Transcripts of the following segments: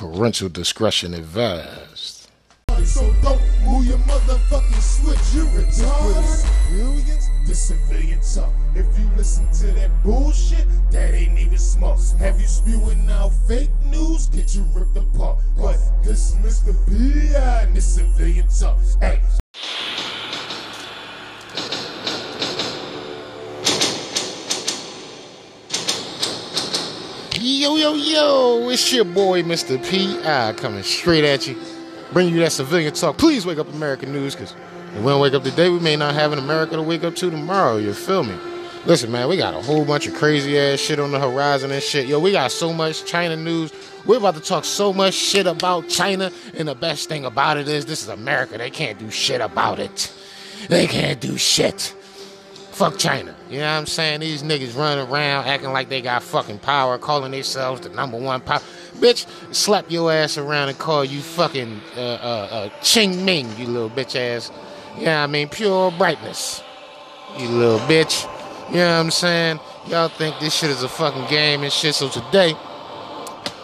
Parental discretion advised. So don't move your motherfucking switch, you retarded. The civilian talk. If you listen to that bullshit, that ain't even smart. Have you spewing out fake news? Get you ripped apart. But this Mr. P.I. and this civilian talk. Hey, Yo, yo, yo, it's your boy, Mr. P.I., coming straight at you. Bring you that civilian talk. Please wake up American news, because if we don't wake up today, we may not have an America to wake up to tomorrow. You feel me? Listen, man, we got a whole bunch of crazy ass shit on the horizon and shit. Yo, we got so much China news. We're about to talk so much shit about China, and the best thing about it is this is America. They can't do shit about it. They can't do shit. Fuck China. You know what I'm saying? These niggas running around acting like they got fucking power, calling themselves the number one power. Bitch, slap your ass around and call you fucking uh, uh, uh, Ching Ming, you little bitch ass. You know what I mean? Pure brightness. You little bitch. You know what I'm saying? Y'all think this shit is a fucking game and shit. So today,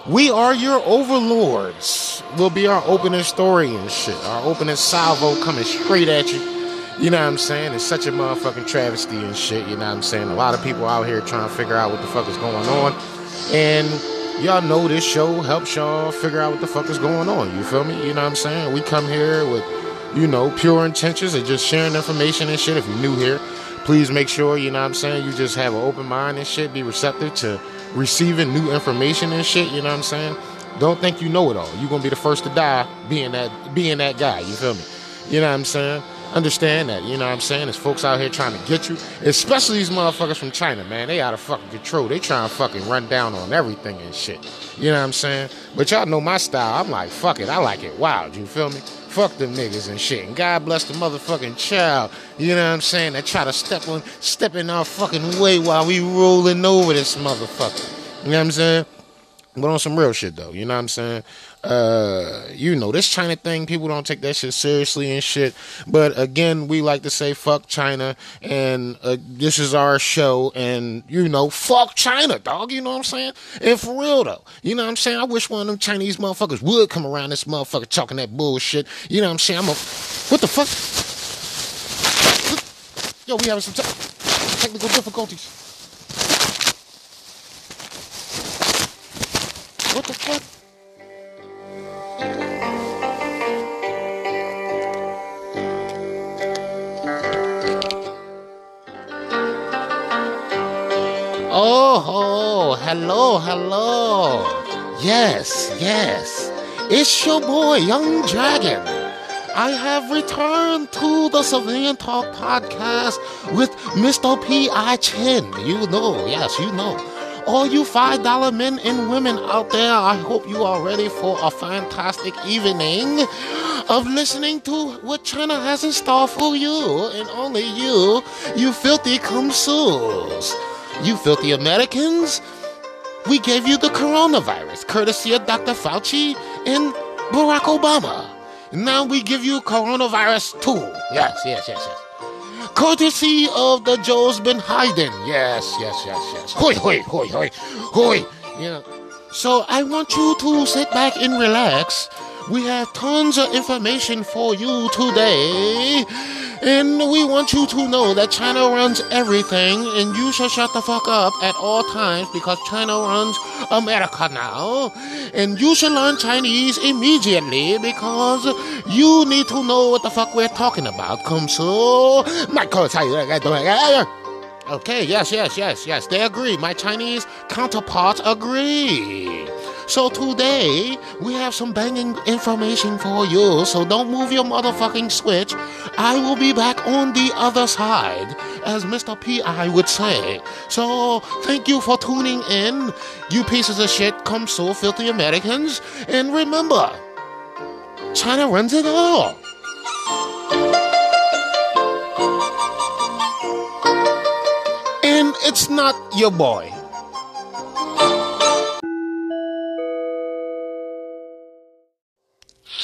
we are your overlords. We'll be our opening story and shit. Our opening salvo coming straight at you. You know what I'm saying? It's such a motherfucking travesty and shit. You know what I'm saying? A lot of people out here trying to figure out what the fuck is going on. And y'all know this show helps y'all figure out what the fuck is going on. You feel me? You know what I'm saying? We come here with, you know, pure intentions of just sharing information and shit. If you're new here, please make sure, you know what I'm saying, you just have an open mind and shit. Be receptive to receiving new information and shit. You know what I'm saying? Don't think you know it all. You're gonna be the first to die being that being that guy. You feel me? You know what I'm saying? Understand that, you know what I'm saying? There's folks out here trying to get you, especially these motherfuckers from China, man. They out of fucking control. They trying to fucking run down on everything and shit. You know what I'm saying? But y'all know my style. I'm like, fuck it. I like it wild. You feel me? Fuck them niggas and shit. And God bless the motherfucking child. You know what I'm saying? That try to step on, step in our fucking way while we rolling over this motherfucker. You know what I'm saying? But on some real shit though, you know what I'm saying? Uh, you know, this China thing, people don't take that shit seriously and shit. But again, we like to say fuck China, and uh, this is our show, and you know, fuck China, dog. You know what I'm saying? And for real though, you know what I'm saying? I wish one of them Chinese motherfuckers would come around this motherfucker talking that bullshit. You know what I'm saying? I'm a, what the fuck? Yo, we having some te- technical difficulties. What the fuck? Oh, hello, hello. Yes, yes. It's your boy, Young Dragon. I have returned to the Civilian Talk podcast with Mr. P.I. Chin. You know, yes, you know. All you $5 men and women out there, I hope you are ready for a fantastic evening of listening to what China has in store for you and only you, you filthy comsools. You filthy Americans. We gave you the coronavirus, courtesy of Dr. Fauci and Barack Obama. Now we give you coronavirus too. Yes, yes, yes, yes. Courtesy of the Joe's been hiding. Yes, yes, yes, yes. Hoi, hoi, hoi, hoi, hoi. Yeah. So I want you to sit back and relax. We have tons of information for you today. And we want you to know that China runs everything, and you should shut the fuck up at all times because China runs America now. And you should learn Chinese immediately because you need to know what the fuck we're talking about. Come so. My country. Uh, uh, uh, okay, yes, yes, yes, yes. They agree. My Chinese counterparts agree. So today we have some banging information for you. So don't move your motherfucking switch. I will be back on the other side, as Mr. P.I. would say. So thank you for tuning in, you pieces of shit, come so filthy Americans. And remember, China runs it all. And it's not your boy.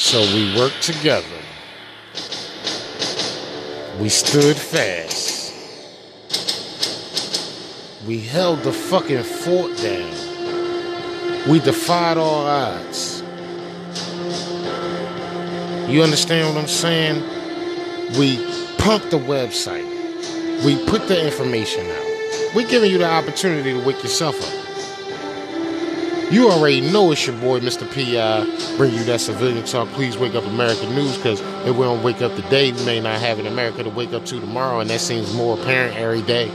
So we worked together. We stood fast. We held the fucking fort down. We defied all odds. You understand what I'm saying? We pump the website. We put the information out. We're giving you the opportunity to wake yourself up. You already know it's your boy, Mr. P.I. Uh, bring you that civilian talk. Please wake up American news because if we don't wake up today, we may not have an America to wake up to tomorrow, and that seems more apparent every day.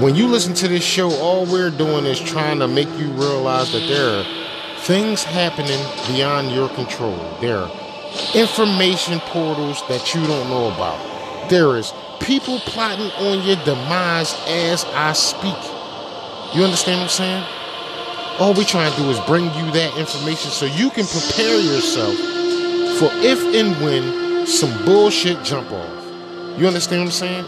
When you listen to this show, all we're doing is trying to make you realize that there are things happening beyond your control. There are information portals that you don't know about. There is people plotting on your demise as I speak. You understand what I'm saying? All we trying to do is bring you that information so you can prepare yourself for if and when some bullshit jump off. You understand what I'm saying?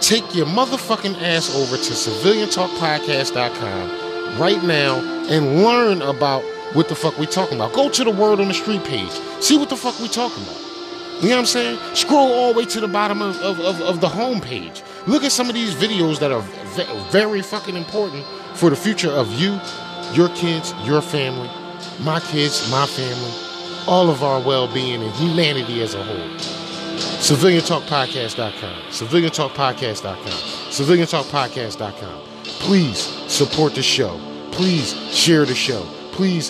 Take your motherfucking ass over to civiliantalkpodcast.com right now and learn about what the fuck we talking about. Go to the Word on the Street page. See what the fuck we talking about. You know what I'm saying? Scroll all the way to the bottom of, of, of, of the home page. Look at some of these videos that are ve- very fucking important for the future of you, your kids, your family, my kids, my family, all of our well-being and humanity as a whole. CivilianTalkPodcast.com. CivilianTalkPodcast.com. CivilianTalkPodcast.com. Please support the show. Please share the show. Please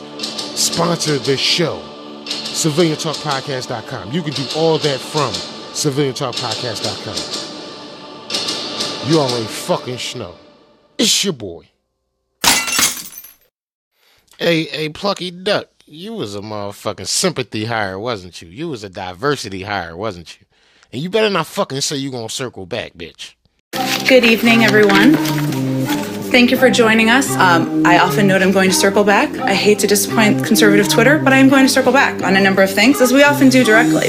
sponsor the show. CivilianTalkPodcast.com. You can do all that from CivilianTalkPodcast.com. You already fucking know. It's your boy. Hey, hey, Plucky Duck. You was a motherfucking sympathy hire, wasn't you? You was a diversity hire, wasn't you? And you better not fucking say you gonna circle back, bitch. Good evening, everyone. Thank you for joining us. Um, I often note I'm going to circle back. I hate to disappoint conservative Twitter, but I am going to circle back on a number of things, as we often do directly.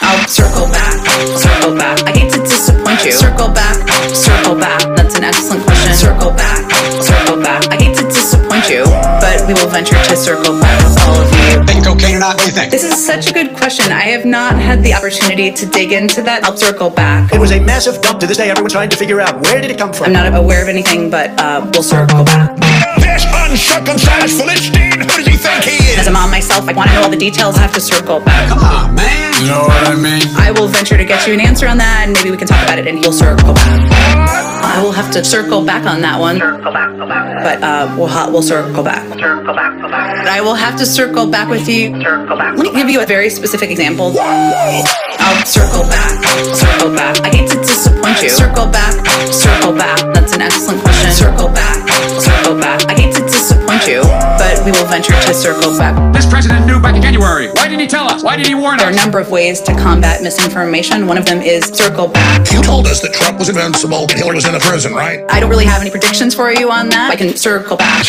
I'll circle back, circle back. I hate to disappoint you. Circle back, circle back. That's an excellent question. Circle back, circle back. I hate to disappoint you, but we will venture to circle back with all of you. Taking cocaine or not? What do you think? This is such a good question. I have not had the opportunity to dig into that. I'll circle back. It was a massive dump. To this day, everyone's trying to figure out where did it come from. I'm not aware of anything, but uh, we'll circle back. This uncircumcised Philistine, who does he think he is? As a mom myself, I want to know all the details. I have to circle back. Come on, man. You know what I mean? I will venture to get you an answer on that, and maybe we can talk about it, and you'll circle back. I will have to circle back on that one, but uh, we'll we'll circle back. I will have to circle back with you. Let me give you a very specific example. I'll circle back, circle back. I hate to disappoint you. Circle back, circle back. That's an excellent question. Circle back, circle back. I hate to disappoint you, but we will venture to circle back. This president knew back in January. Why didn't he tell us? Why did he warn us? There are a number of ways to combat misinformation. One of them is circle back. You told us that Trump was invincible and Hillary was in the prison, right? I don't really have any predictions for you on that. I can circle back.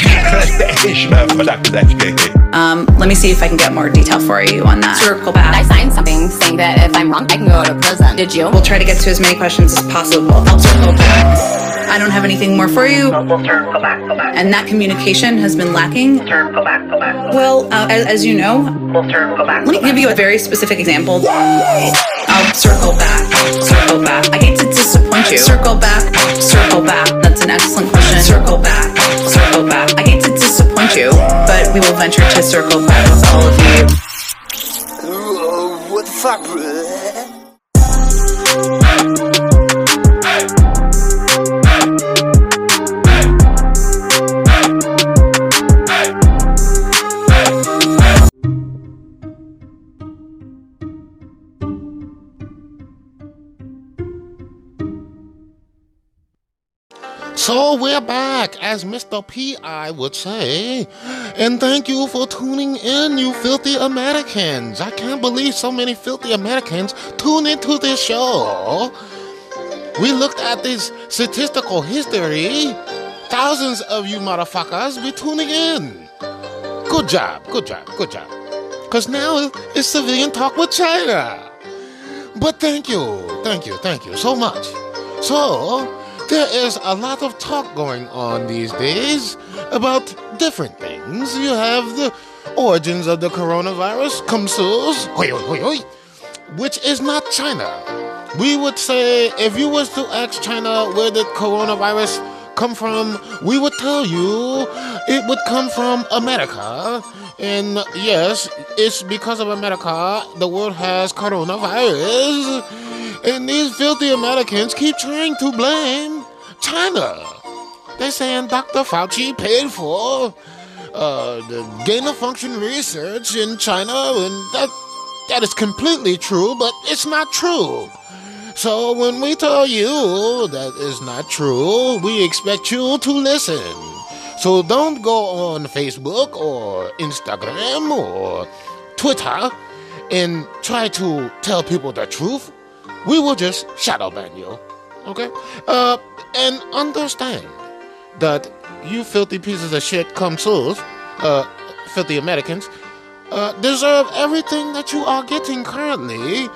Um, let me see if I can get more detail for you on that. Circle back. I signed something saying that if I'm wrong, I can go to prison. Did you? We'll try to get to as many questions as possible. I'll circle back. I don't have anything more for you. And that communication has been lacking. Well, uh, as, as you know, let me give you a very specific example. I'll circle back, circle back. I hate to disappoint you. Circle back, circle back. That's an excellent question. Circle back, circle back. I hate to disappoint you, but we will venture to circle back with all of you. what the fuck, So we're back, as Mr. P.I. would say. And thank you for tuning in, you filthy Americans. I can't believe so many filthy Americans tune into this show. We looked at this statistical history. Thousands of you motherfuckers be tuning in. Good job, good job, good job. Because now it's civilian talk with China. But thank you, thank you, thank you so much. So, there is a lot of talk going on these days about different things. You have the origins of the coronavirus, hoi, which is not China. We would say if you was to ask China where did coronavirus come from, we would tell you it would come from America. And yes, it's because of America the world has coronavirus. And these filthy Americans keep trying to blame China. They're saying Dr. Fauci paid for uh, the gain of function research in China, and that that is completely true, but it's not true. So when we tell you that is not true, we expect you to listen. So don't go on Facebook or Instagram or Twitter and try to tell people the truth. We will just shadow ban you. Okay? Uh, and understand that you filthy pieces of shit come souls, uh, filthy Americans, uh, deserve everything that you are getting currently.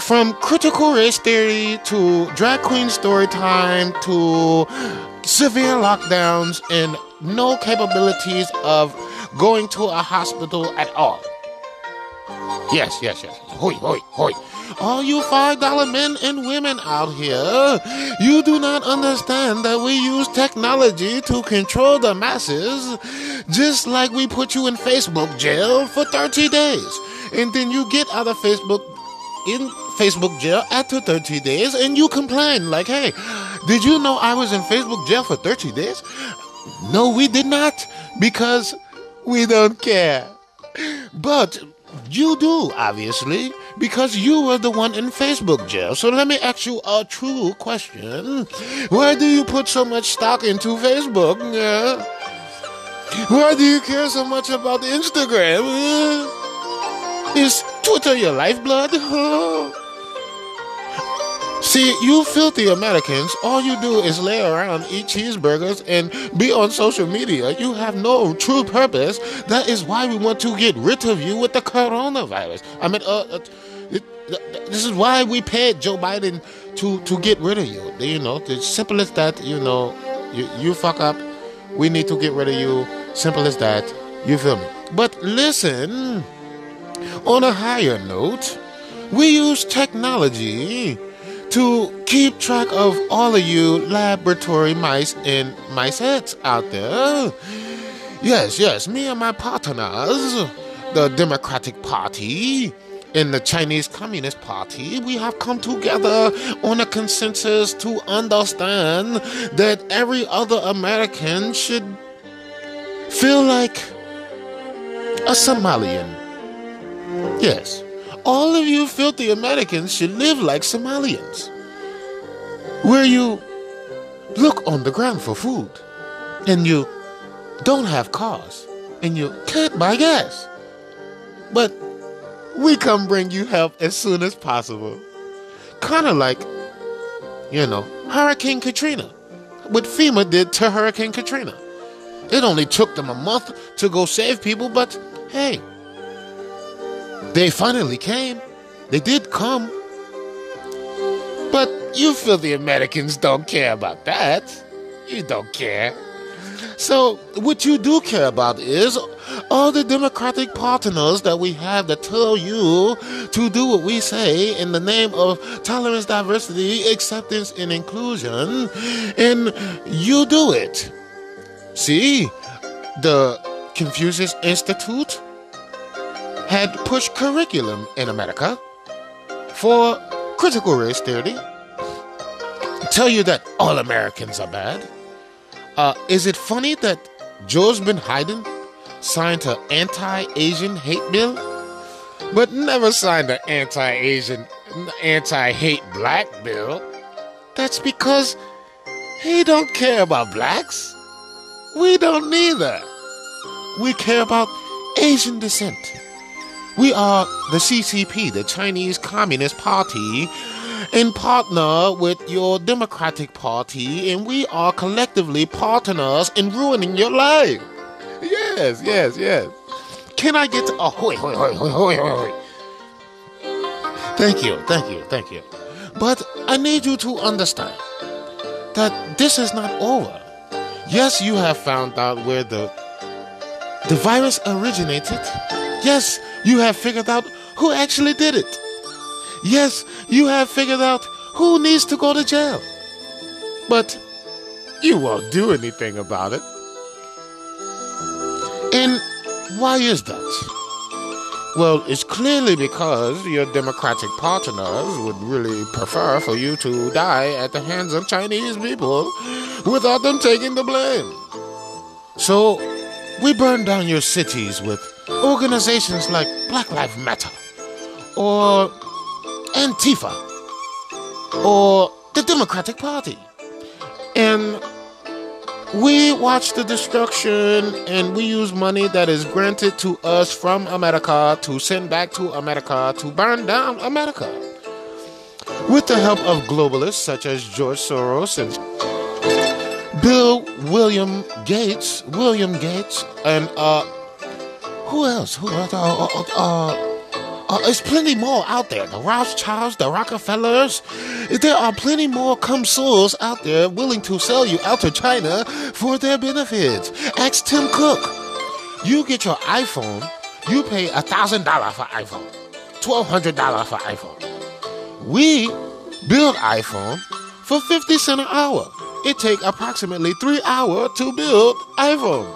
From critical race theory to drag queen story time to severe lockdowns and no capabilities of going to a hospital at all. Yes, yes, yes. Hoi, hoi, hoi. All you five dollar men and women out here, you do not understand that we use technology to control the masses, just like we put you in Facebook jail for 30 days. And then you get out of Facebook in Facebook jail after 30 days and you complain like, hey, did you know I was in Facebook jail for 30 days? No, we did not because we don't care. But you do, obviously, because you were the one in Facebook jail. So let me ask you a true question. Why do you put so much stock into Facebook? Yeah. Why do you care so much about Instagram? Yeah. Is Twitter your lifeblood? Huh? See, you filthy Americans, all you do is lay around, eat cheeseburgers, and be on social media. You have no true purpose. That is why we want to get rid of you with the coronavirus. I mean, uh, uh, this is why we paid Joe Biden to to get rid of you. You know, the simple as that. You know, you, you fuck up, we need to get rid of you. Simple as that. You feel me? But listen, on a higher note, we use technology to keep track of all of you laboratory mice and mice heads out there. Yes, yes, me and my partners, the Democratic Party and the Chinese Communist Party, we have come together on a consensus to understand that every other American should feel like a Somalian. Yes. All of you filthy Americans should live like Somalians, where you look on the ground for food and you don't have cars and you can't buy gas. But we come bring you help as soon as possible. Kind of like, you know, Hurricane Katrina. What FEMA did to Hurricane Katrina. It only took them a month to go save people, but hey, they finally came. They did come. But you filthy Americans don't care about that. You don't care. So, what you do care about is all the Democratic partners that we have that tell you to do what we say in the name of tolerance, diversity, acceptance, and inclusion, and you do it. See, the Confucius Institute had pushed curriculum in America for critical race theory. Tell you that all Americans are bad. Uh, is it funny that George Bin Hayden signed an anti-Asian hate bill, but never signed an anti-Asian, anti-hate black bill? That's because he don't care about blacks. We don't neither. We care about Asian descent. We are the CCP, the Chinese Communist Party, in partner with your Democratic Party, and we are collectively partners in ruining your life. Yes, yes, yes. Can I get to. Oh, hoi, hoi, hoi, hoi, hoi. Thank you, thank you, thank you. But I need you to understand that this is not over. Yes, you have found out where the the virus originated. Yes, you have figured out who actually did it. Yes, you have figured out who needs to go to jail. But you won't do anything about it. And why is that? Well, it's clearly because your Democratic partners would really prefer for you to die at the hands of Chinese people without them taking the blame. So, we burn down your cities with organizations like Black Lives Matter, or Antifa, or the Democratic Party. And we watch the destruction and we use money that is granted to us from America to send back to America to burn down America. With the help of globalists such as George Soros and Bill William Gates, William Gates, and uh, who else? Who else? Uh, uh, uh, uh, there's plenty more out there. The Rothschilds, the Rockefellers. There are plenty more comsouls out there willing to sell you out to China for their benefits. Ask Tim Cook. You get your iPhone, you pay $1,000 for iPhone, $1,200 for iPhone. We build iPhone for 50 cents an hour. It take approximately three hours to build iPhone.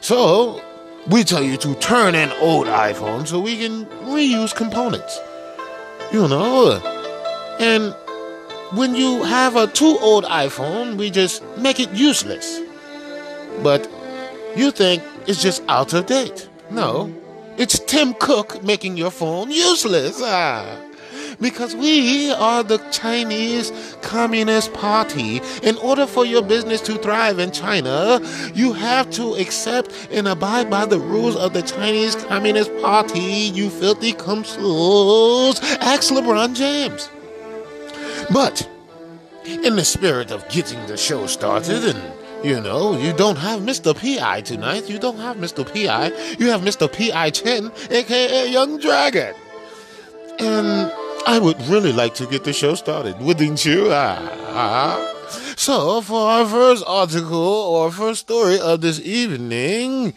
So we tell you to turn in old iPhones so we can reuse components. You know? And when you have a too old iPhone, we just make it useless. But you think it's just out of date. No, it's Tim Cook making your phone useless. Ah because we are the Chinese Communist Party. In order for your business to thrive in China, you have to accept and abide by the rules of the Chinese Communist Party, you filthy cumsouls. Ask LeBron James. But, in the spirit of getting the show started and you know, you don't have Mr. P.I. tonight. You don't have Mr. P.I. You have Mr. P.I. Chen, aka Young Dragon. And I would really like to get the show started, wouldn't you? Ah, ah. So, for our first article or first story of this evening,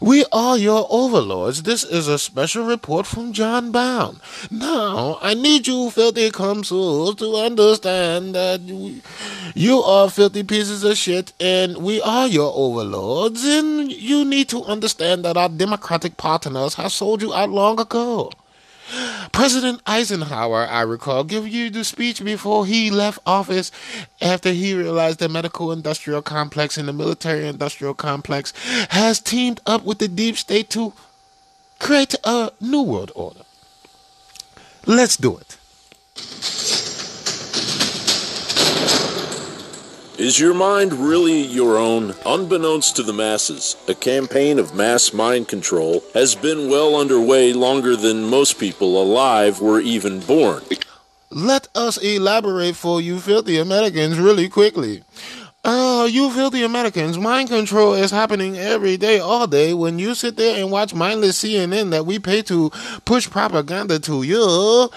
we are your overlords. This is a special report from Jon Bowne. Now, I need you filthy cumsouls to understand that you are filthy pieces of shit and we are your overlords and you need to understand that our democratic partners have sold you out long ago. President Eisenhower, I recall, gave you the speech before he left office after he realized the medical industrial complex and the military industrial complex has teamed up with the deep state to create a new world order. Let's do it. Is your mind really your own? Unbeknownst to the masses, a campaign of mass mind control has been well underway longer than most people alive were even born. Let us elaborate for you filthy Americans really quickly. Oh, you filthy Americans, mind control is happening every day, all day, when you sit there and watch mindless CNN that we pay to push propaganda to you,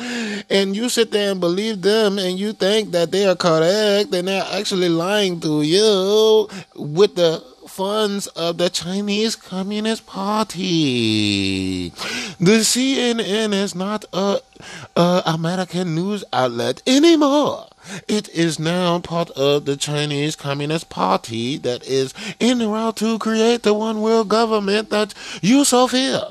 and you sit there and believe them, and you think that they are correct, and they're actually lying to you with the funds of the Chinese Communist Party. The CNN is not a, a American news outlet anymore. It is now part of the Chinese Communist Party that is in the route to create the one world government that you so fear.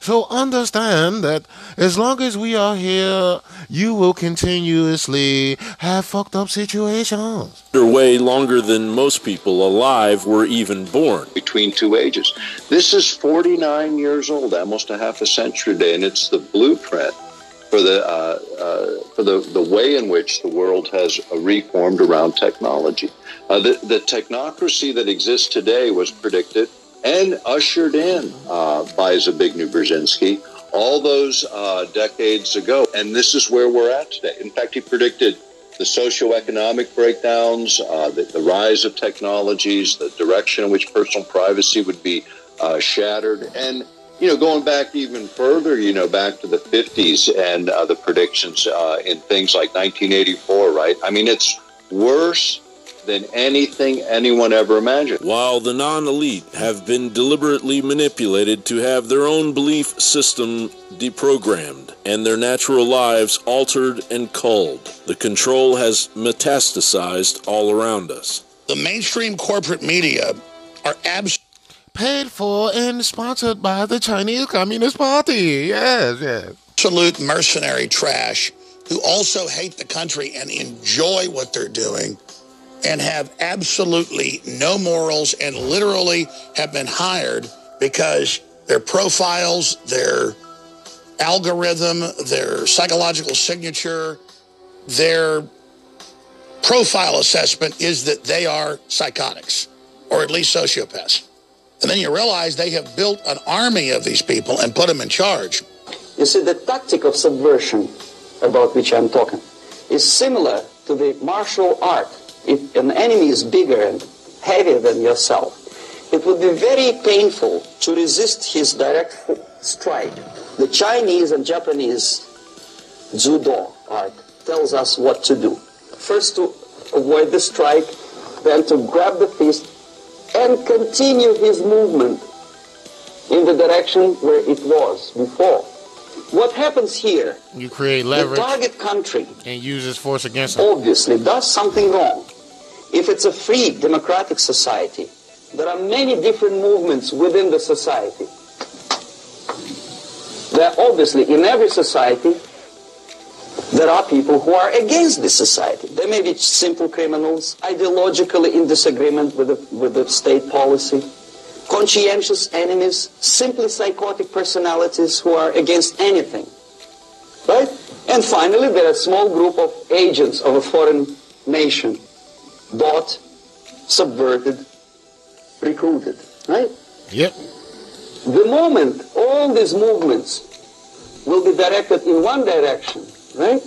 So understand that as long as we are here, you will continuously have fucked up situations. Way longer than most people alive were even born. Between two ages. This is 49 years old, almost a half a century today, and it's the blueprint for the uh, uh, for the, the way in which the world has reformed around technology. Uh, the, the technocracy that exists today was predicted and ushered in uh, by Zbigniew Brzezinski all those uh, decades ago. And this is where we're at today. In fact, he predicted the socioeconomic breakdowns, uh, the, the, rise of technologies, the direction in which personal privacy would be shattered. And, you know, going back even further, you know, back to the 50s and uh, the predictions uh, in things like 1984, right? I mean, it's worse than anything anyone ever imagined. While the non elite have been deliberately manipulated to have their own belief system deprogrammed and their natural lives altered and culled, the control has metastasized all around us. The mainstream corporate media are absolutely Paid for and sponsored by the Chinese Communist Party. Yes, yes. absolute mercenary trash who also hate the country and enjoy what they're doing and have absolutely no morals and literally have been hired because their profiles, their algorithm, their psychological signature, their profile assessment is that they are psychotics or at least sociopaths. And then you realize they have built an army of these people and put them in charge. You see, the tactic of subversion about which I'm talking is similar to the martial art. If an enemy is bigger and heavier than yourself, it would be very painful to resist his direct strike. The Chinese and Japanese judo art tells us what to do. First to avoid the strike, then to grab the fist and continue his movement in the direction where it was before. What happens here? You create The leverage target country and uses force against them. obviously does something wrong. If it's a free democratic society, there are many different movements within the society. There obviously in every society there are people who are against this society. They may be simple criminals, ideologically in disagreement with the, with the state policy, conscientious enemies, simply psychotic personalities who are against anything. Right? And finally, there are a small group of agents of a foreign nation, bought, subverted, recruited. Right? Yep. The moment all these movements will be directed in one direction, right?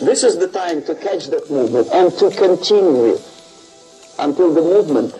This is the time to catch that movement and to continue it until the movement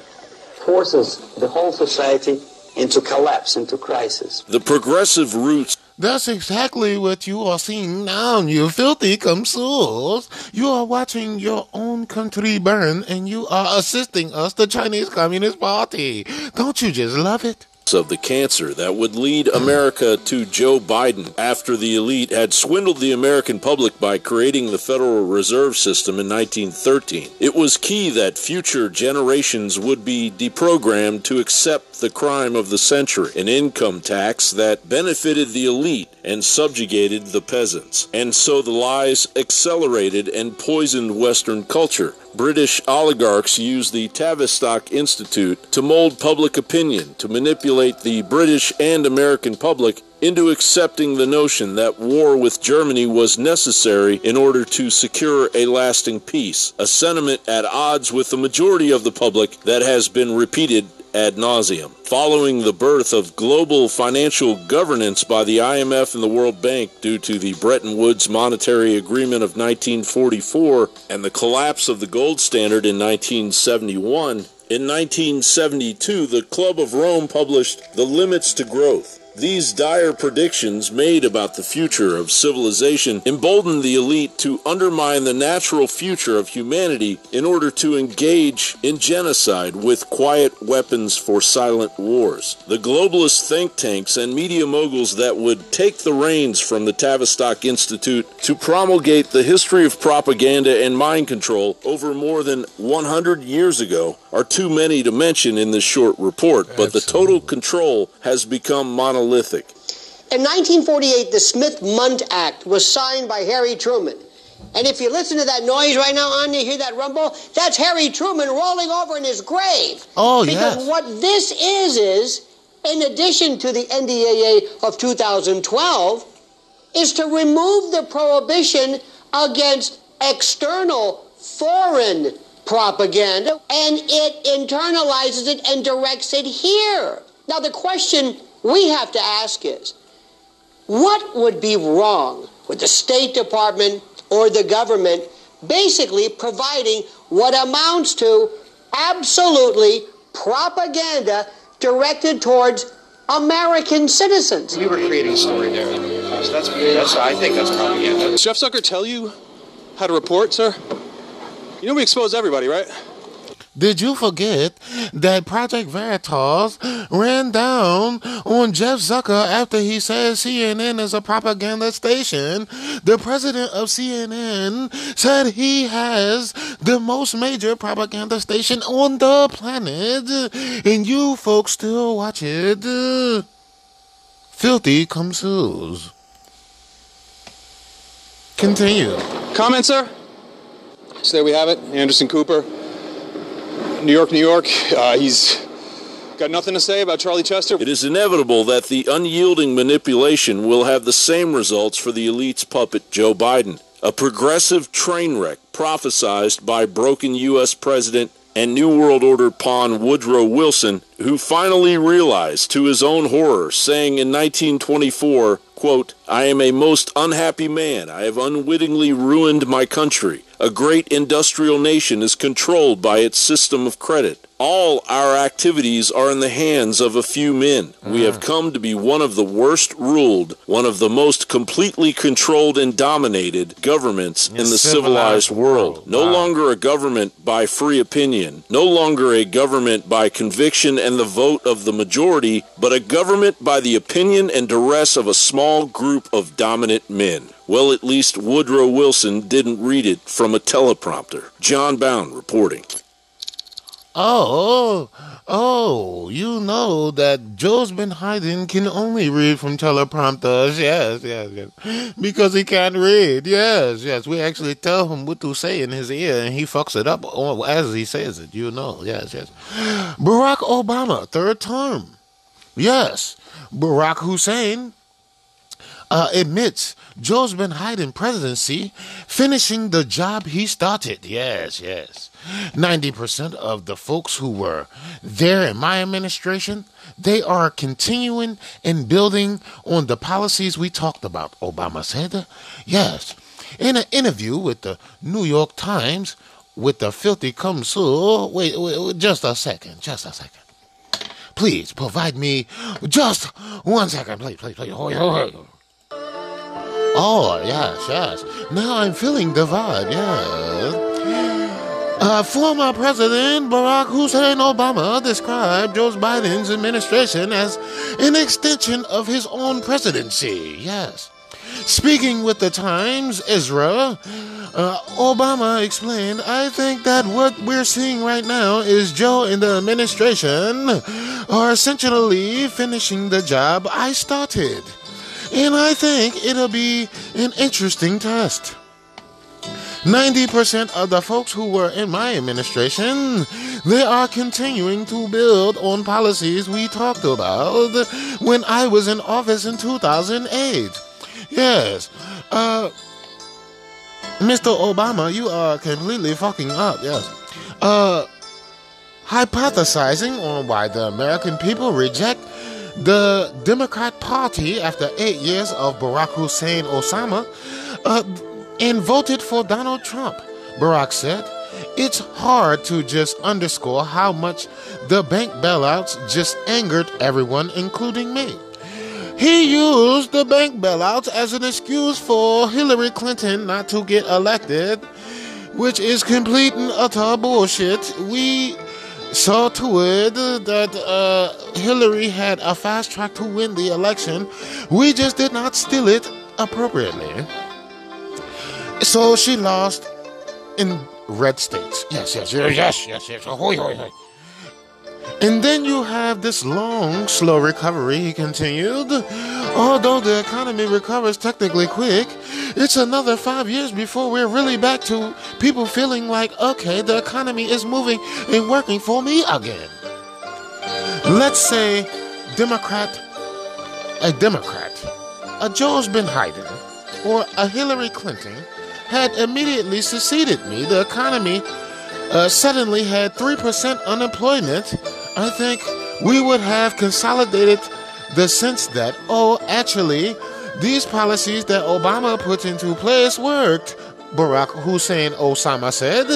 forces the whole society into collapse, into crisis. The progressive roots That's exactly what you are seeing now, you filthy consuls. You are watching your own country burn and you are assisting us, the Chinese Communist Party. Don't you just love it? Of the cancer that would lead America to Joe Biden after the elite had swindled the American public by creating the Federal Reserve System in 1913. It was key that future generations would be deprogrammed to accept the crime of the century, an income tax that benefited the elite and subjugated the peasants. And so the lies accelerated and poisoned Western culture. British oligarchs used the Tavistock Institute to mold public opinion, to manipulate the British and American public into accepting the notion that war with Germany was necessary in order to secure a lasting peace, a sentiment at odds with the majority of the public that has been repeated ad nauseum. Following the birth of global financial governance by the IMF and the World Bank due to the Bretton Woods Monetary Agreement of 1944 and the collapse of the gold standard in 1971, in 1972, the Club of Rome published The Limits to Growth. These dire predictions made about the future of civilization emboldened the elite to undermine the natural future of humanity in order to engage in genocide with quiet weapons for silent wars. The globalist think tanks and media moguls that would take the reins from the Tavistock Institute to promulgate the history of propaganda and mind control over more than 100 years ago are too many to mention in this short report, but the total control has become monolithic. In 1948, the Smith-Mundt Act was signed by Harry Truman. And if you listen to that noise right now, on you hear that rumble? That's Harry Truman rolling over in his grave. Oh, because yes. what this is is, in addition to the NDAA of 2012, is to remove the prohibition against external foreign propaganda, and it internalizes it and directs it here. Now, the question we have to ask is what would be wrong with the State Department or the government basically providing what amounts to absolutely propaganda directed towards American citizens? We were creating a story there. So that's, that's, I think that's propaganda. Jeff Zucker tell you how to report, sir? You know we expose everybody, right? Did you forget that Project Veritas ran down on Jeff Zucker after he said CNN is a propaganda station? The president of CNN said he has the most major propaganda station on the planet, and you folks still watch it. Filthy comes. Continue. Comment, sir? So there we have it. Anderson Cooper, New York, New York. Uh, he's got nothing to say about Charlie Chester. It is inevitable that the unyielding manipulation will have the same results for the elite's puppet, Joe Biden. A progressive train wreck prophesized by broken U.S. President and New World Order pawn Woodrow Wilson, who finally realized to his own horror, saying in 1924, quote, I am a most unhappy man. I have unwittingly ruined my country. A great industrial nation is controlled by its system of credit. All our activities are in the hands of a few men. We have mm-hmm. come to be one of the worst ruled, one of the most completely controlled and dominated governments in the civilized world. No longer a government by free opinion, no longer a government by conviction and the vote of the majority, but a government by the opinion and duress of a small group of dominant men. Well, at least Woodrow Wilson didn't read it from a teleprompter. Jon Bowne reporting. Oh, oh, you know that Joe's been hiding can only read from teleprompters. Yes, yes, yes. Because he can't read. Yes, yes. We actually tell him what to say in his ear and he fucks it up as he says it. You know. Yes, yes. Barack Obama, third term. Yes. Barack Hussein uh, admits Joe's been hiding presidency, finishing the job he started. Yes, yes. 90% of the folks who were there in my administration, they are continuing and building on the policies we talked about, Obama said. Yes. In an interview with the New York Times with the filthy Kumsu, wait, wait, wait, just a second, just a second. Please provide me just one second, please, please, please. Hold, hold, hold. Oh, yes, yes. Now I'm feeling the vibe, yeah. Uh, former President Barack Hussein Obama described Joe Biden's administration as an extension of his own presidency. Yes. Speaking with the Times, Ezra, uh, Obama explained, I think that what we're seeing right now is Joe and the administration are essentially finishing the job I started. And I think it'll be an interesting test. 90% of the folks who were in my administration, they are continuing to build on policies we talked about when I was in office in 2008. Yes. Uh, Mr. Obama, you are completely fucking up, yes. Uh, hypothesizing on why the American people reject the Democrat Party after eight years of Barack Hussein Osama uh, and voted for Donald Trump. Barack said, It's hard to just underscore how much the bank bailouts just angered everyone, including me. He used the bank bailouts as an excuse for Hillary Clinton not to get elected, which is complete and utter bullshit. We saw to it that uh, Hillary had a fast track to win the election. We just did not steal it appropriately. So she lost in red states. Yes, yes, yes, yes, yes, yes. Ahoy, ahoy, ahoy. And then you have this long, slow recovery, he continued. Although the economy recovers technically quick, it's another five years before we're really back to people feeling like, okay, the economy is moving and working for me again. Let's say Democrat, a Democrat, a Joe's been hiding, or a Hillary Clinton had immediately succeeded me. The economy uh, suddenly had 3% unemployment. I think we would have consolidated the sense that, oh, actually, these policies that Obama put into place worked, Barack Hussein Osama said,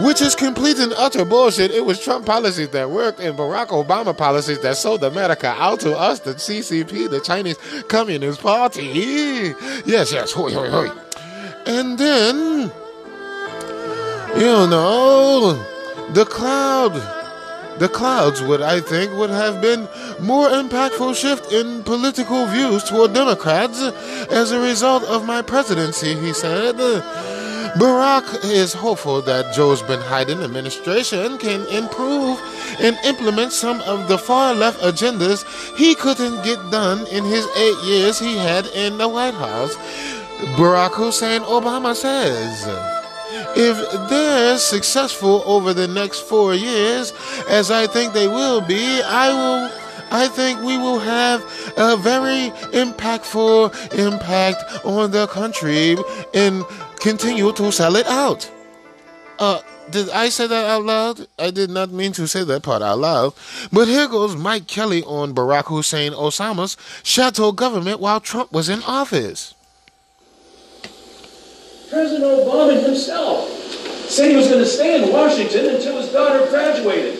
which is complete and utter bullshit. It was Trump policies that worked and Barack Obama policies that sold America out to us, the CCP, the Chinese Communist Party. Yes, yes, hoi, hoi, hoi. And then, you know, The cloud, the clouds would, I think, would have been more impactful shift in political views toward Democrats as a result of my presidency, he said. Barack is hopeful that Joe's Biden administration can improve and implement some of the far left agendas he couldn't get done in his eight years he had in the White House. Barack Hussein Obama says. If they're successful over the next four years, as I think they will be, I will I think we will have a very impactful impact on the country and continue to sell it out. Uh, did I say that out loud? I did not mean to say that part out loud. But here goes Mike Kelly on Barack Hussein Osama's shadow government while Trump was in office. President Obama himself said he was going to stay in Washington until his daughter graduated.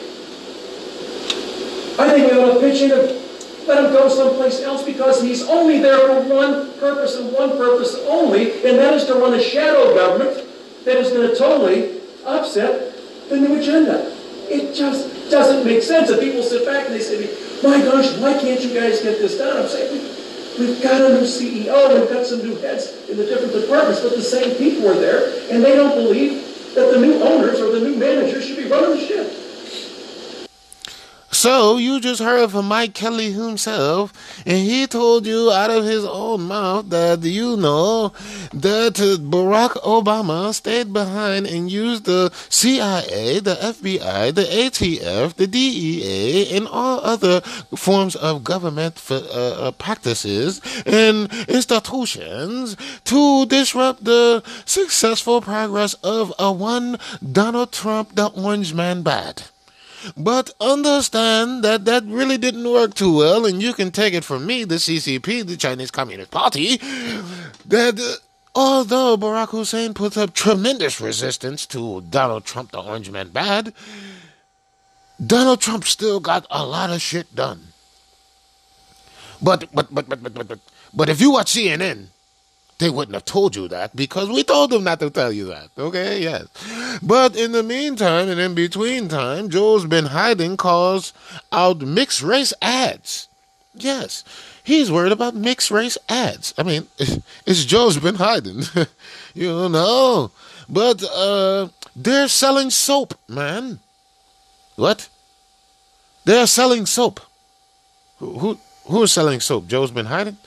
I think we ought to pitch in and let him go someplace else because he's only there for one purpose and one purpose only, and that is to run a shadow government that is going to totally upset the new agenda. It just doesn't make sense. And people sit back and they say, my gosh, why can't you guys get this done? I'm saying, we've got a new CEO, we've got some new heads in the different departments, but the same people are there, and they don't believe that the new owners or the new managers should be running the ship. So you just heard from Mike Kelly himself, and he told you out of his own mouth that you know that Barack Obama stayed behind and used the CIA, the FBI, the ATF, the DEA, and all other forms of government for, uh, uh, practices and institutions to disrupt the successful progress of a one Donald Trump, the Orange Man bad. But understand that that really didn't work too well, and you can take it from me, the CCP, the Chinese Communist Party, that uh, although Barack Hussein put up tremendous resistance to Donald Trump, the Orange Man bad, Donald Trump still got a lot of shit done. But but but but but but but, but if you watch CNN, they wouldn't have told you that because we told them not to tell you that. Okay, yes. But in the meantime and in between time, Joe's been hiding calls out mixed race ads. Yes, he's worried about mixed race ads. I mean, it's Joe's been hiding. you know. But uh they're selling soap, man. What? They're selling soap. Who who who's selling soap? Joe's been hiding?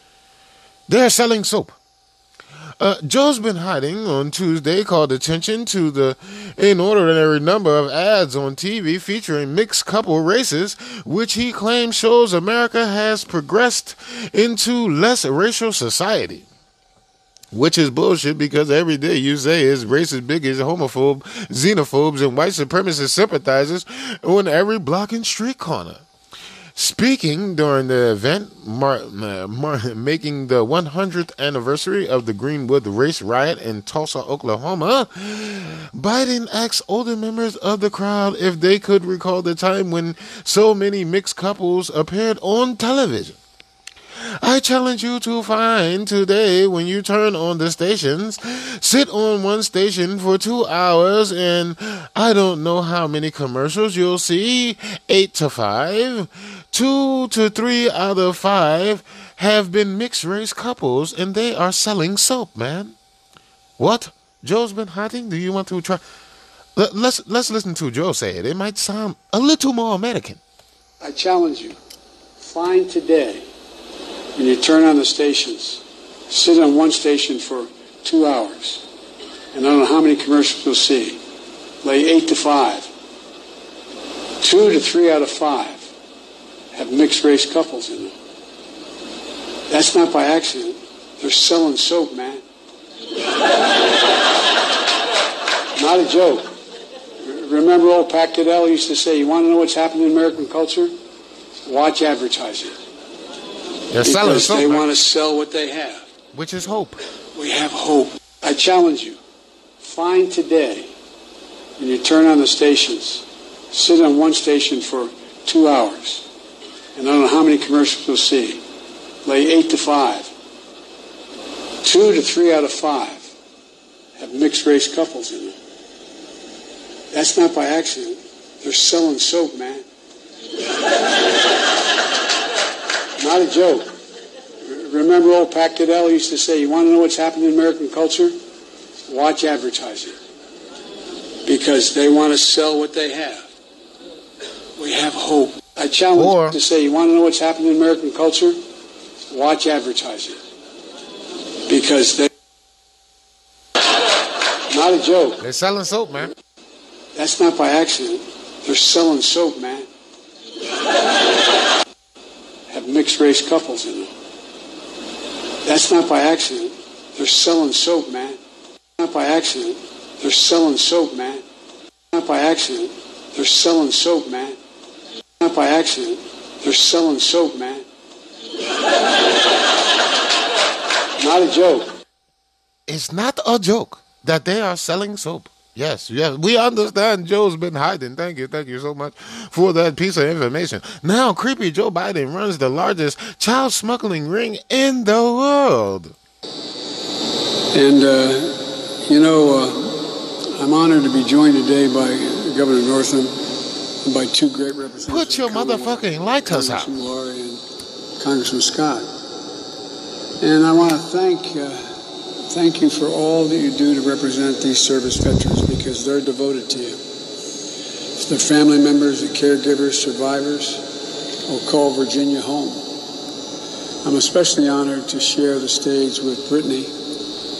They're selling soap. Uh, Joe's been hiding on Tuesday called attention to the inordinary number of ads on TV featuring mixed couple races, which he claims shows America has progressed into less racial society. Which is bullshit because every day you say is racist, bigots, homophobe, xenophobes, and white supremacist sympathizers on every block and street corner. Speaking during the event, mar- uh, mar- making the 100th anniversary of the Greenwood race riot in Tulsa, Oklahoma, Biden asked older members of the crowd if they could recall the time when so many mixed couples appeared on television. I challenge you to find today when you turn on the stations, sit on one station for two hours, and I don't know how many commercials you'll see eight to five. Two to three out of five have been mixed race couples, and they are selling soap, man. What? Joe's been hiding? Do you want to try? Let, let's let's listen to Joe say it. It might sound a little more American. I challenge you. Find today when you turn on the stations, sit on one station for two hours, and I don't know how many commercials you'll see. Lay eight to five. Two to three out of five have mixed race couples in them. That's not by accident. They're selling soap, man. not a joke. Remember old Pat Caddell used to say, you want to know what's happening in American culture? Watch advertising. They're selling soap, they man. want to sell what they have. Which is hope. We have hope. I challenge you. Find today, when you turn on the stations, sit on one station for two hours, and I don't know how many commercials you'll see. Lay eight to five. Two to three out of five have mixed race couples in them. That's not by accident. They're selling soap, man. Not a joke. Remember old Pat Caddell used to say, you want to know what's happening in American culture? Watch advertising. Because they want to sell what they have. We have hope. I challenge Or- you to say, you want to know what's happening in American culture? Watch advertising. Because they... Not a joke. They're selling soap, man. That's not by accident. They're selling soap, man. Have mixed race couples in them. That's not by accident. They're selling soap, man. Not by accident. They're selling soap, man. Not by accident. They're selling soap, man. Not by accident. They're selling soap, man. Not a joke. It's not a joke that they are selling soap. Yes, yes, we understand Joe's been hiding. Thank you, thank you so much for that piece of information. Now, creepy Joe Biden runs the largest child smuggling ring in the world. And, uh, you know, uh, I'm honored to be joined today by Governor Northam by two great representatives. Put your motherfucking lighters out. Congressman Luria and Congressman Scott. And I want to thank, uh, thank you for all that you do to represent these service veterans because they're devoted to you. Their family members, the caregivers, survivors will call Virginia home. I'm especially honored to share the stage with Brittany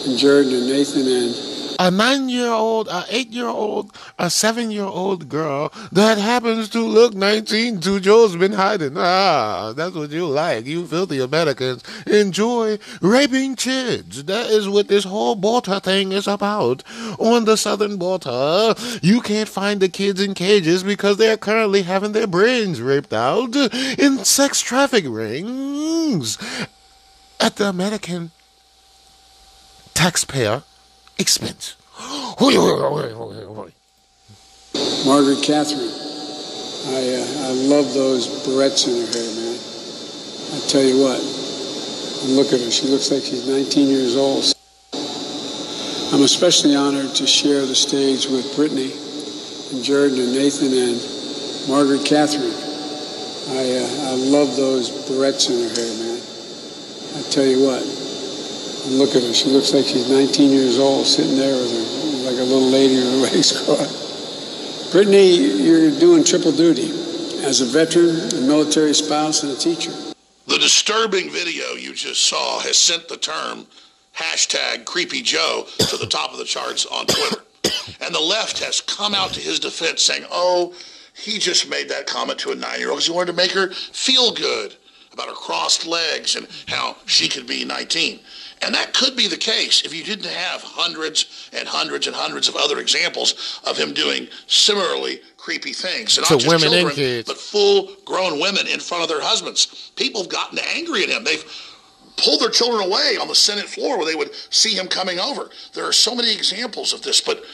and Jordan and Nathan and A nine year old, a eight year old, a seven year old girl that happens to look 19 to Joe's been hiding. Ah, that's what you like. You filthy Americans enjoy raping kids. That is what this whole border thing is about. On the southern border, you can't find the kids in cages because they're currently having their brains raped out in sex traffic rings at the American taxpayer expense. Margaret Catherine. I, uh, I love those barrettes in her hair, man. I tell you what, look at her. She looks like she's 19 years old. I'm especially honored to share the stage with Brittany and Jordan and Nathan and Margaret Catherine. I, uh, I love those barrettes in her hair, man. I tell you what, and look at her. She looks like she's 19 years old, sitting there with her, like a little lady with her legs crossed. Brittany, you're doing triple duty as a veteran, a military spouse, and a teacher. The disturbing video you just saw has sent the term hashtag creepy Joe to the top of the charts on Twitter. And the left has come out to his defense saying, oh, he just made that comment to a nine-year-old because he wanted to make her feel good about her crossed legs and how she could be 19. And that could be the case if you didn't have hundreds and hundreds and hundreds of other examples of him doing similarly creepy things. And To not just women and children, kids. but full-grown women in front of their husbands. People have gotten angry at him. They've pulled their children away on the Senate floor where they would see him coming over. There are so many examples of this, but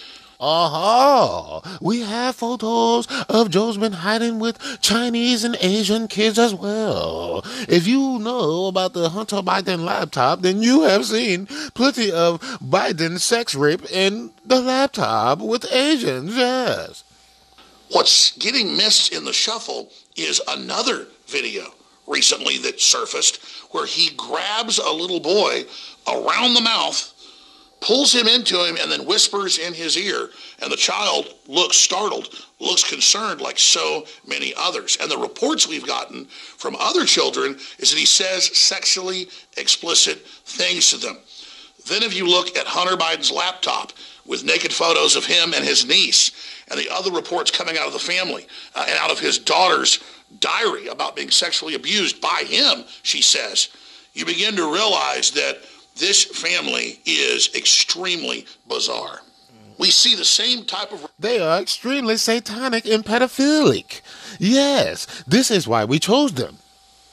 Uh-huh. We have photos of Joe's been hiding with Chinese and Asian kids as well. If you know about the Hunter Biden laptop, then you have seen plenty of Biden sex rape in the laptop with Asians, yes. What's getting missed in the shuffle is another video recently that surfaced where he grabs a little boy around the mouth, pulls him into him, and then whispers in his ear. And the child looks startled, looks concerned like so many others. And the reports we've gotten from other children is that he says sexually explicit things to them. Then if you look at Hunter Biden's laptop with naked photos of him and his niece and the other reports coming out of the family uh, and out of his daughter's diary about being sexually abused by him, she says, you begin to realize that this family is extremely bizarre. We see the same type of They are extremely satanic and pedophilic. Yes, this is why we chose them.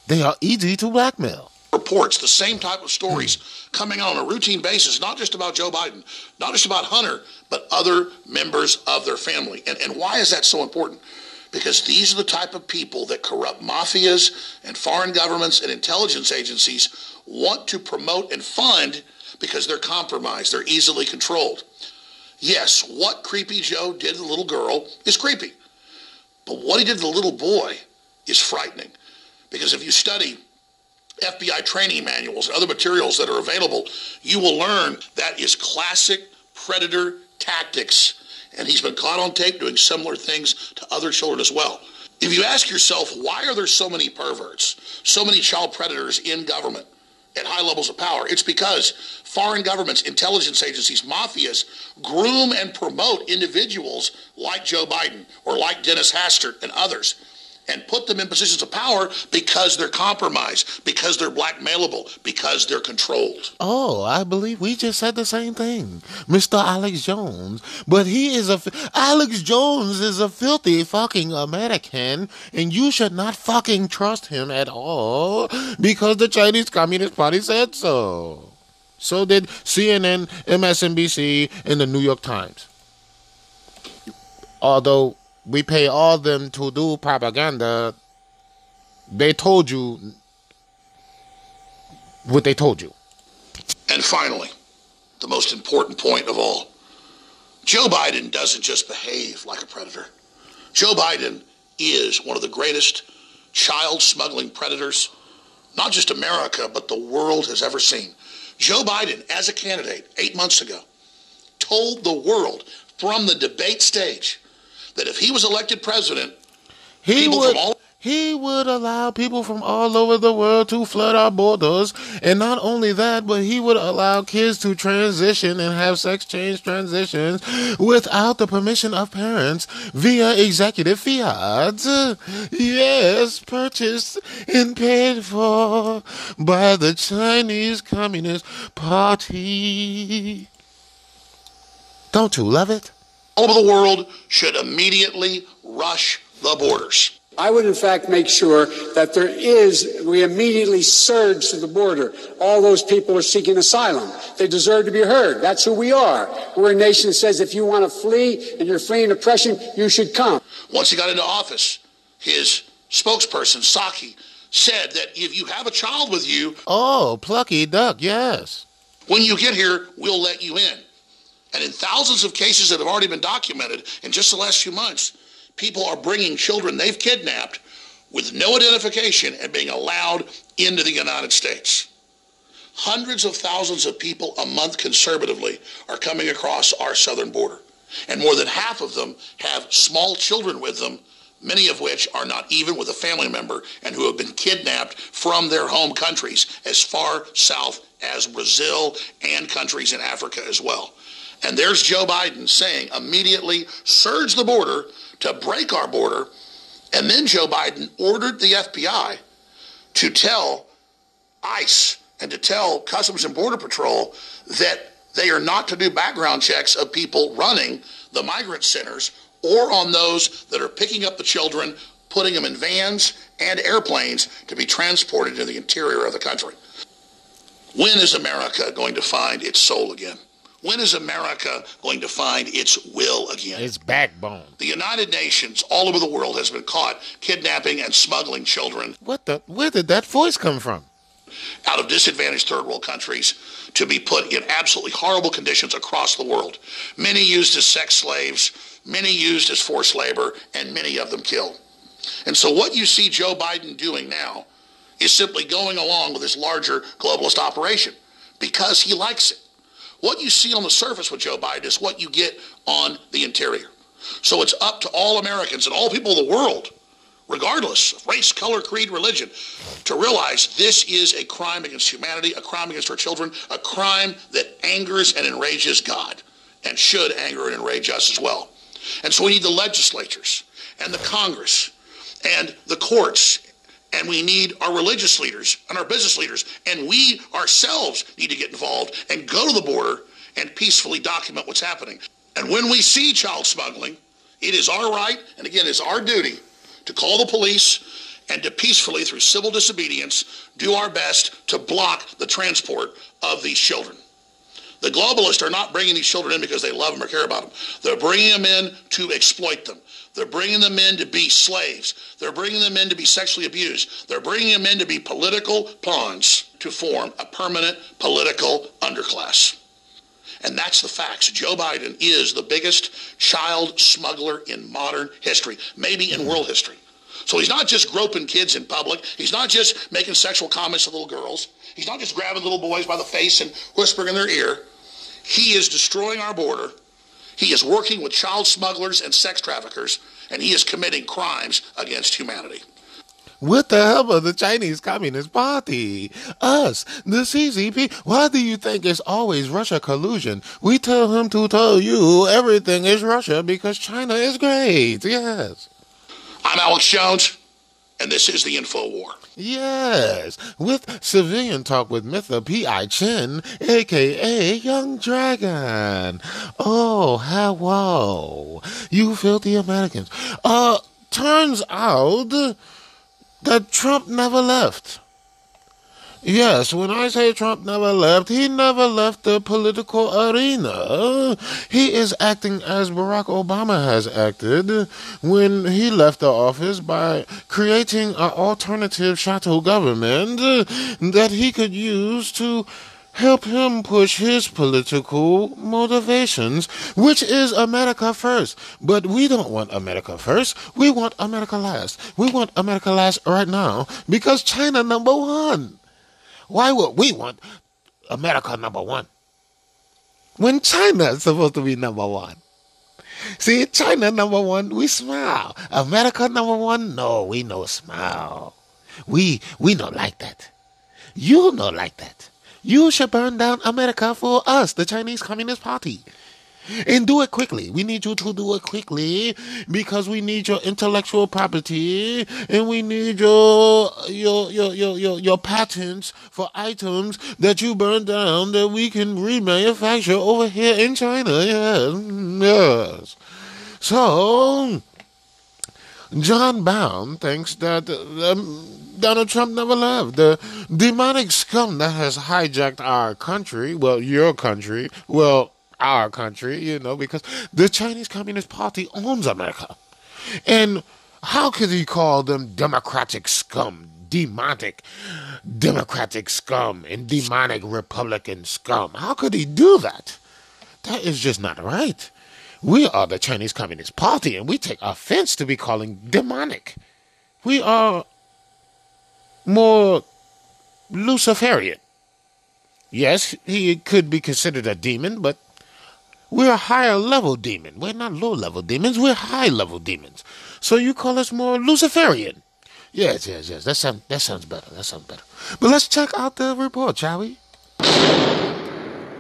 They are easy to blackmail. reports, the same type of stories coming out on a routine basis, not just about Joe Biden, not just about Hunter, but other members of their family. And, and why is that so important? Because these are the type of people that corrupt mafias and foreign governments and intelligence agencies want to promote and fund because they're compromised, they're easily controlled. Yes, what Creepy Joe did to the little girl is creepy. But what he did to the little boy is frightening. Because if you study FBI training manuals and other materials that are available, you will learn that is classic predator tactics. And he's been caught on tape doing similar things to other children as well. If you ask yourself, why are there so many perverts, so many child predators in government at high levels of power? It's because foreign governments, intelligence agencies, mafias groom and promote individuals like Joe Biden or like Dennis Hastert and others and put them in positions of power because they're compromised, because they're blackmailable, because they're controlled. Oh, I believe we just said the same thing, Mr. Alex Jones. But he is a Alex Jones is a filthy fucking American, and you should not fucking trust him at all because the Chinese Communist Party said so. So did CNN, MSNBC, and the New York Times. Although we pay all them to do propaganda, they told you what they told you. And finally, the most important point of all Joe Biden doesn't just behave like a predator. Joe Biden is one of the greatest child smuggling predators, not just America, but the world has ever seen. Joe Biden, as a candidate eight months ago, told the world from the debate stage that if he was elected president, he would, all he would allow people from all over the world to flood our borders. And not only that, but he would allow kids to transition and have sex change transitions without the permission of parents via executive fiat. Yes, purchased and paid for by the Chinese Communist Party. Don't you love it? All over the world should immediately rush the borders. I would, in fact, make sure that there is, we immediately surge to the border. All those people are seeking asylum. They deserve to be heard. That's who we are. We're a nation that says if you want to flee and you're fleeing oppression, you should come. Once he got into office, his spokesperson, Psaki, said that if you have a child with you. Oh, plucky duck, yes. When you get here, we'll let you in. And in thousands of cases that have already been documented in just the last few months, people are bringing children they've kidnapped with no identification and being allowed into the United States. Hundreds of thousands of people a month conservatively are coming across our southern border. And more than half of them have small children with them, many of which are not even with a family member and who have been kidnapped from their home countries as far south as Brazil and countries in Africa as well. And there's Joe Biden saying immediately surge the border to break our border. And then Joe Biden ordered the FBI to tell ICE and to tell Customs and Border Patrol that they are not to do background checks of people running the migrant centers or on those that are picking up the children, putting them in vans and airplanes to be transported to the interior of the country. When is America going to find its soul again? When is America going to find its will again? Its backbone. The United Nations all over the world has been caught kidnapping and smuggling children. What the? Where did that voice come from? Out of disadvantaged third world countries to be put in absolutely horrible conditions across the world. Many used as sex slaves, many used as forced labor, and many of them killed. And so what you see Joe Biden doing now is simply going along with this larger globalist operation because he likes it. What you see on the surface with Joe Biden is what you get on the interior. So it's up to all Americans and all people of the world, regardless of race, color, creed, religion, to realize this is a crime against humanity, a crime against our children, a crime that angers and enrages God and should anger and enrage us as well. And so we need the legislatures and the Congress and the courts and we need our religious leaders and our business leaders, and we ourselves need to get involved and go to the border and peacefully document what's happening. And when we see child smuggling, it is our right, and again, it's our duty to call the police and to peacefully, through civil disobedience, do our best to block the transport of these children. The globalists are not bringing these children in because they love them or care about them. They're bringing them in to exploit them. They're bringing them in to be slaves. They're bringing them in to be sexually abused. They're bringing them in to be political pawns to form a permanent political underclass. And that's the facts. Joe Biden is the biggest child smuggler in modern history, maybe in world history. So he's not just groping kids in public. He's not just making sexual comments to little girls. He's not just grabbing little boys by the face and whispering in their ear. He is destroying our border. He is working with child smugglers and sex traffickers, and he is committing crimes against humanity. With the help of the Chinese Communist Party. Us, the CCP. Why do you think it's always Russia collusion? We tell him to tell you everything is Russia because China is great. Yes. I'm Alex Jones, and this is the Info War. Yes, with civilian talk with Mitha P.I. Chin, aka Young Dragon. Oh, hello, you filthy Americans. Uh, turns out that Trump never left. Yes, when I say Trump never left, he never left the political arena. He is acting as Barack Obama has acted when he left the office by creating an alternative shadow government that he could use to help him push his political motivations, which is America first. But we don't want America first. We want America last. We want America last right now because China number one. Why would we want America number one? When China is supposed to be number one. See, China number one, we smile. America number one, no, we no smile. We we not like that. You not like that. You should burn down America for us, the Chinese Communist Party. And do it quickly. We need you to do it quickly because we need your intellectual property and we need your your your your your, your patents for items that you burn down that we can remanufacture over here in China. Yes. Yes. So Jon Bowne thinks that um, Donald Trump never left. The demonic scum that has hijacked our country, well, your country, well, our country, you know, because the Chinese Communist Party owns America. And how could he call them democratic scum, demonic democratic scum, and demonic Republican scum? How could he do that? That is just not right. We are the Chinese Communist Party, and we take offense to be calling demonic. We are more Luciferian. Yes, he could be considered a demon, but we're a higher level demon. We're not low level demons, we're high level demons. So you call us more Luciferian. Yes, yes, yes. That sounds that sounds better. That sounds better. But let's check out the report, shall we?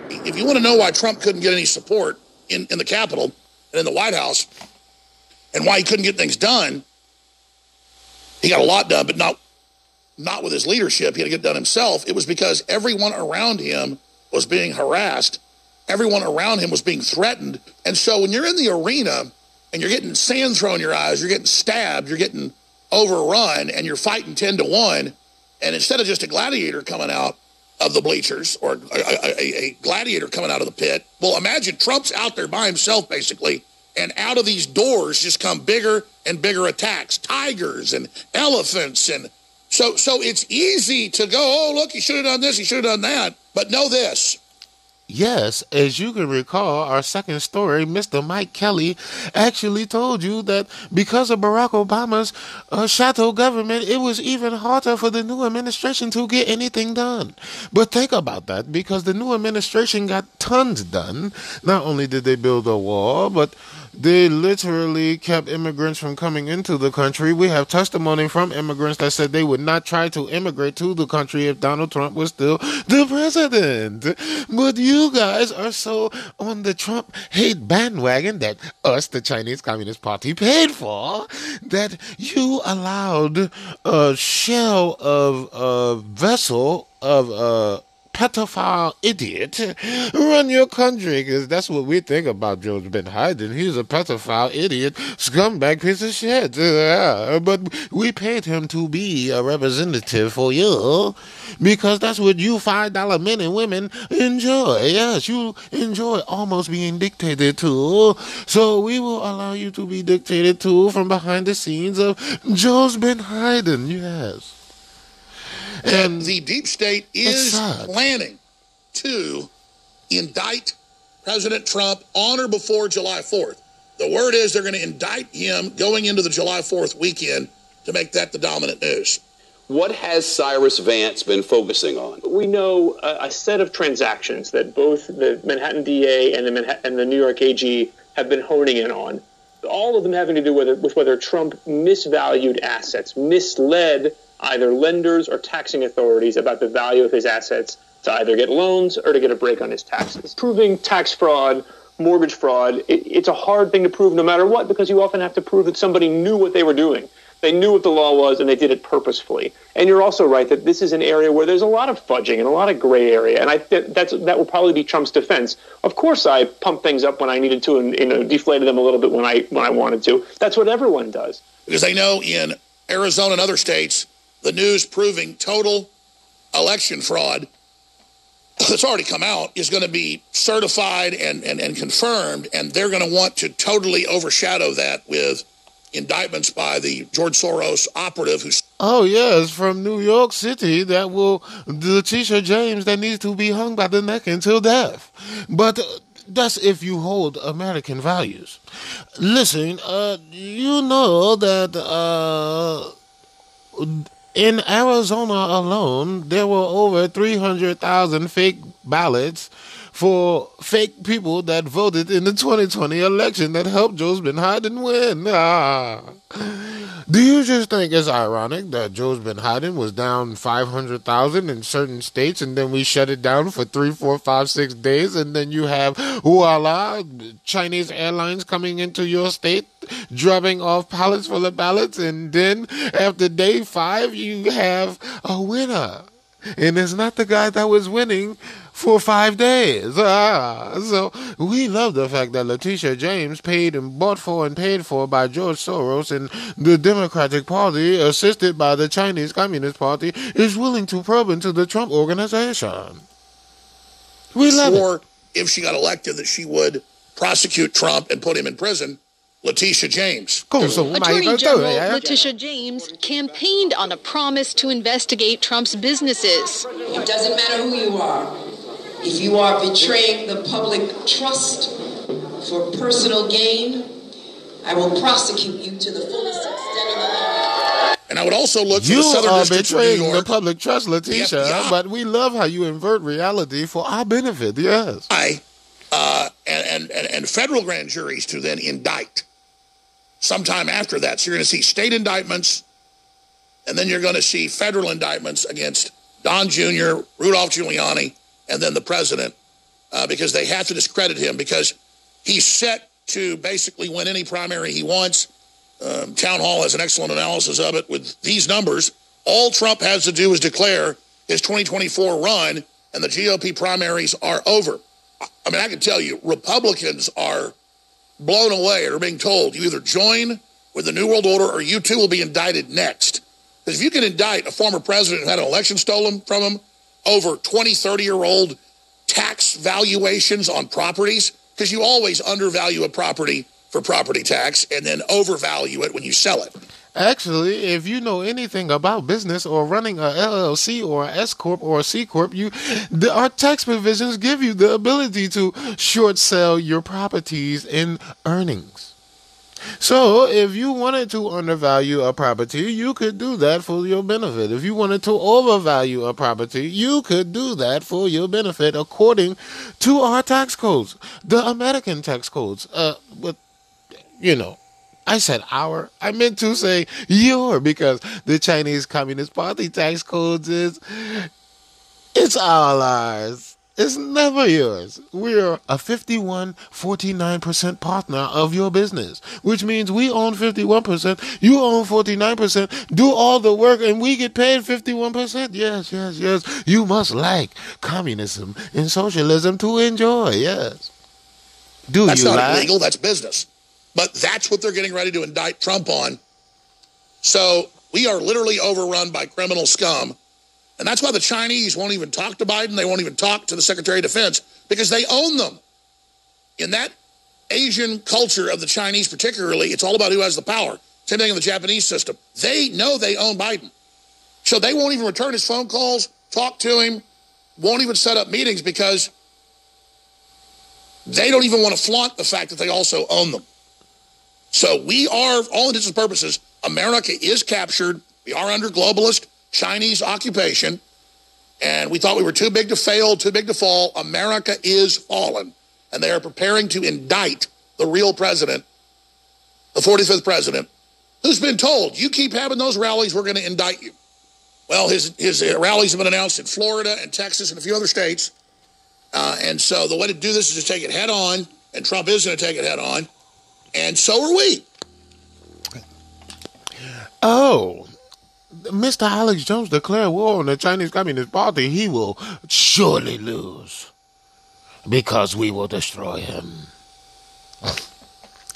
If you want to know why Trump couldn't get any support in, in the Capitol and in the White House, and why he couldn't get things done, he got a lot done, but not not with his leadership. He had to get done himself. It was because everyone around him was being harassed. Everyone around him was being threatened. And so when you're in the arena and you're getting sand thrown in your eyes, you're getting stabbed, you're getting overrun, and you're fighting 10 to 1, and instead of just a gladiator coming out of the bleachers or a, a, a gladiator coming out of the pit, well, imagine Trump's out there by himself, basically, and out of these doors just come bigger and bigger attacks tigers and elephants and so so it's easy to go oh look he should have done this he should have done that but know this Yes, as you can recall, our second story, Mr. Mike Kelly actually told you that because of Barack Obama's uh, shadow government, it was even harder for the new administration to get anything done. But think about that, because the new administration got tons done. Not only did they build a wall, but they literally kept immigrants from coming into the country. We have testimony from immigrants that said they would not try to immigrate to the country if Donald Trump was still the president. But you guys are so on the Trump hate bandwagon that us, the Chinese Communist Party, paid for that you allowed a shell of a vessel of a pedophile idiot run your country because that's what we think about Joe Biden. He's a pedophile idiot, scumbag piece of shit. Yeah, but we paid him to be a representative for you because that's what you five dollar men and women enjoy. Yes, you enjoy almost being dictated to. So we will allow you to be dictated to from behind the scenes of Joe's Biden. Yes. And the deep state is planning to indict President Trump on or before July 4th. The word is they're going to indict him going into the July 4th weekend to make that the dominant news. What has Cyrus Vance been focusing on? We know a, a set of transactions that both the Manhattan DA and the, Manhattan, and the New York AG have been honing in on. All of them having to do with, with whether Trump misvalued assets, misled either lenders or taxing authorities about the value of his assets to either get loans or to get a break on his taxes. Proving tax fraud, mortgage fraud, it, it's a hard thing to prove no matter what because you often have to prove that somebody knew what they were doing. They knew what the law was and they did it purposefully. And you're also right that this is an area where there's a lot of fudging and a lot of gray area. And I that's that will probably be Trump's defense. Of course, I pumped things up when I needed to and you know deflated them a little bit when I when I wanted to. That's what everyone does. Because they know in Arizona and other states, the news proving total election fraud that's already come out is going to be certified and, and, and confirmed, and they're going to want to totally overshadow that with indictments by the George Soros operative who's. Oh, yes, from New York City that will, Letitia James, that needs to be hung by the neck until death. But. Uh, that's if you hold American values. Listen, uh, you know that uh, in Arizona alone, there were over 300,000 fake ballots for fake people that voted in the 2020 election that helped Joe's been Biden win. Ah. Do you just think it's ironic that Joe's been Biden was down 500,000 in certain states and then we shut it down for three, four, five, six days and then you have, voila, Chinese airlines coming into your state dropping off pallets full of ballots and then after day five you have a winner. And it's not the guy that was winning for five days. Ah, so we love the fact that Letitia James, paid and bought for and paid for by George Soros and the Democratic Party, assisted by the Chinese Communist Party, is willing to probe into the Trump organization. We love swore it. if she got elected that she would prosecute Trump and put him in prison. Letitia James. Attorney General Letitia James campaigned on a promise to investigate Trump's businesses. It doesn't matter who you are. If you are betraying the public trust for personal gain, I will prosecute you to the fullest extent of the law. And I would also look for the Southern are District of New betraying York. the public trust, Letitia, FBI. but we love how you invert reality for our benefit. Yes. I, uh, and, and, and, and federal grand juries to then indict sometime after that. So you're going to see state indictments, and then you're going to see federal indictments against Don Jr., Rudolph Giuliani, and then the president, uh, because they have to discredit him because he's set to basically win any primary he wants. Um, Town Hall has an excellent analysis of it with these numbers. All Trump has to do is declare his 2024 run, and the GOP primaries are over. I- I mean, I can tell you, Republicans are blown away are being told you either join with the New World Order or you too will be indicted next. Because if you can indict a former president who had an election stolen from him over 20, 30 year old tax valuations on properties, because you always undervalue a property for property tax and then overvalue it when you sell it. Actually, if you know anything about business or running a LLC or a S corp or a C corp, you the, our tax provisions give you the ability to short sell your properties in earnings. So, if you wanted to undervalue a property, you could do that for your benefit. If you wanted to overvalue a property, you could do that for your benefit according to our tax codes, the American tax codes. Uh, but you know, I said our. I meant to say your because the Chinese Communist Party tax codes is it's all ours. It's never yours. We're a 51 49% partner of your business, which means we own 51%, you own 49%, do all the work, and we get paid 51%. Yes, yes, yes. You must like communism and socialism to enjoy. Yes. Do That's you not like? illegal, that's business. But that's what they're getting ready to indict Trump on. So we are literally overrun by criminal scum. And that's why the Chinese won't even talk to Biden. They won't even talk to the Secretary of Defense because they own them. In that Asian culture of the Chinese, particularly, it's all about who has the power. Same thing in the Japanese system. They know they own Biden. So they won't even return his phone calls, talk to him, won't even set up meetings because They don't even want to flaunt the fact that they also own them. So we are, all intents and purposes, America is captured. We are under globalist Chinese occupation. And we thought we were too big to fail, too big to fall. America is fallen. And they are preparing to indict the real president, the 45th president, who's been told, you keep having those rallies, we're going to indict you. Well, his, his rallies have been announced in Florida and Texas and a few other states. Uh, and so the way to do this is to take it head on, and Trump is going to take it head on, and so are we. Oh, Mr. Alex Jones declared war on the Chinese Communist Party. He will surely lose because we will destroy him.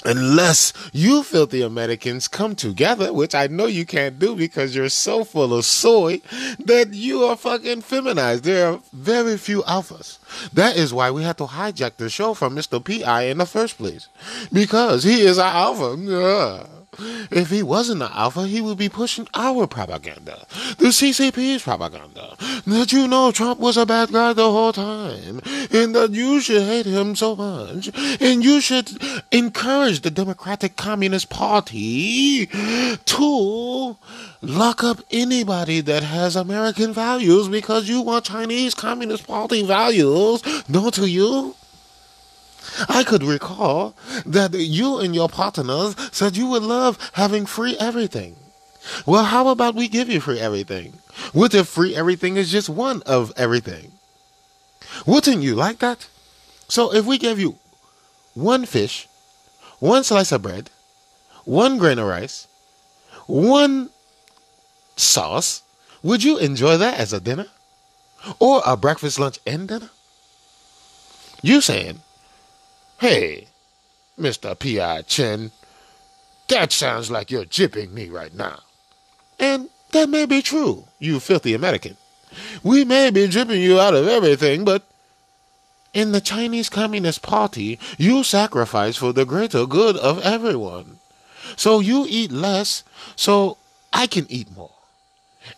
Unless you filthy Americans come together, which I know you can't do because you're so full of soy that you are fucking feminized. There are very few alphas. That is why we had to hijack the show from Mr. P.I. in the first place. Because he is our alpha. If he wasn't the alpha, he would be pushing our propaganda, the CCP's propaganda, that you know Trump was a bad guy the whole time, and that you should hate him so much, and you should encourage the Democratic Communist Party to lock up anybody that has American values because you want Chinese Communist Party values, don't you? I could recall that you and your partners said you would love having free everything. Well, how about we give you free everything? What if free everything is just one of everything? Wouldn't you like that? So if we gave you one fish, one slice of bread, one grain of rice, one sauce, would you enjoy that as a dinner? Or a breakfast, lunch, and dinner? You saying Hey, Mr. P.I. Chen, that sounds like you're jipping me right now. And that may be true, you filthy American. We may be jipping you out of everything, but in the Chinese Communist Party, you sacrifice for the greater good of everyone. So you eat less, so I can eat more.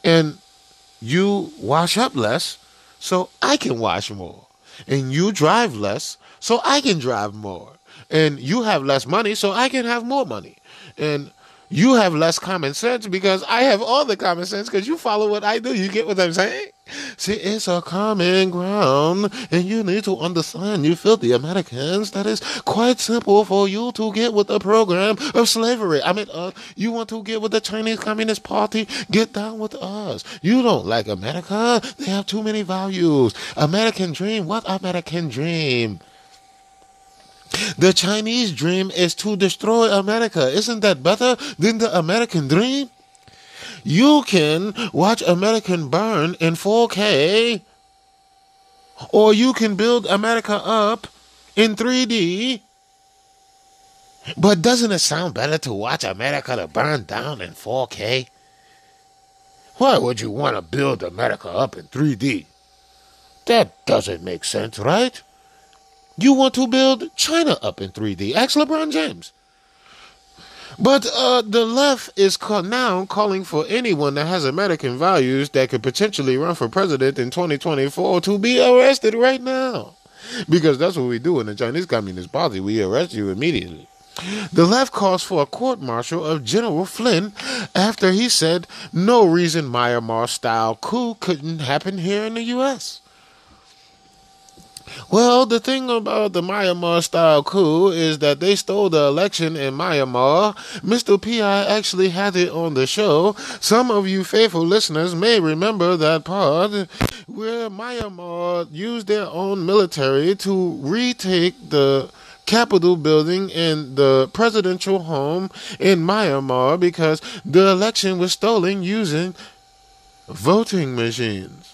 And you wash up less, so I can wash more. And you drive less, so I can drive more. And you have less money, so I can have more money. And you have less common sense because I have all the common sense because you follow what I do. You get what I'm saying? See, it's a common ground, and you need to understand, you filthy Americans, that is quite simple for you to get with the program of slavery. I mean, uh, you want to get with the Chinese Communist Party? Get down with us. You don't like America? They have too many values. American dream? What American dream? The Chinese dream is to destroy America. Isn't that better than the American dream? You can watch American burn in 4K, or you can build America up in 3D. But doesn't it sound better to watch America to burn down in 4K? Why would you want to build America up in 3D? That doesn't make sense, right? You want to build China up in 3D. Ask LeBron James. But uh, the left is call- now calling for anyone that has American values that could potentially run for president in 2024 to be arrested right now. Because that's what we do in the Chinese Communist Party. We arrest you immediately. The left calls for a court martial of General Flynn after he said no reason Myanmar style coup couldn't happen here in the U.S. Well, the thing about the Myanmar style coup is that they stole the election in Myanmar. Mr. P.I. actually had it on the show. Some of you faithful listeners may remember that part where Myanmar used their own military to retake the Capitol building and the presidential home in Myanmar because the election was stolen using voting machines.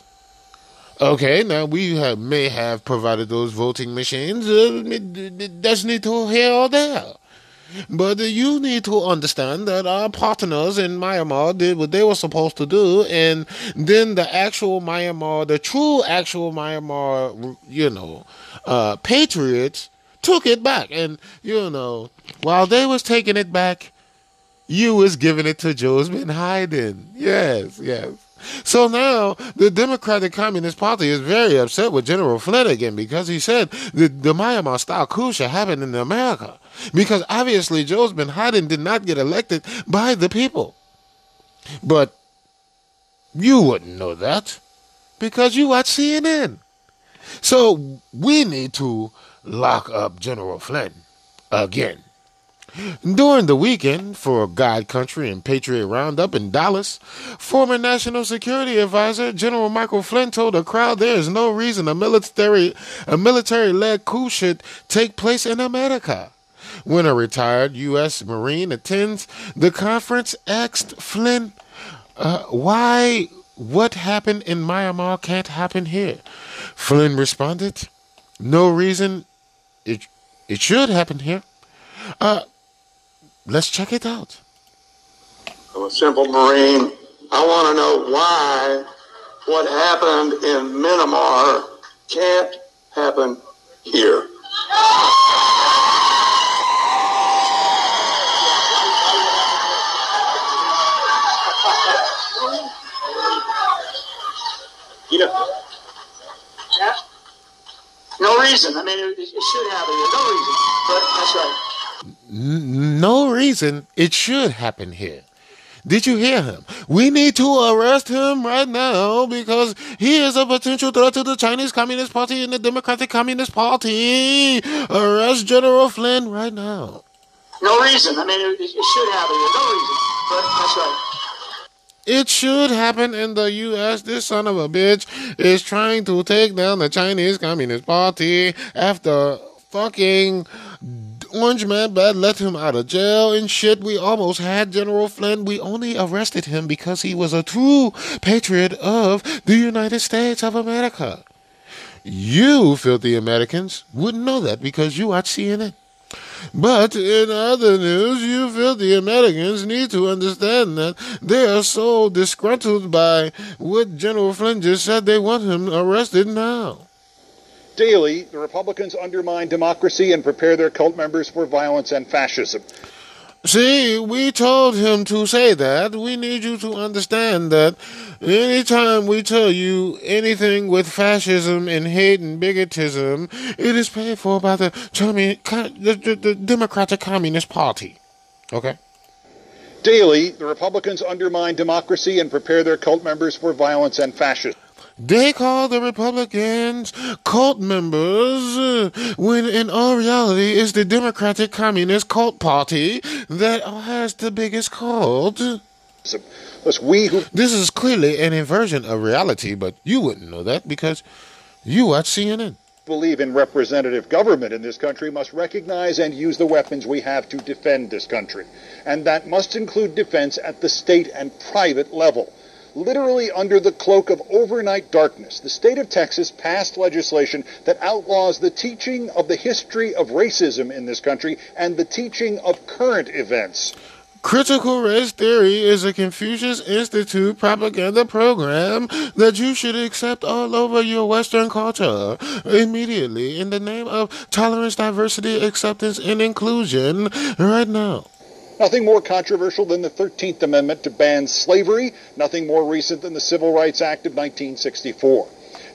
Okay, now we have, may have provided those voting machines. Uh, that's neither here or there. But you need to understand that our partners in Myanmar did what they were supposed to do, and then the actual Myanmar, the true actual Myanmar, you know, uh, patriots took it back. And, you know, while they was taking it back, you was giving it to Joe's been hiding. Yes, yes. So now the Democratic Communist Party is very upset with General Flynn again because he said the, the Myanmar style coup should happen in America. Because obviously Joe's been hiding did not get elected by the people. But you wouldn't know that because you watch CNN. So we need to lock up General Flynn again. During the weekend for God Country and Patriot Roundup in Dallas, former National Security Advisor General Michael Flynn told a crowd there is no reason a military a military-led coup should take place in America. When a retired U.S. Marine attends the conference, asked Flynn uh, why what happened in Myanmar can't happen here. Flynn responded, "No reason it it should happen here." Uh, Let's check it out. I'm a simple Marine. I want to know why what happened in Myanmar can't happen here. You know, yeah. No reason. I mean, it, it should happen. No reason, but that's right no reason it should happen here. Did you hear him? We need to arrest him right now because he is a potential threat to the Chinese Communist Party and the Democratic Communist Party. Arrest General Flynn right now. No reason. I mean, it, it should happen. There's no reason, but that's right. It should happen in the U.S. This son of a bitch is trying to take down the Chinese Communist Party after fucking Orange Man Bad let him out of jail and shit. We almost had General Flynn. We only arrested him because he was a true patriot of the United States of America. You filthy Americans wouldn't know that because you watch CNN. But in other news, you filthy Americans need to understand that they are so disgruntled by what General Flynn just said they want him arrested now. Daily, the Republicans undermine democracy and prepare their cult members for violence and fascism. See, we told him to say that. We need you to understand that anytime we tell you anything with fascism and hate and bigotism, it is paid for by the, the, the, the Democratic Communist Party. Okay? Daily, the Republicans undermine democracy and prepare their cult members for violence and fascism. They call the Republicans cult members uh, when in all reality it's the Democratic Communist Cult Party that has the biggest cult. we who this is clearly an inversion of reality, but you wouldn't know that because you watch CNN. Believe in representative government in this country must recognize and use the weapons we have to defend this country. And that must include defense at the state and private level literally under the cloak of overnight darkness, the state of Texas passed legislation that outlaws the teaching of the history of racism in this country and the teaching of current events. Critical race theory is a Confucius Institute propaganda program that you should accept all over your Western culture immediately in the name of tolerance, diversity, acceptance, and inclusion right now. Nothing more controversial than the 13th Amendment to ban slavery, nothing more recent than the Civil Rights Act of 1964.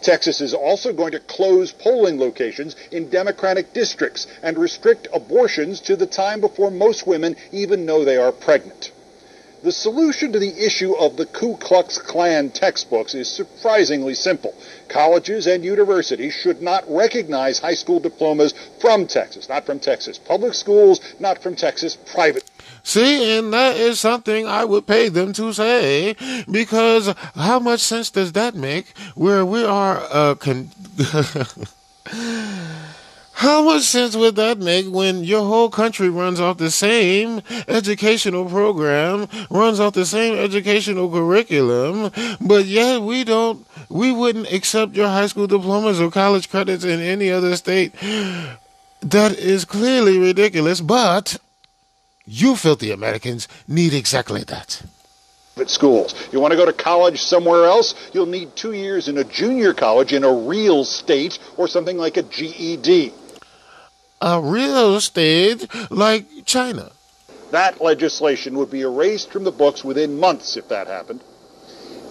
Texas is also going to close polling locations in Democratic districts and restrict abortions to the time before most women even know they are pregnant. The solution to the issue of the Ku Klux Klan textbooks is surprisingly simple. Colleges and universities should not recognize high school diplomas from Texas, not from Texas public schools, not from Texas private See, and that is something I would pay them to say, because how much sense does that make where we are, uh, con- How much sense would that make when your whole country runs off the same educational program, runs off the same educational curriculum, but yet we don't, we wouldn't accept your high school diplomas or college credits in any other state? That is clearly ridiculous, but you filthy Americans need exactly that. At schools. You want to go to college somewhere else? You'll need two years in a junior college in a real state or something like a GED. A real state like China. That legislation would be erased from the books within months if that happened.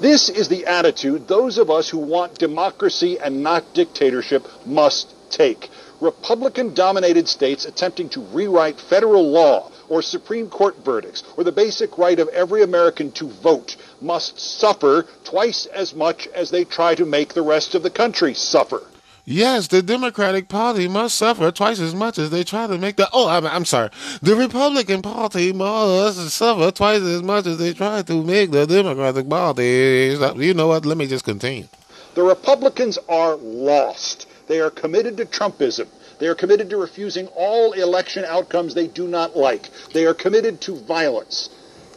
This is the attitude those of us who want democracy and not dictatorship must take. Republican dominated states attempting to rewrite federal law or Supreme Court verdicts or the basic right of every American to vote must suffer twice as much as they try to make the rest of the country suffer. Yes, the Democratic Party must suffer twice as much as they try to make the. Oh, I'm, I'm sorry. The Republican Party must suffer twice as much as they try to make the Democratic Party. You know what? Let me just continue. The Republicans are lost. They are committed to Trumpism. They are committed to refusing all election outcomes they do not like. They are committed to violence.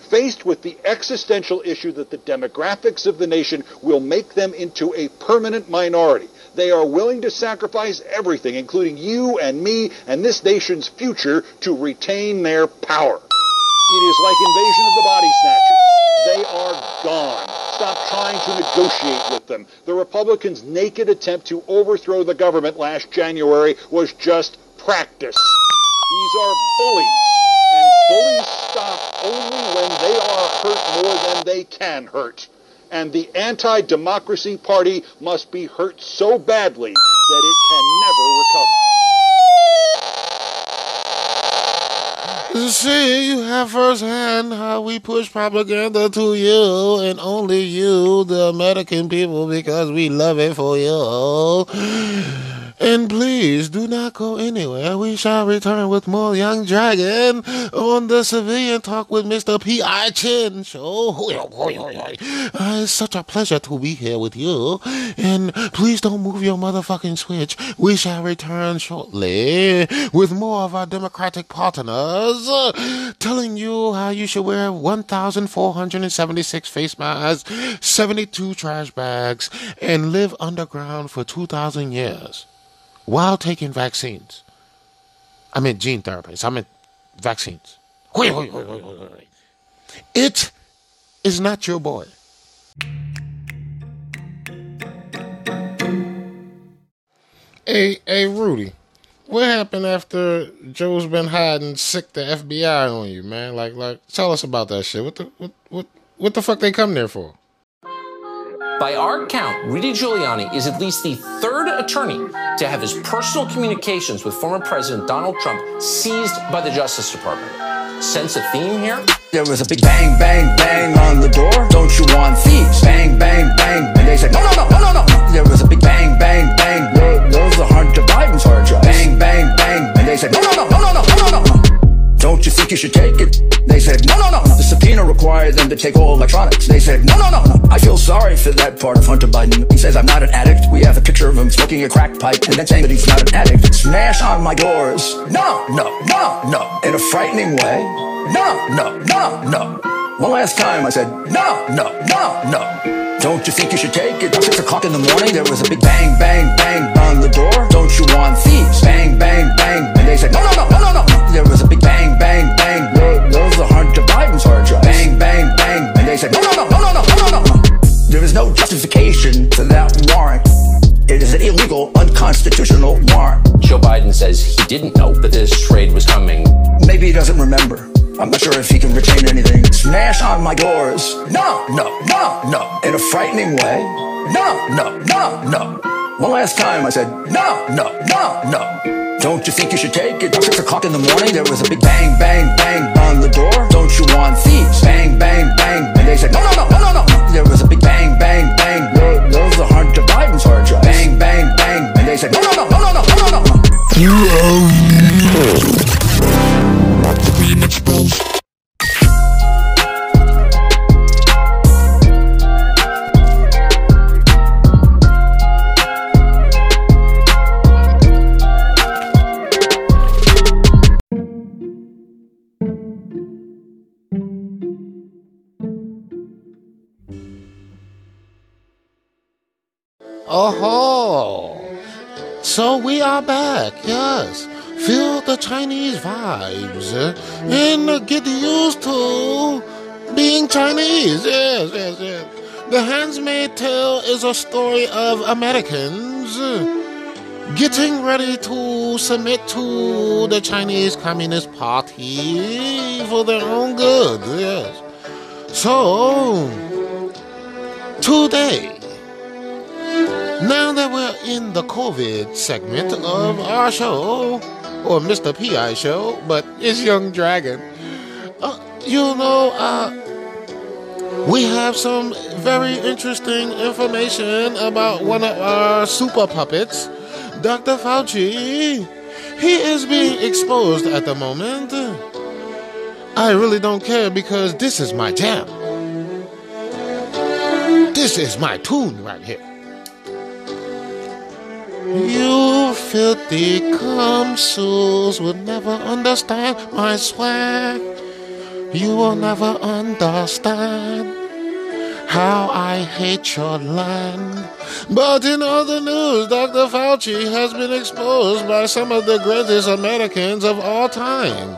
Faced with the existential issue that the demographics of the nation will make them into a permanent minority, they are willing to sacrifice everything, including you and me and this nation's future, to retain their power. It is like invasion of the body snatchers. They are gone. Stop trying to negotiate with them. The Republicans' naked attempt to overthrow the government last January was just practice. These are bullies. And bullies stop only when they are hurt more than they can hurt and the anti-democracy party must be hurt so badly that it can never recover. See, you have firsthand how we push propaganda to you and only you, the American people, because we love it for you. And please do not go anywhere. We shall return with more Young Dragon on the Civilian Talk with Mr. P.I. Chin show. Uh, it's such a pleasure to be here with you. And please don't move your motherfucking switch. We shall return shortly with more of our Democratic partners uh, telling you how you should wear 1,476 face masks, 72 trash bags, and live underground for 2,000 years while taking vaccines. I meant gene therapies. I meant vaccines. It is not your boy. Hey, hey, Rudy, what happened after Joe's been hiding sick the FBI on you, man? Like, like, tell us about that shit. What the, what, what, what the fuck they come there for? By our count, Rudy Giuliani is at least the third attorney to have his personal communications with former President Donald Trump seized by the Justice Department. Sense a theme here? There was a big bang, bang, bang on the door. Don't you want thieves? Bang, bang, bang. And they said, no, no, no, no, no, no. There was a big bang, bang, bang. Those are Hunter Biden's hard drives. Bang, bang, bang. Subpoena them to take all electronics. They said, no, no, no, no. I feel sorry for that part of Hunter Biden. He says, I'm not an addict. We have a picture of him smoking a crack pipe and then saying that he's not an addict. Smash on my doors. No, no, no, no. In a frightening way. No, no, no, no. One last time I said, no, no, no, no. Don't you think you should take it? Six o'clock in the morning, there was a big bang, bang, bang on the door. Don't you want thieves? Bang, bang, bang. And they said, no, no, no, no, no, no. There was a big bang, bang, bang. Those are Hunter Biden's hard drives. Bang, bang, bang. And they said, no, no, no, no, no, no, no, no, no. There is no justification for that warrant. It is an illegal, unconstitutional warrant. Joe Biden says he didn't know that this trade was coming. Maybe he doesn't remember. I'm not sure if he can retain anything. Smash on my doors. No, no, no, no. In a frightening way. No, no, no, no. One last time I said, no, no, no, no. Don't you think you should take it? Six o'clock in the morning, there was a big bang, bang, bang on the door. Don't you want thieves? Bang, bang, bang. And they said, no, no, no, no, no, no. There was a big bang, bang, bang. Those are Hunter Biden's hard drives. Bang, bang, bang. And they said, no, no, no, no, no, no, no, no. You Oh, so we are back. Yes, feel the Chinese vibes and get used to being Chinese. Yes, yes, yes. The Handmaid's Tale is a story of Americans getting ready to submit to the Chinese Communist Party for their own good. Yes. So today. Now that we're in the COVID segment of our show, or Mr. P.I. show, but it's Young Dragon, uh, you know, uh, we have some very interesting information about one of our super puppets, Dr. Fauci. He is being exposed at the moment. I really don't care because this is my jam. This is my tune right here. You filthy souls will never understand my swag. You will never understand how I hate your land. But in other news, Dr. Fauci has been exposed by some of the greatest Americans of all time.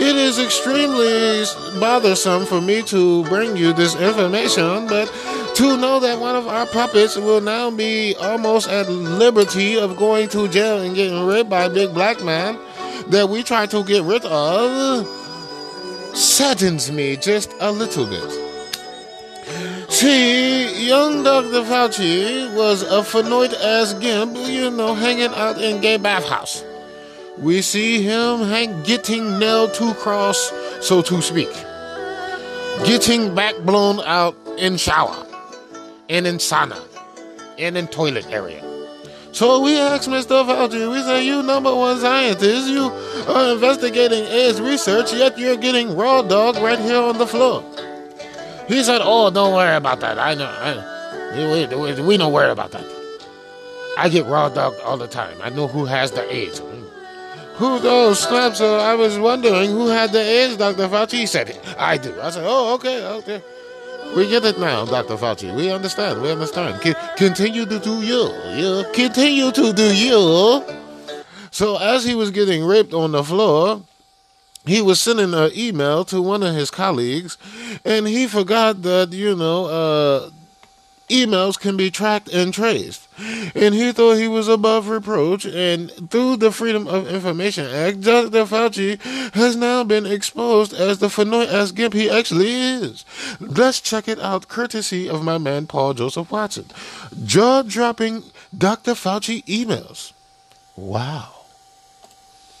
It is extremely bothersome for me to bring you this information, but to know that one of our puppets will now be almost at liberty of going to jail and getting raped by a big black man that we try to get rid of saddens me just a little bit. See, young Dr. Fauci was a phenoid ass gimp, you know, hanging out in gay bathhouse. We see him getting nailed to cross, so to speak. Getting back blown out in shower and in sauna and in toilet area. So we asked Mr. Fauci, we say, you number one scientist, you are investigating AIDS research, yet you're getting raw dog right here on the floor. He said, oh, don't worry about that. I know. I, we, we, we don't worry about that. I get raw dog all the time. I know who has the AIDS. Who those snaps? Uh, I was wondering who had the AIDS, Dr. Fauci. Said, it. I do. I said, oh, okay, okay. We get it now, Dr. Fauci. We understand. We understand. C- continue to do you. You continue to do you. So as he was getting raped on the floor, he was sending an email to one of his colleagues, and he forgot that you know uh, emails can be tracked and traced. And he thought he was above reproach. And through the Freedom of Information Act, Dr. Fauci has now been exposed as the Fanoy as Gimp he actually is. Let's check it out, courtesy of my man Paul Joseph Watson. Jaw dropping Dr. Fauci emails. Wow.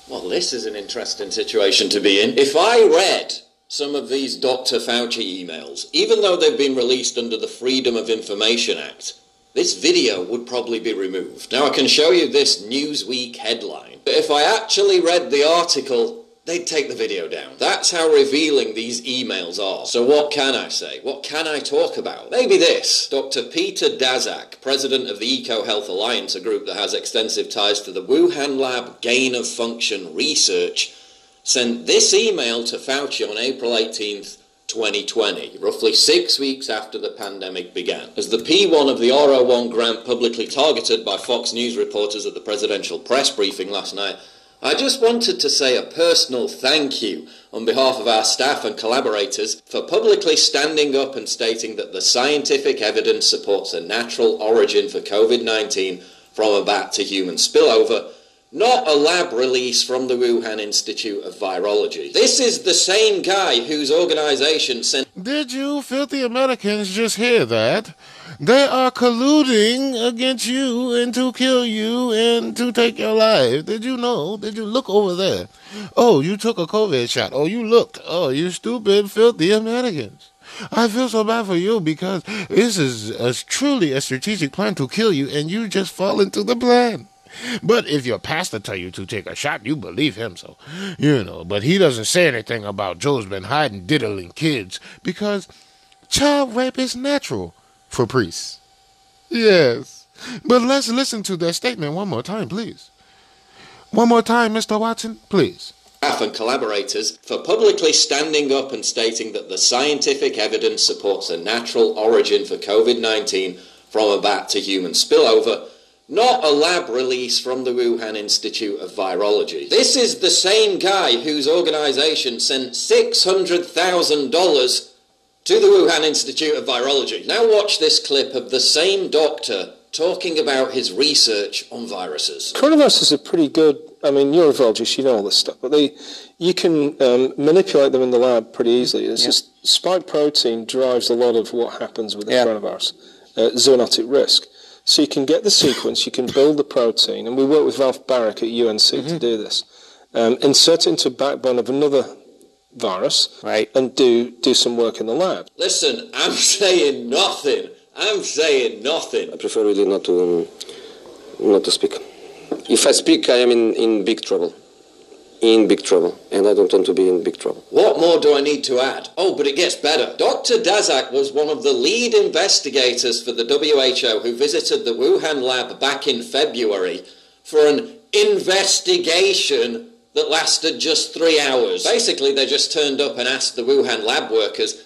Well, this is an interesting situation to be in. If I read some of these Dr. Fauci emails, even though they've been released under the Freedom of Information Act, this video would probably be removed. Now, I can show you this Newsweek headline, but if I actually read the article, they'd take the video down. That's how revealing these emails are. So, what can I say? What can I talk about? Maybe this Dr. Peter Daszak, president of the Eco Health Alliance, a group that has extensive ties to the Wuhan lab gain of function research sent this email to Fauci on April 18th, 2020, roughly six weeks after the pandemic began. As the P1 of the R01 grant publicly targeted by Fox News reporters at the presidential press briefing last night, I just wanted to say a personal thank you on behalf of our staff and collaborators for publicly standing up and stating that the scientific evidence supports a natural origin for COVID 19 from a bat to human spillover not a lab release from the Wuhan Institute of Virology. This is the same guy whose organization sent. Did you filthy Americans just hear that? They are colluding against you and to kill you and to take your life. Did you know? Did you look over there? Oh, you took a COVID shot. Oh, you looked. Oh, you stupid, filthy Americans. I feel so bad for you because this is a, truly a strategic plan to kill you and you just fall into the plan. But if your pastor tell you to take a shot, you believe him. So, you know, but he doesn't say anything about Joe's been hiding diddling kids because child rape is natural for priests. Yes. But let's listen to that statement one more time, please. One more time, Mr. Watson, please. And collaborators for publicly standing up and stating that the scientific evidence supports a natural origin for COVID 19 from a bat to human spillover not a lab release from the Wuhan Institute of Virology. This is the same guy whose organization sent $600,000 to the Wuhan Institute of Virology. Now watch this clip of the same doctor talking about his research on viruses. Coronavirus is a pretty good I mean, you're a virologist, you know all this stuff, but they, you can um, manipulate them in the lab pretty easily. It's just spike protein drives a lot of what happens with the coronavirus, uh, zoonotic risk. So you can get the sequence, you can build the protein, and we work with Ralph Baric at UNC to do this. Um, insert it into a backbone of another virus, right. and do do some work in the lab. Listen, I'm saying nothing. I'm saying nothing. I prefer really not to um, not to speak. If I speak, I am in, in big trouble. In big trouble, and I don't want to be in big trouble. What more do I need to add? Oh, but it gets better. Dr. Daszak was one of the lead investigators for the WHO who visited the Wuhan lab back in February for an investigation that lasted just three hours. Basically, they just turned up and asked the Wuhan lab workers,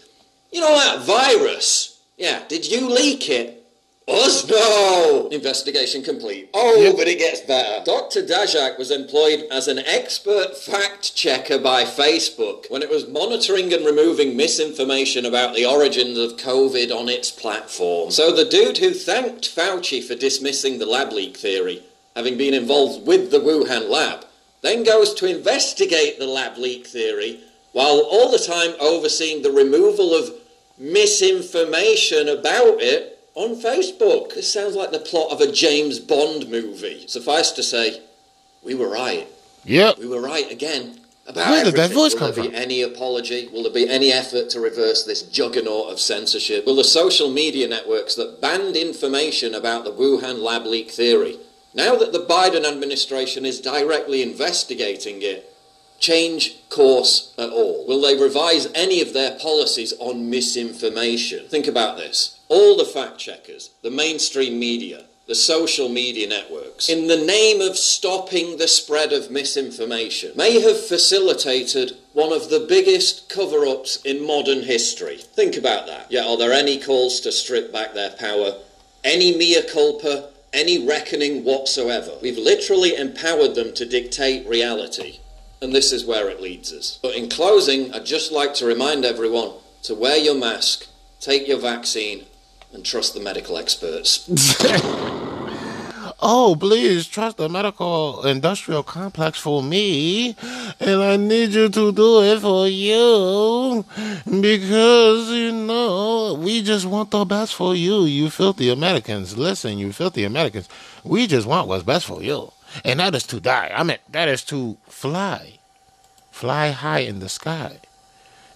you know that virus? Yeah, did you leak it? Us? No! Investigation complete. Oh, but it gets better. Dr. Daszak was employed as an expert fact checker by Facebook when it was monitoring and removing misinformation about the origins of COVID on its platform. So the dude who thanked Fauci for dismissing the lab leak theory, having been involved with the Wuhan lab, then goes to investigate the lab leak theory while all the time overseeing the removal of misinformation about it on Facebook. This sounds like the plot of a James Bond movie. Suffice to say, we were right. Yep. We were right again. About Where did that voice Will come there from? be any apology? Will there be any effort to reverse this juggernaut of censorship? Will the social media networks that banned information about the Wuhan lab leak theory, now that the Biden administration is directly investigating it, change course at all? Will they revise any of their policies on misinformation? Think about this. All the fact checkers, the mainstream media, the social media networks, in the name of stopping the spread of misinformation, may have facilitated one of the biggest cover ups in modern history. Think about that. Yet, are there any calls to strip back their power? Any mea culpa? Any reckoning whatsoever? We've literally empowered them to dictate reality. And this is where it leads us. But in closing, I'd just like to remind everyone to wear your mask, take your vaccine, and trust the medical experts. Oh, please trust the medical industrial complex for me, and I need you to do it for you because you know we just want the best for you, you filthy Americans. Listen, you filthy Americans, we just want what's best for you, and that is to die. I mean, that is to fly, fly high in the sky.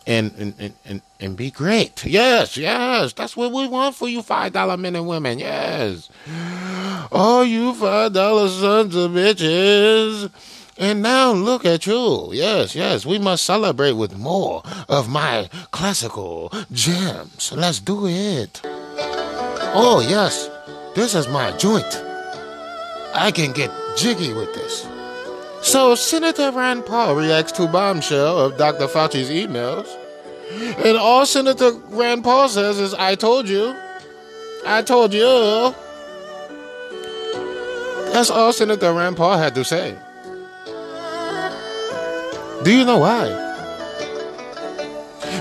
And, and, and, and, be great. Yes, yes. That's what we want for you five dollar men and women. Yes. Oh, you five dollar sons of bitches. And now look at you. Yes, yes. We must celebrate with more of my classical gems. Let's do it. Oh, yes. This is my joint. I can get jiggy with this. So Senator Rand Paul reacts to bombshell of Dr. Fauci's emails. And all Senator Rand Paul says is, I told you. I told you. That's all Senator Rand Paul had to say. Do you know why?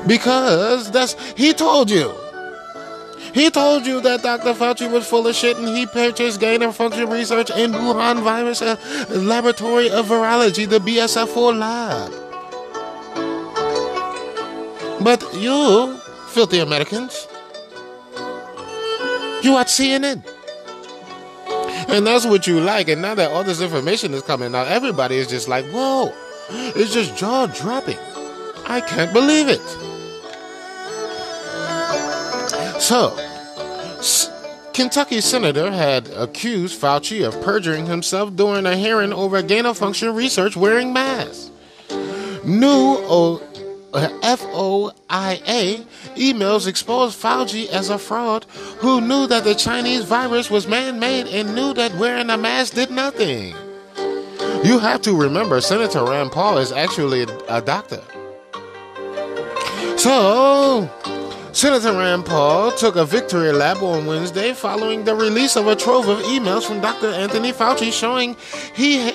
Because that's he told you. He told you that Dr. Fauci was full of shit and he purchased gain of function research in Wuhan virus uh, laboratory of virology, the BSF4 lab. But you, filthy Americans, you watch CNN. And that's what you like. And now that all this information is coming out, everybody is just like, whoa, it's just jaw dropping. I can't believe it. So, Kentucky senator had accused Fauci of perjuring himself during a hearing over gain of function research wearing masks. New o- uh, FOIA emails exposed Fauci as a fraud who knew that the Chinese virus was man made and knew that wearing a mask did nothing. You have to remember, Senator Rand Paul is actually a, a doctor. So, Senator Rand Paul took a victory lap on Wednesday following the release of a trove of emails from Dr. Anthony Fauci showing he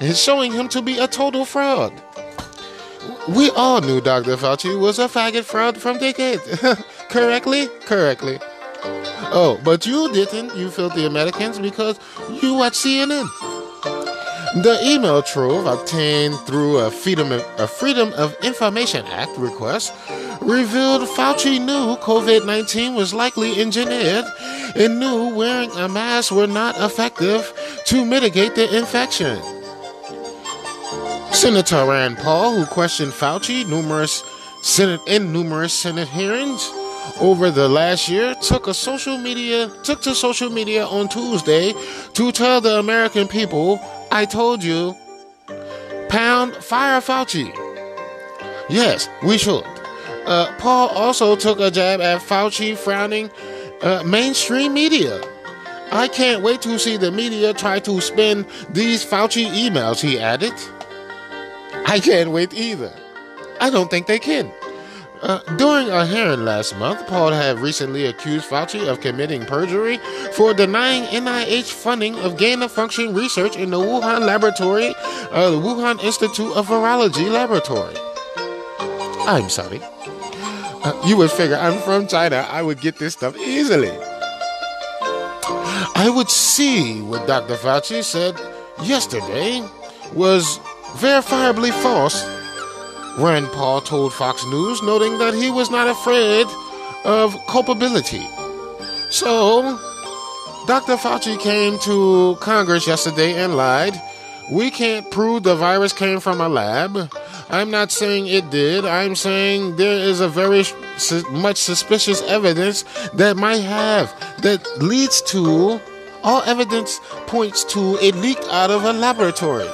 is showing him to be a total fraud. We all knew Dr. Fauci was a faggot fraud from decades. Correctly? Correctly. Oh, but you didn't, you filthy Americans, because you watch CNN. The email trove obtained through a Freedom of, a Freedom of Information Act request revealed Fauci knew COVID 19 was likely engineered and knew wearing a mask were not effective to mitigate the infection. Senator Rand Paul, who questioned Fauci numerous Senate in numerous Senate hearings over the last year, took a social media took to social media on Tuesday to tell the American people, "I told you, pound fire Fauci." Yes, we should. Uh, Paul also took a jab at Fauci, frowning uh, mainstream media. I can't wait to see the media try to spin these Fauci emails, he added. I can't wait either. I don't think they can. Uh, during a hearing last month, Paul had recently accused Fauci of committing perjury for denying NIH funding of gain of function research in the Wuhan laboratory, uh, the Wuhan Institute of Virology laboratory. I'm sorry. Uh, you would figure I'm from China, I would get this stuff easily. I would see what Dr. Fauci said yesterday was verifiably false, Rand Paul told Fox News, noting that he was not afraid of culpability. So, Dr. Fauci came to Congress yesterday and lied. We can't prove the virus came from a lab. I'm not saying it did. I'm saying there is a very su- much suspicious evidence that might have that leads to all evidence points to it leaked out of a laboratory.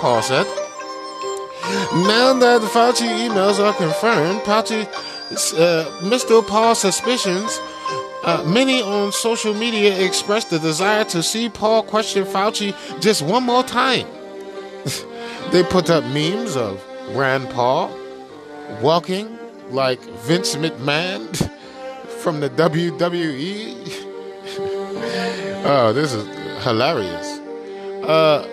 Paul said. Now that the Fauci emails are confirmed, Fauci, uh, Mr. Paul's suspicions, uh, many on social media expressed the desire to see Paul question Fauci just one more time. they put up memes of Rand Paul walking like Vince McMahon from the WWE. oh, this is hilarious. Uh,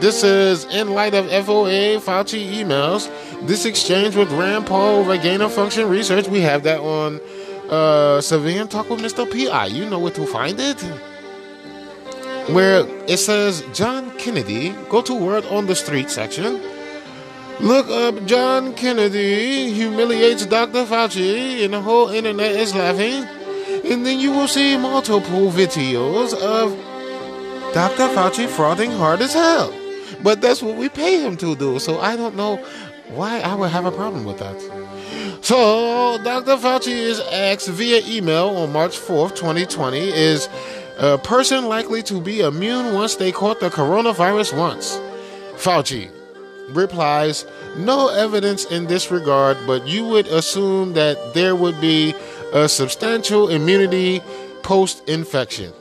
this is in light of FOA Fauci emails. This exchange with Rand Paul over gain of function research. We have that on uh, Civilian Talk with Mr. P.I. You know where to find it. Where it says John Kennedy, go to Word on the Street section. Look up John Kennedy humiliates Dr. Fauci, and the whole internet is laughing. And then you will see multiple videos of Dr. Fauci frauding hard as hell. But that's what we pay him to do. So I don't know why I would have a problem with that. So Dr. Fauci is asked via email on March 4th, 2020, is a person likely to be immune once they caught the coronavirus once? Fauci replies, no evidence in this regard, but you would assume that there would be a substantial immunity post infection.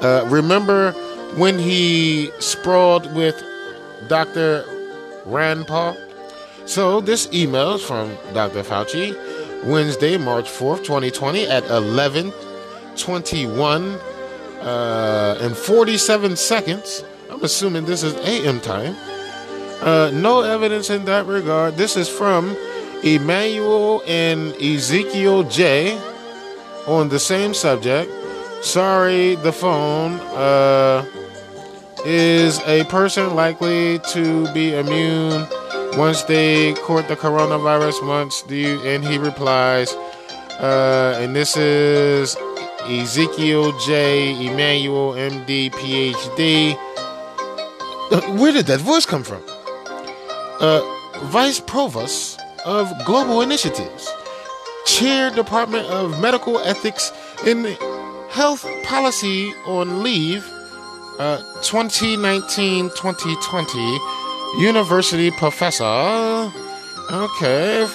Uh, remember when he sprawled with Dr. Rand Paul? So, this email is from Dr. Fauci, Wednesday, March 4th, 2020, at 11 21 uh, and 47 seconds. I'm assuming this is AM time. Uh, no evidence in that regard. This is from Emanuel and Ezekiel J on the same subject. Sorry, the phone. Uh, is a person likely to be immune once they caught the coronavirus? Once do you? And he replies, uh, and this is Ezekiel J. Emanuel, MD, PhD. Where did that voice come from? Uh, Vice Provost of Global Initiatives, Chair Department of Medical Ethics in Health Policy on Leave, uh, 2019 2020, University Professor. Okay.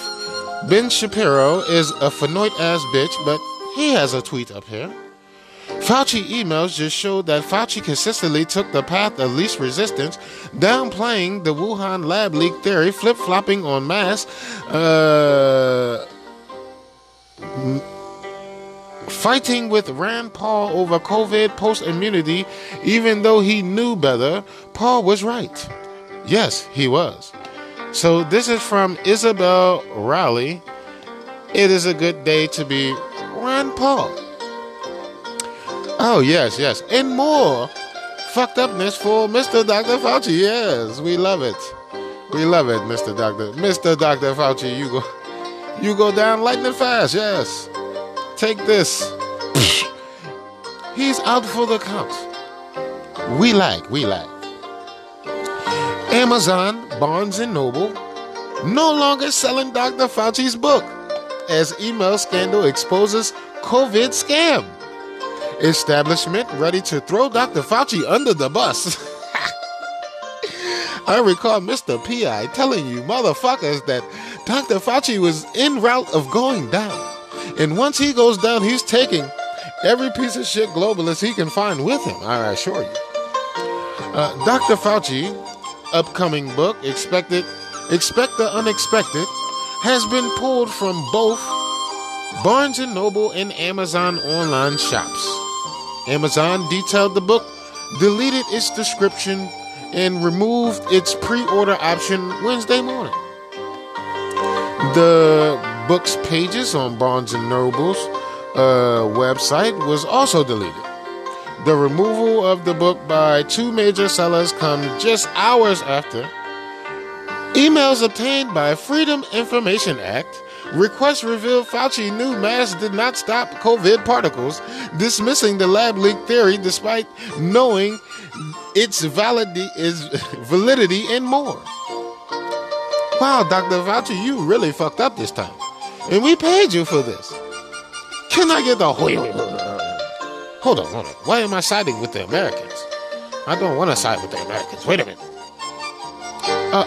Ben Shapiro is a Fanoid ass bitch, but he has a tweet up here. Fauci emails just showed that Fauci consistently took the path of least resistance, downplaying the Wuhan lab leak theory, flip flopping on mass, uh, fighting with Rand Paul over COVID post immunity, even though he knew better. Paul was right. Yes, he was. So this is from Isabel Raleigh. It is a good day to be Rand Paul. Oh, yes, yes. And more fucked upness for Mr. Dr. Fauci. Yes, we love it. We love it, Mr. Doctor. Mr. Dr. Fauci, you go you go down lightning fast, yes. Take this. He's out for the count. We like, we like. Amazon, Barnes and Noble, no longer selling Dr. Fauci's book as email scandal exposes COVID scam. Establishment ready to throw Dr. Fauci under the bus. I recall Mr. P.I. telling you motherfuckers that Dr. Fauci was en route of going down. And once he goes down, he's taking every piece of shit globalist he can find with him, I assure you. Uh, Dr. Fauci, upcoming book, Expected, Expect the Unexpected, has been pulled from both Barnes & Noble and Amazon online shops. Amazon detailed the book, deleted its description, and removed its pre-order option Wednesday morning. The book's pages on Barnes & Noble's uh, website was also deleted. The removal of the book by two major sellers comes just hours after emails obtained by Freedom Information Act requests reveal Fauci knew masks did not stop COVID particles, dismissing the lab leak theory despite knowing its validity validity and more. Wow, Dr. Fauci, you really fucked up this time. And we paid you for this. Can I get the wait, Hold on, hold on. Why am I siding with the Americans? I don't want to side with the Americans. Wait a minute. Uh,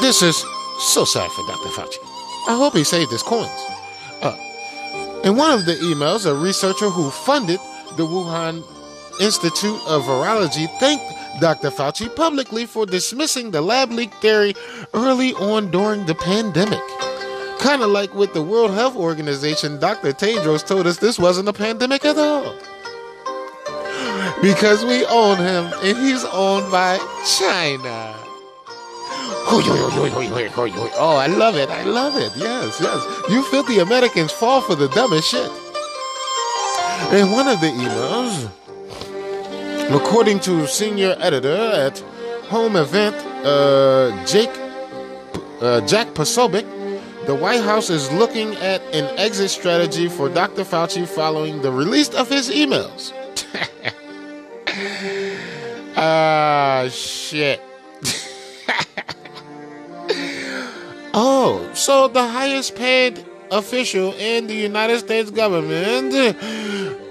this is so sad for Dr. Fauci. I hope he saved his coins. Uh, in one of the emails, a researcher who funded the Wuhan Institute of Virology thanked Dr. Fauci publicly for dismissing the lab leak theory early on during the pandemic. Kind of like with the World Health Organization, Dr. Tedros told us this wasn't a pandemic at all. Because we own him and he's owned by China. Oh, I love it. I love it. Yes, yes. You filthy Americans fall for the dumbest shit. In one of the emails, according to senior editor at Home Event, uh, Jake, uh, Jack Posobiec, the White House is looking at an exit strategy for Dr. Fauci following the release of his emails. Ah, shit. oh, so the highest paid official in the United States government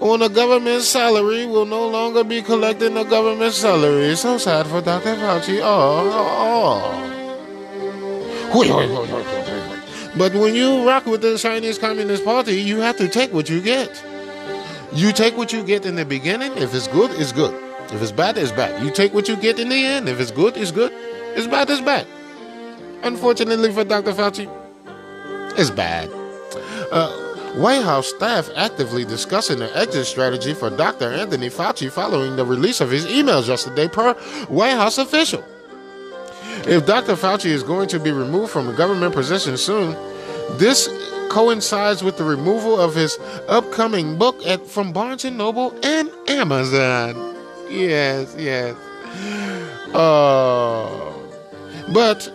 on a government salary will no longer be collecting a government salary. So sad for Dr. Fauci. Oh, oh. But when you rock with the Chinese Communist Party, you have to take what you get. You take what you get in the beginning. If it's good, it's good. If it's bad, it's bad. You take what you get in the end. If it's good, it's good. If it's bad, it's bad. Unfortunately for Dr. Fauci, it's bad. Uh, White House staff actively discussing an exit strategy for Dr. Anthony Fauci following the release of his emails yesterday, per White House official. If Dr. Fauci is going to be removed from a government position soon, this coincides with the removal of his upcoming book at, from Barnes and Noble and Amazon. Yes, yes. Uh, but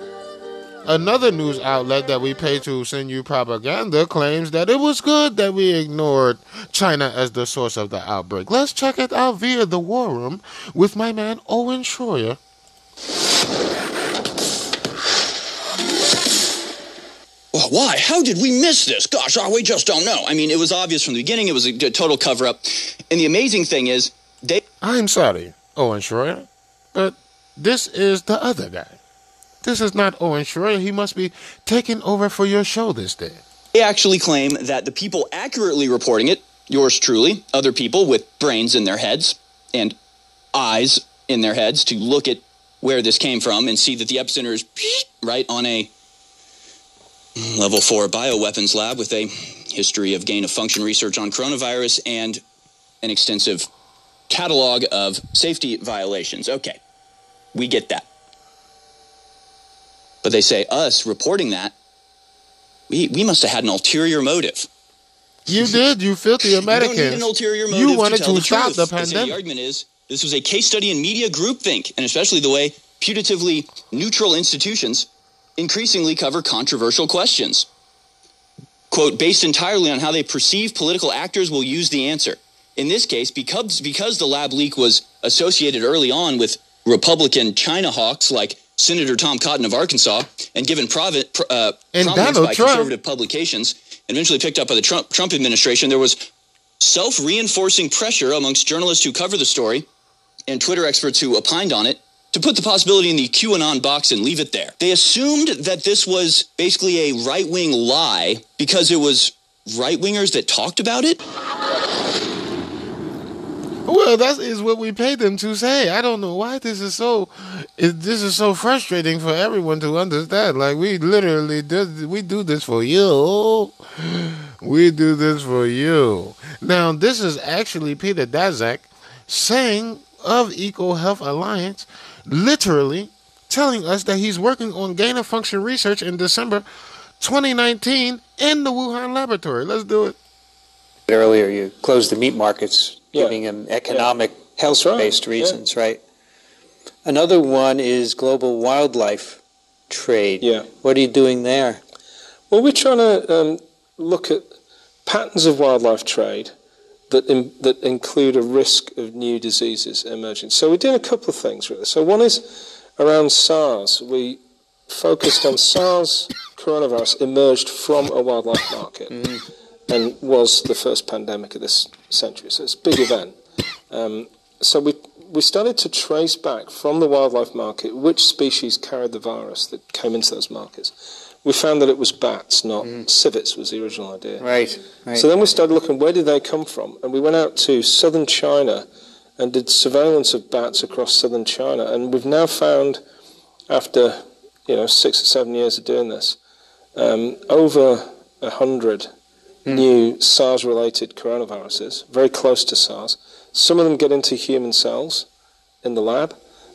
another news outlet that we pay to send you propaganda claims that it was good that we ignored China as the source of the outbreak. Let's check it out via the War Room with my man Owen Schroyer. Well, why? How did we miss this? Gosh, oh, we just don't know. I mean, it was obvious from the beginning. It was a total cover up. And the amazing thing is, they. I'm sorry, Owen Schroyer, but this is the other guy. This is not Owen Schroyer. He must be taking over for your show this day. They actually claim that the people accurately reporting it, yours truly, other people with brains in their heads and eyes in their heads to look at where this came from and see that the epicenter is right on a level four bioweapons lab with a history of gain of function research on coronavirus and an extensive catalog of safety violations. Okay, we get that. But they say us reporting that, we, we must have had an ulterior motive. You did, you filthy Americans. You, an ulterior motive you wanted to, tell to the stop truth. the pandemic. The argument is This was a case study in media groupthink, and especially the way putatively neutral institutions increasingly cover controversial questions. Quote, based entirely on how they perceive political actors will use the answer. In this case, because, because the lab leak was associated early on with Republican China hawks like Senator Tom Cotton of Arkansas and given provi- pr- uh, And prominence Donald by Trump. conservative publications, and eventually picked up by the Trump, Trump administration, there was self reinforcing pressure amongst journalists who cover the story and Twitter experts who opined on it to put the possibility in the QAnon box and leave it there. They assumed that this was basically a right wing lie because it was right wingers that talked about it. Well, that is what we paid them to say. I don't know why this is so. This is so frustrating for everyone to understand. Like we literally do, we do this for you. We do this for you. Now, this is actually Peter Daszak saying of Eco Health Alliance, literally telling us that he's working on gain of function research in December 2019 in the Wuhan laboratory. Let's do it. Earlier, you closed the meat markets, Yeah. giving them economic, right. health-based Yeah. reasons, right? Another one is global wildlife trade. Yeah. What are you doing there? Well, we're trying to um, look at patterns of wildlife trade that in, that include a risk of new diseases emerging. So we're doing a couple of things really. So one is around SARS. We focused on SARS coronavirus emerged from a wildlife market and was the first pandemic of this century. So it's a big event. Um, so we we started to trace back from the wildlife market which species carried the virus that came into those markets. We found that it was bats, not civets, was the original idea. Right, right. So then we started looking where did they come from, and we went out to southern China and did surveillance of bats across southern China, and we've now found, after you know six or seven years of doing this, um, over a hundred new SARS-related coronaviruses, very close to SARS. Some of them get into human cells in the lab.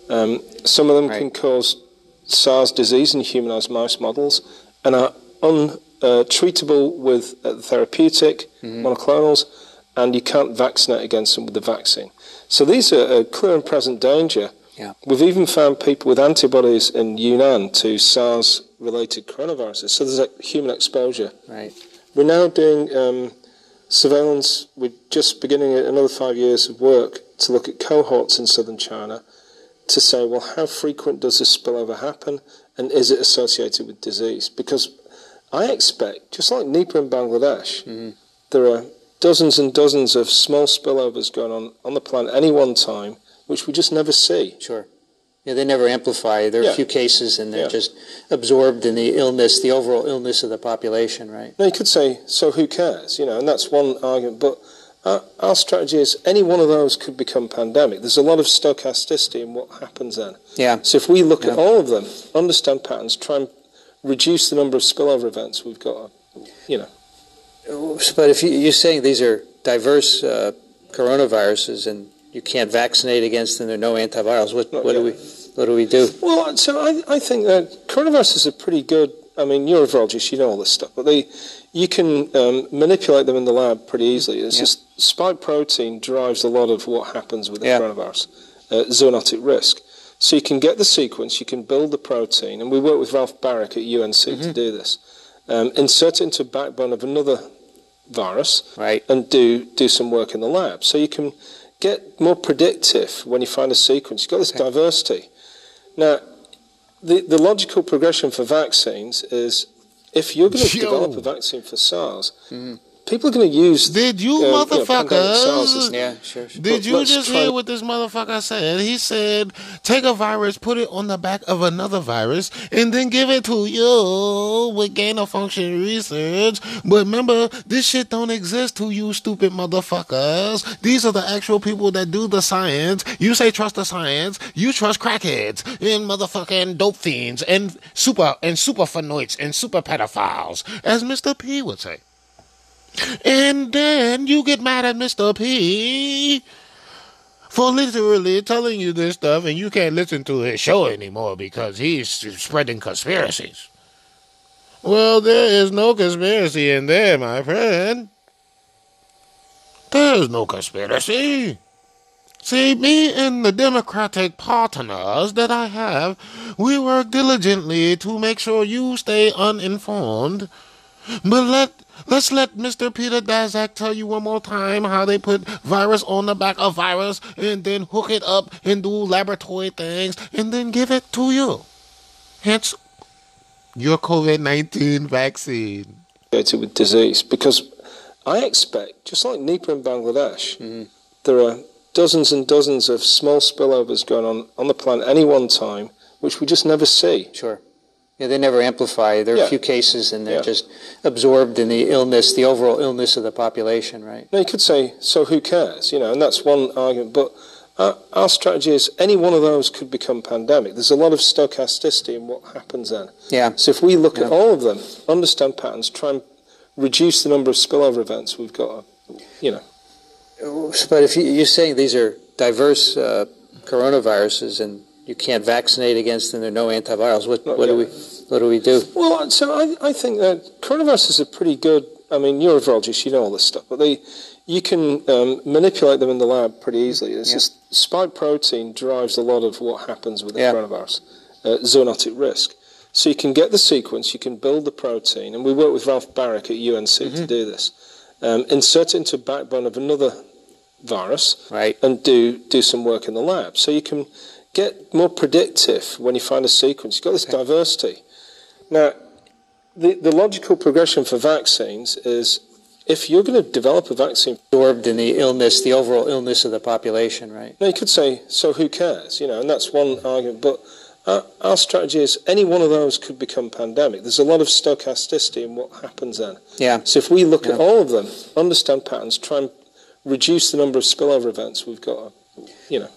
Um, some of them can cause SARS disease in humanized mouse models and are untreatable with uh, therapeutic monoclonals, and you can't vaccinate against them with the vaccine. So these are a clear and present danger. Yeah. We've even found people with antibodies in Yunnan to SARS-related coronaviruses. So there's a human exposure. Right. We're now doing um, surveillance. We're just beginning another five years of work to look at cohorts in southern China to say, well, how frequent does this spillover happen, and is it associated with disease? Because I expect, just like Nipah in Bangladesh, mm-hmm. there are dozens and dozens of small spillovers going on on the planet any one time, which we just never see. Sure. Yeah, they never amplify. There are Yeah. a few cases, and they're Yeah. just absorbed in the illness, the overall illness of the population, right? Now, you could say, so who cares? You know, and that's one argument. But our, our strategy is any one of those could become pandemic. There's a lot of stochasticity in what happens then. Yeah. So if we look at all of them, understand patterns, try and reduce the number of spillover events, we've got, you know. But if you, you're saying these are diverse uh, coronaviruses, and you can't vaccinate against them, there are no antivirals. What, what do we what do we do? Well, so I, I think that coronaviruses are pretty good. I mean, you're a virologist, you know all this stuff, but they, you can um, manipulate them in the lab pretty easily. It's just spike protein drives a lot of what happens with the coronavirus, uh, zoonotic risk. So you can get the sequence, you can build the protein, and we work with Ralph Barrick at UNC to do this. Um, insert it into a backbone of another virus, right. and do do some work in the lab. So you can get more predictive when you find a sequence. You've got this diversity. Now, the, the logical progression for vaccines is if you're going to Yo. develop a vaccine for SARS, mm-hmm. People are going to use. Did you uh, know, pandemic SARS as- motherfuckers? Yeah, sure. Did But you just hear what this motherfucker said? He said, take a virus, put it on the back of another virus, and then give it to you with gain of function research. But remember, this shit don't exist to you stupid motherfuckers. These are the actual people that do the science. You say trust the science. You trust crackheads and motherfucking dope fiends and super and super phenoids and super pedophiles, as Mr. P would say. And then you get mad at Mr. P for literally telling you this stuff, and you can't listen to his show anymore because he's spreading conspiracies. Well, there is no conspiracy in there, my friend. There's no conspiracy. See, me and the Democratic partners that I have, we work diligently to make sure you stay uninformed. But let let's let Mr. Peter Daszak tell you one more time how they put virus on the back of virus and then hook it up and do laboratory things and then give it to you. Hence your COVID nineteen vaccine. Associated with disease because I expect, just like Nipah in Bangladesh, mm-hmm. there are dozens and dozens of small spillovers going on on the planet any one time, which we just never see. Sure. Yeah, they never amplify. There are Yeah. a few cases, and they're Yeah. just absorbed in the illness, the overall illness of the population, right? Now you could say, so who cares? You know, and that's one argument. But our, our strategy is any one of those could become pandemic. There's a lot of stochasticity in what happens then. Yeah. So if we look at all of them, understand patterns, try and reduce the number of spillover events, we've got, you know. But if you, you're saying these are diverse uh, coronaviruses, and you can't vaccinate against them, there are no antivirals. What, what do we what do we do? Well, so I, I think that coronaviruses are pretty good. I mean, you're a virologist, you know all this stuff, but they, you can um, manipulate them in the lab pretty easily. It's just spike protein drives a lot of what happens with the Yeah. coronavirus, uh, zoonotic risk. So you can get the sequence, you can build the protein, and we work with Ralph Barrick at UNC Mm-hmm. to do this. Um, insert it into a backbone of another virus, right. and do do some work in the lab. So you can get more predictive when you find a sequence. You've got this diversity. Now, the, the logical progression for vaccines is if you're going to develop a vaccine absorbed in the illness, the overall illness of the population, right? Now you could say, so who cares? You know, and that's one argument. But our, our strategy is any one of those could become pandemic. There's a lot of stochasticity in what happens then. Yeah. So if we look at all of them, understand patterns, try and reduce the number of spillover events, we've got, you know.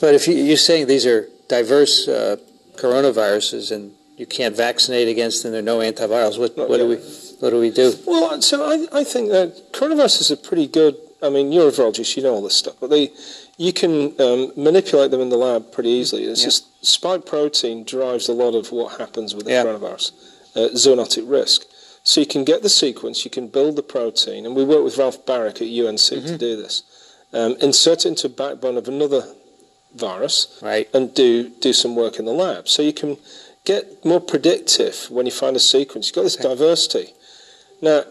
But if you, you're saying these are diverse uh, coronaviruses, and you can't vaccinate against them, there are no antivirals. What, what do we what do we do? Well, so I, I think that coronaviruses are pretty good. I mean, you're a virologist, you know all this stuff, but they, you can um, manipulate them in the lab pretty easily. It's just spike protein drives a lot of what happens with the Yeah. coronavirus, uh, zoonotic risk. So you can get the sequence, you can build the protein, and we work with Ralph Barrick at UNC to do this. Um, insert it into a backbone of another virus, right. and do do some work in the lab. So you can get more predictive when you find a sequence. You've got this diversity. Now,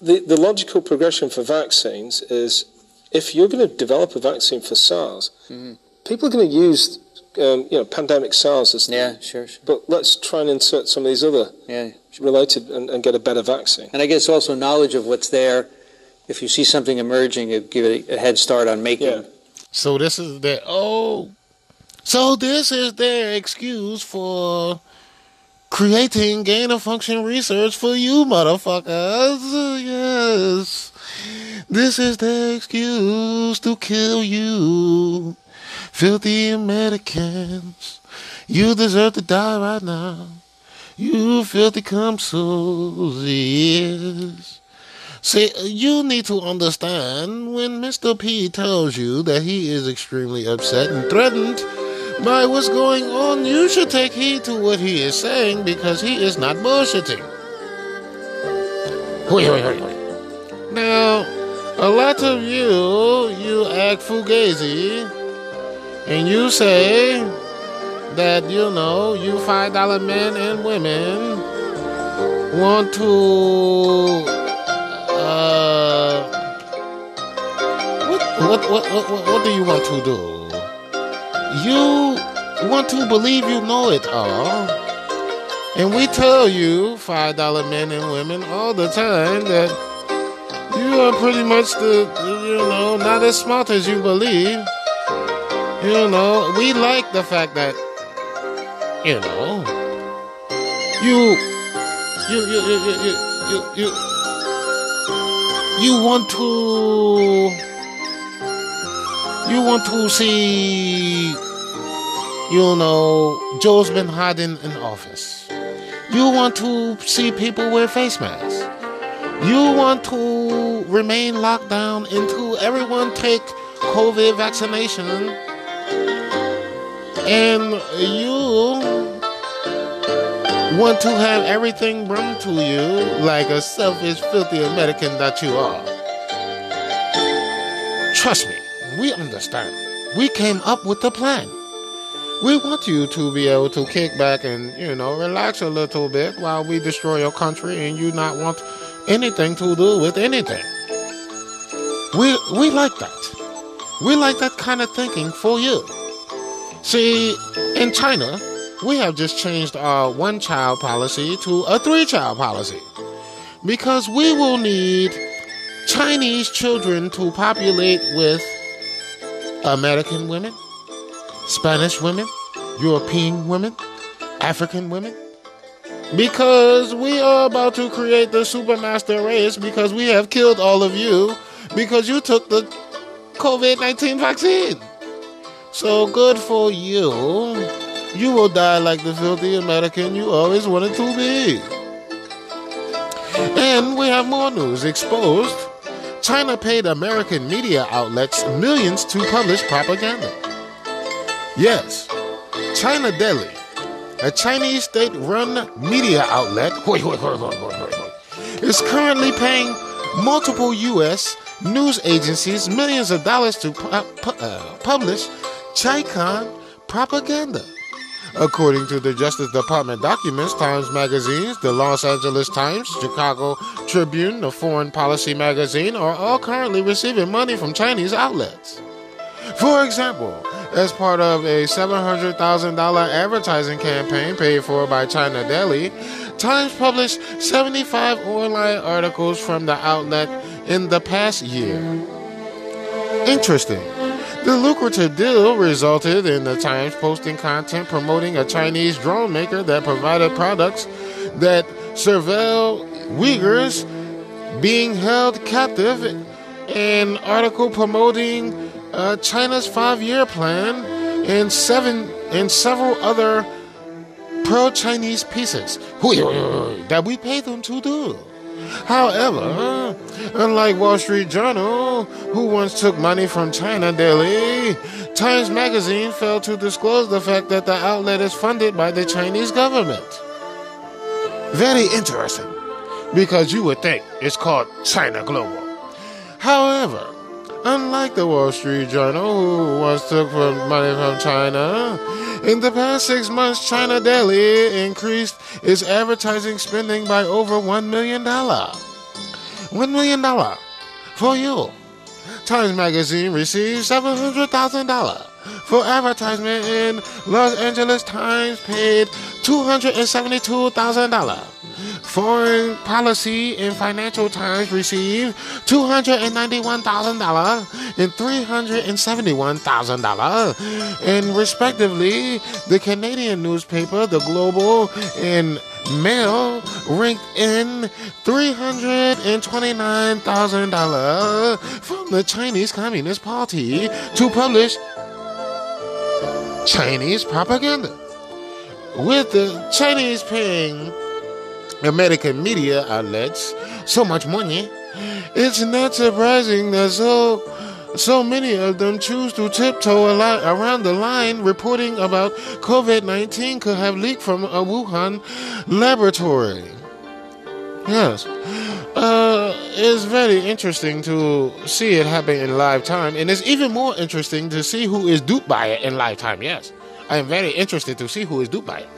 the, the logical progression for vaccines is if you're going to develop a vaccine for SARS, people are going to use um, you know pandemic SARS as yeah, sure, sure. But let's try and insert some of these other Yeah. related and, and get a better vaccine. And I guess also knowledge of what's there. If you see something emerging, it give it a head start on making. So this is their oh, so this is their excuse for creating gain of function research for you motherfuckers. Yes, this is their excuse to kill you, filthy Americans. You deserve to die right now. You filthy cumsos, yes. See, you need to understand when Mr. P tells you that he is extremely upset and threatened by what's going on, you should take heed to what he is saying because he is not bullshitting. Wait, wait, wait, wait. Now, a lot of you, you act fugazi, and you say that, you know, you $5 men and women want to what, what, what, what, do you want to do? You want to believe you know it all. And we tell you, $5 men and women, all the time that you are pretty much the, you know, not as smart as you believe. You know, we like the fact that, you know, you, you, you, you, you, you, you you want to you want to see you know joe's been hiding in office. You want to see people wear face masks. You want to remain locked down until everyone take covid vaccination. And you want to have everything brought to you like a selfish, filthy American that you are. Trust me, We understand. We came up with the plan. We want you to be able to kick back and, you know, relax a little bit while we destroy your country and you not want anything to do with anything. We we like that. We like that kind of thinking for you. See, in China, we have just changed our one child policy to a three child policy because we will need Chinese children to populate with American women, Spanish women, European women, African women. Because we are about to create the supermaster race because we have killed all of you because you took the COVID 19 vaccine. So good for you. You will die like the filthy American you always wanted to be. And we have more news exposed. China paid American media outlets millions to publish propaganda. Yes, China Daily, a Chinese state run media outlet, is currently paying multiple U.S. news agencies millions of dollars to pu- pu- uh, publish Chicon propaganda. According to the Justice Department documents, Times Magazines, the Los Angeles Times, Chicago Tribune, the Foreign Policy Magazine are all currently receiving money from Chinese outlets. For example, as part of a $700,000 advertising campaign paid for by China Daily, Times published 75 online articles from the outlet in the past year. Interesting. The lucrative deal resulted in the Times posting content promoting a Chinese drone maker that provided products that surveil Uyghurs being held captive, an article promoting uh, China's five-year plan, and seven and several other pro-Chinese pieces that we pay them to do. However, unlike Wall Street Journal, who once took money from China Daily, Times Magazine failed to disclose the fact that the outlet is funded by the Chinese government. Very interesting, because you would think it's called China Global. However, unlike the Wall Street Journal, who once took money from China, in the past six months, China Daily increased its advertising spending by over $1 million. $1 million for you. Times Magazine received $700,000 for advertisement and Los Angeles Times paid $272,000. Foreign Policy and Financial Times received $291,000 and $371,000. And respectively, the Canadian newspaper, The Global, and Mail ranked in $329,000 from the Chinese Communist Party to publish Chinese propaganda. With the Chinese paying American media outlets so much money, it's not surprising that so so many of them choose to tiptoe li- around the line reporting about COVID-19 could have leaked from a Wuhan laboratory. Yes. Uh, it's very interesting to see it happen in live time, and it's even more interesting to see who is duped by it in live time. Yes. I am very interested to see who is duped by it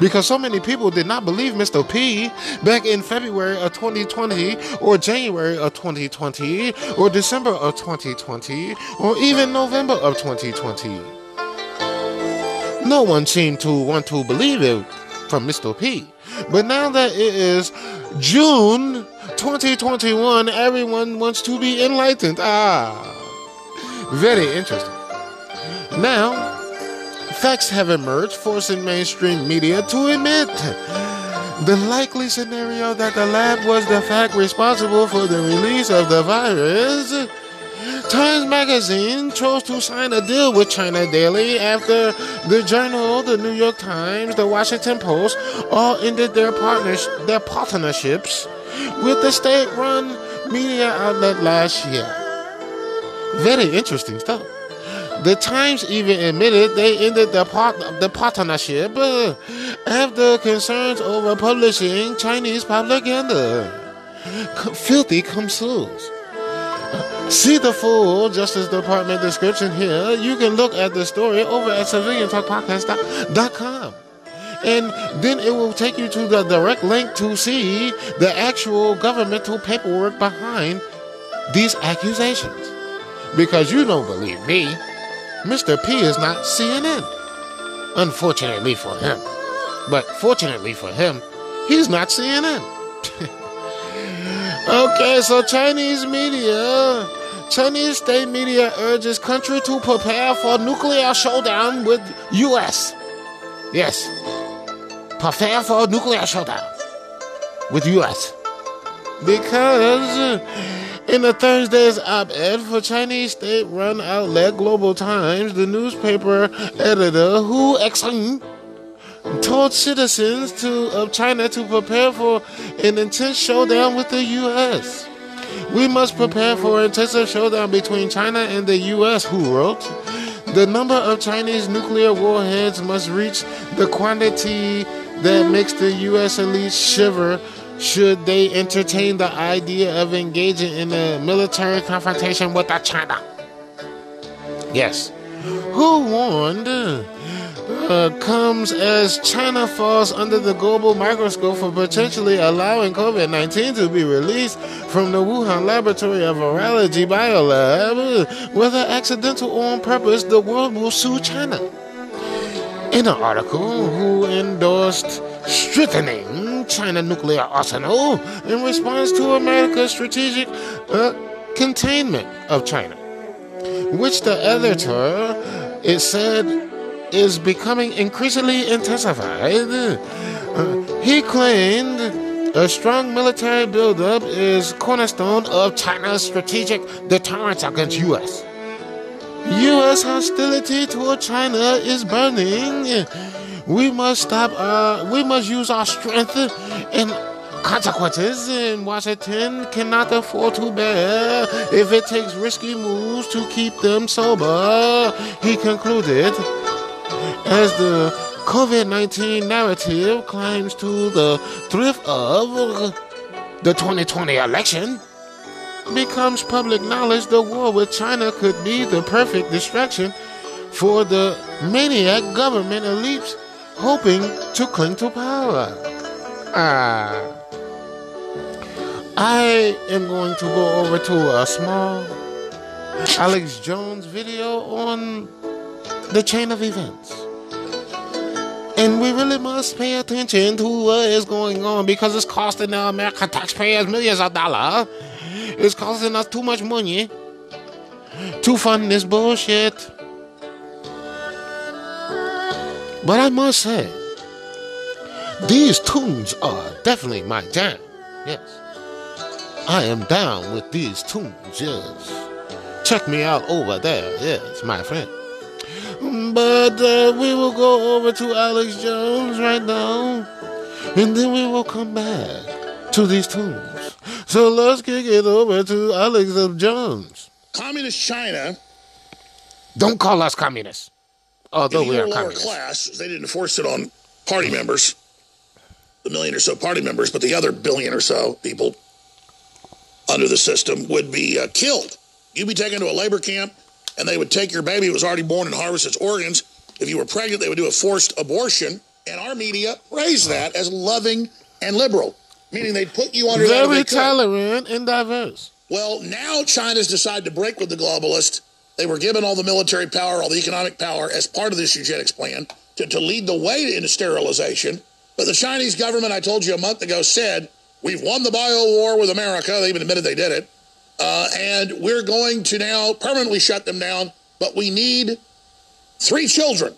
because so many people did not believe Mr. P back in February of 2020 or January of 2020 or December of 2020 or even November of 2020. No one seemed to want to believe it from Mr. P. But now that it is June 2021, everyone wants to be enlightened. Ah, very interesting. Now, Facts have emerged, forcing mainstream media to admit the likely scenario that the lab was the fact responsible for the release of the virus. Times Magazine chose to sign a deal with China Daily after the Journal, the New York Times, the Washington Post all ended their partners their partnerships with the state-run media outlet last year. Very interesting stuff. The Times even admitted they ended the, part- the partnership uh, after concerns over publishing Chinese propaganda. Filthy consuls. See the full Justice Department description here. You can look at the story over at civiliantalkpodcast.com. And then it will take you to the direct link to see the actual governmental paperwork behind these accusations. Because you don't believe me, Mr. P is not CNN. Unfortunately for him. But fortunately for him, he's not CNN. okay, so Chinese media, Chinese state media urges country to prepare for nuclear showdown with US. Yes. Prepare for nuclear showdown with US. Because in the Thursday's op-ed for Chinese state-run outlet Global Times, the newspaper editor Hu Exing told citizens to, of China to prepare for an intense showdown with the U.S. We must prepare for an intensive showdown between China and the U.S., Hu wrote. The number of Chinese nuclear warheads must reach the quantity that makes the U.S. elite shiver should they entertain the idea of engaging in a military confrontation with China. Yes. Who warned? Uh, comes as China falls under the global microscope for potentially allowing COVID 19 to be released from the Wuhan laboratory of virology biolab. Whether accidental or on purpose, the world will sue China. In an article, who endorsed strengthening China nuclear arsenal in response to America's strategic uh, containment of China, which the editor, it said, is becoming increasingly intensified. Uh, he claimed a strong military buildup is cornerstone of China's strategic deterrence against U.S. U.S. hostility toward China is burning. We must stop. Uh, we must use our strength and consequences. And Washington cannot afford to bear if it takes risky moves to keep them sober. He concluded as the COVID 19 narrative climbs to the thrift of the 2020 election becomes public knowledge, the war with China could be the perfect distraction for the maniac government elites hoping to cling to power. Ah. I am going to go over to a small Alex Jones video on the chain of events. And we really must pay attention to what is going on because it's costing the American taxpayers millions of dollars. It's costing us too much money to fund this bullshit. But I must say, these tunes are definitely my jam. Yes. I am down with these tunes, yes. Check me out over there, yes, my friend. But uh, we will go over to Alex Jones right now, and then we will come back to these tunes. So let's kick it over to Alex Jones. Communist China. Don't call us communists. Although we are lower class, they didn't force it on party members, the million or so party members, but the other billion or so people under the system would be uh, killed. You'd be taken to a labor camp, and they would take your baby who was already born and harvest its organs. If you were pregnant, they would do a forced abortion. And our media raised that as loving and liberal, meaning they'd put you under Very tolerant and diverse. Well, now China's decided to break with the globalists. They were given all the military power, all the economic power as part of this eugenics plan to, to lead the way into sterilization. But the Chinese government, I told you a month ago, said, We've won the bio war with America. They even admitted they did it. Uh, and we're going to now permanently shut them down. But we need three children.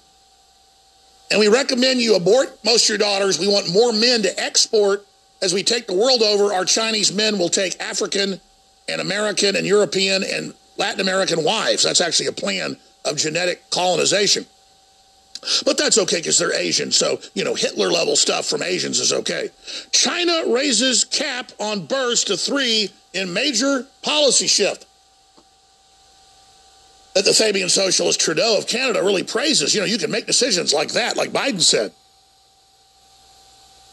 And we recommend you abort most of your daughters. We want more men to export. As we take the world over, our Chinese men will take African and American and European and Latin American wives. That's actually a plan of genetic colonization. But that's okay because they're Asian. So, you know, Hitler level stuff from Asians is okay. China raises cap on births to three in major policy shift. That the Fabian socialist Trudeau of Canada really praises. You know, you can make decisions like that, like Biden said.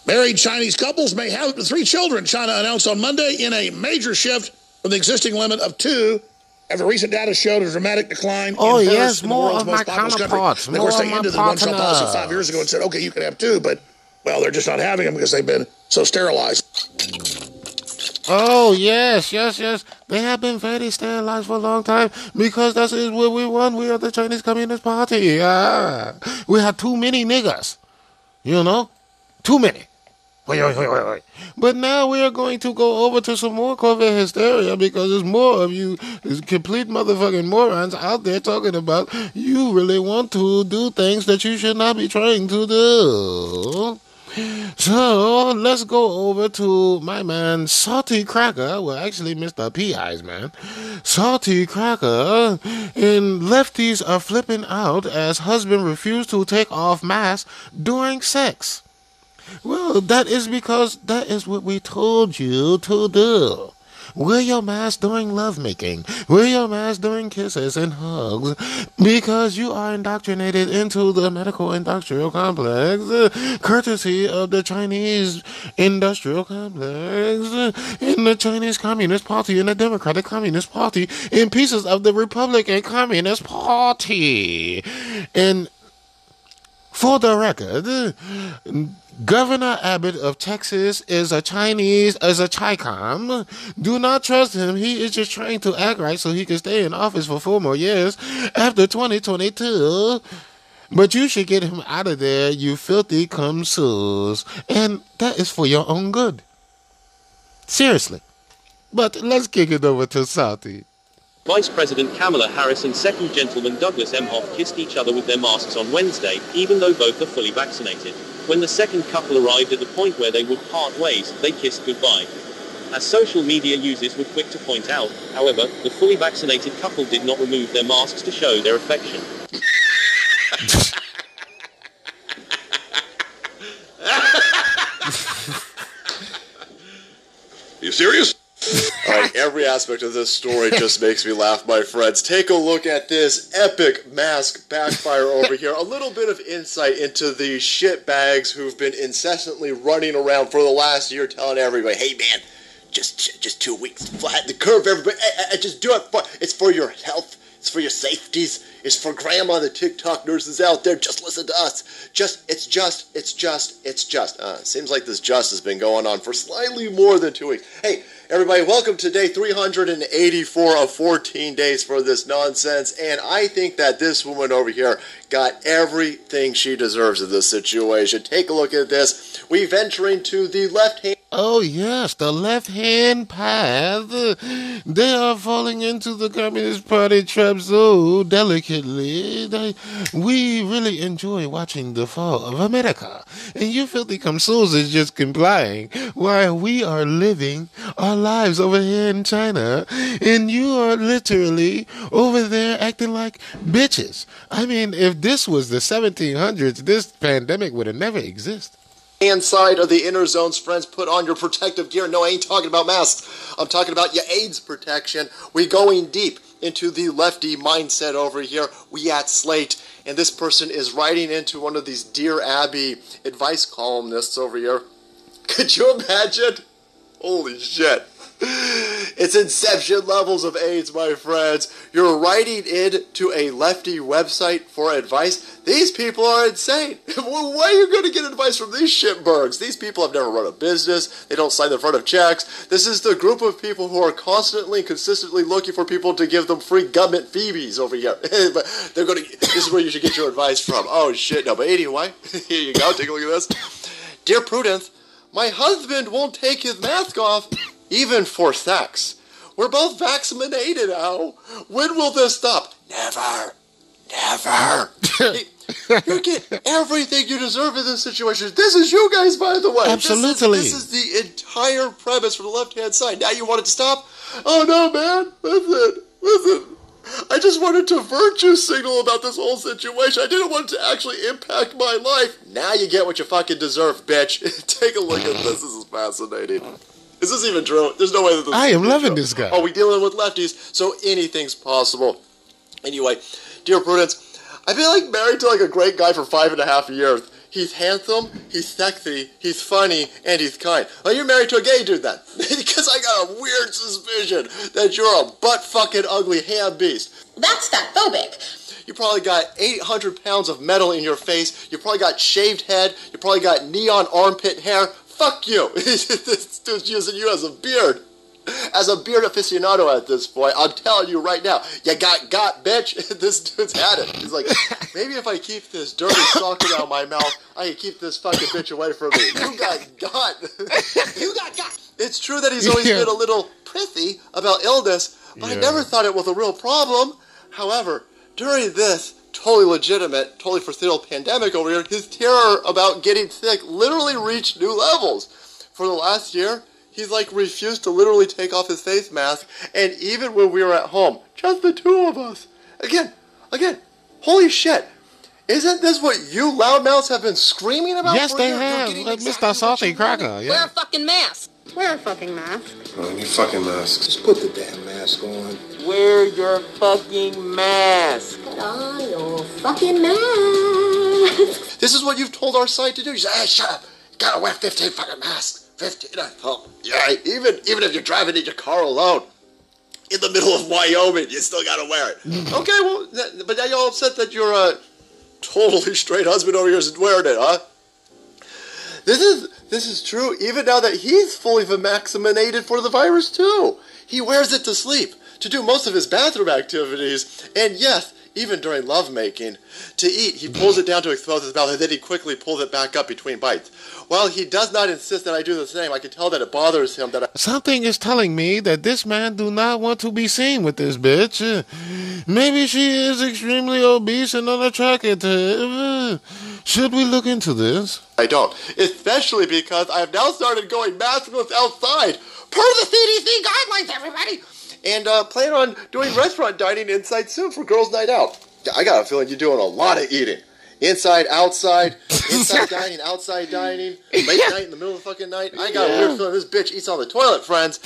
Married Chinese couples may have up to three children, China announced on Monday in a major shift from the existing limit of two As the recent data showed a dramatic decline Oh, in births yes, in the more world's of most my populous country. counterparts, And of course, they ended the one-child policy five years ago and said, okay, you can have two, but, well, they're just not having them because they've been so sterilized. Oh yes, yes, yes. They have been very sterilized for a long time because that is what we want. We are the Chinese Communist Party. Yeah. We have too many niggas. You know? Too many. Wait, wait, wait, wait, wait. But now we are going to go over to some more COVID hysteria because there's more of you complete motherfucking morons out there talking about you really want to do things that you should not be trying to do. So let's go over to my man Salty Cracker. Well, actually, Mr. P Eyes, man. Salty Cracker. And lefties are flipping out as husband refused to take off mask during sex. Well, that is because that is what we told you to do. Wear your mask during lovemaking. Wear your mask during kisses and hugs because you are indoctrinated into the medical industrial complex, courtesy of the Chinese industrial complex, in the Chinese Communist Party in the Democratic Communist Party, in pieces of the Republican Communist Party. And for the record, Governor Abbott of Texas is a Chinese, is a Chicom. Do not trust him. He is just trying to act right so he can stay in office for four more years after 2022. But you should get him out of there, you filthy cumsoos. And that is for your own good. Seriously. But let's kick it over to Salty. Vice President Kamala Harris and second gentleman Douglas Emhoff kissed each other with their masks on Wednesday, even though both are fully vaccinated. When the second couple arrived at the point where they would part ways, they kissed goodbye. As social media users were quick to point out, however, the fully vaccinated couple did not remove their masks to show their affection. you serious? Right, every aspect of this story just makes me laugh, my friends. Take a look at this epic mask backfire over here. A little bit of insight into the shit bags who've been incessantly running around for the last year telling everybody, hey man, just just two weeks, flatten the curve, everybody. Eh, eh, just do it for it's for your health, it's for your safeties, it's for grandma, the TikTok nurses out there. Just listen to us. Just it's just it's just it's just. Uh, seems like this just has been going on for slightly more than two weeks. Hey. Everybody, welcome to day 384 of 14 days for this nonsense. And I think that this woman over here got everything she deserves in this situation. Take a look at this. We venture into the left hand. Oh, yes, the left hand path. They are falling into the Communist Party trap so They, we really enjoy watching the fall of America. And you filthy comsoos is just complying while we are living our lives over here in China. And you are literally over there acting like bitches. I mean, if this was the 1700s, this pandemic would have never existed hand side of the inner zones, friends, put on your protective gear. No, I ain't talking about masks. I'm talking about your AIDS protection. We going deep into the lefty mindset over here. We at Slate, and this person is writing into one of these Dear Abby advice columnists over here. Could you imagine? Holy shit. It's inception levels of AIDS, my friends. You're writing in to a lefty website for advice. These people are insane. Why are you going to get advice from these shitbergs? These people have never run a business. They don't sign the front of checks. This is the group of people who are constantly, consistently looking for people to give them free government Phoebes over here. but they're going to. This is where you should get your advice from. Oh shit! No, but anyway, here you go. Take a look at this. Dear Prudence, my husband won't take his mask off even for sex. We're both vaccinated now. When will this stop? Never. Never. you get everything you deserve in this situation. This is you guys, by the way. Absolutely. This is, this is the entire premise from the left hand side. Now you want it to stop? Oh no, man. Listen. Listen. I just wanted to virtue signal about this whole situation. I didn't want it to actually impact my life. Now you get what you fucking deserve, bitch. Take a look at this. This is fascinating. Is this even true? There's no way that this I is am true. loving this guy. Oh, we dealing with lefties, so anything's possible. Anyway, dear Prudence, I've been like married to like a great guy for five and a half years. He's handsome, he's sexy, he's funny, and he's kind. Well, you're married to a gay dude then. because I got a weird suspicion that you're a butt fucking ugly ham beast. That's that phobic. You probably got 800 pounds of metal in your face. You probably got shaved head. You probably got neon armpit hair. Fuck you. this dude's using you as a beard. As a beard aficionado at this point, I'm telling you right now, you got got, bitch. this dude's had it. He's like, maybe if I keep this dirty sock around my mouth, I can keep this fucking bitch away from me. You got got. you got got. It's true that he's always Yeah. been a little prissy about illness, but I never thought it was a real problem. However, during this totally legitimate, totally foreseeable pandemic over here, his terror about getting sick literally reached new levels. For the last year, he's like refused to literally take off his face mask, and even when we were at home, just the two of us. Again, again, holy shit. Isn't this what you loudmouths have been screaming about? Yes, for they years? You're have. getting Uh, exactly Mr. Salty Cracker. Wear a fucking mask. Wear a fucking mask. On your fucking mask. Just put the damn mask on. Wear your fucking mask. Put on your fucking mask. This is what you've told our site to do. You say, hey, shut up. You gotta wear 15 fucking masks. 15. I thought, yeah, even, even if you're driving in your car alone, in the middle of Wyoming, you still gotta wear it. okay, well, that, but now you're all upset that your uh, totally straight husband over here is wearing it, huh? This is this is true. Even now that he's fully vaccinated for the virus too, he wears it to sleep, to do most of his bathroom activities, and yes, even during lovemaking, to eat, he pulls it down to expose his mouth, and then he quickly pulls it back up between bites. While he does not insist that I do the same, I can tell that it bothers him that I. Something is telling me that this man do not want to be seen with this bitch. Uh, Maybe she is extremely obese and unattractive. Uh, Should we look into this? I don't. Especially because I have now started going maskless outside per the CDC guidelines, everybody. And uh, plan on doing restaurant dining inside soon for girls' night out. I got a feeling you're doing a lot of eating. Inside, outside, inside dining, outside dining, late night in the middle of the fucking night. I got a weird feeling this bitch eats on the toilet, friends.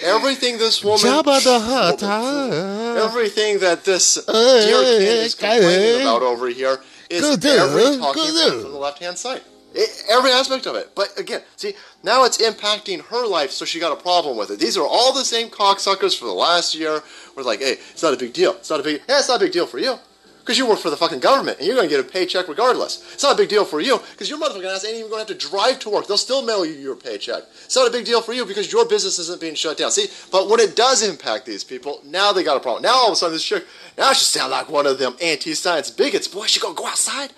Everything this woman, Jabba the Hutt. huh? everything that this Uh, dear kid is complaining about over here is every talking from the left hand side. I- every aspect of it. But again, see, now it's impacting her life, so she got a problem with it. These are all the same cocksuckers for the last year. We're like, hey, it's not a big deal. It's not a big. Yeah, it's not a big deal for you. Because you work for the fucking government and you're going to get a paycheck regardless. It's not a big deal for you because your motherfucking ass ain't even going to have to drive to work. They'll still mail you your paycheck. It's not a big deal for you because your business isn't being shut down. See, but when it does impact these people, now they got a problem. Now all of a sudden this chick, now she sound like one of them anti-science bigots. Boy, she gonna go outside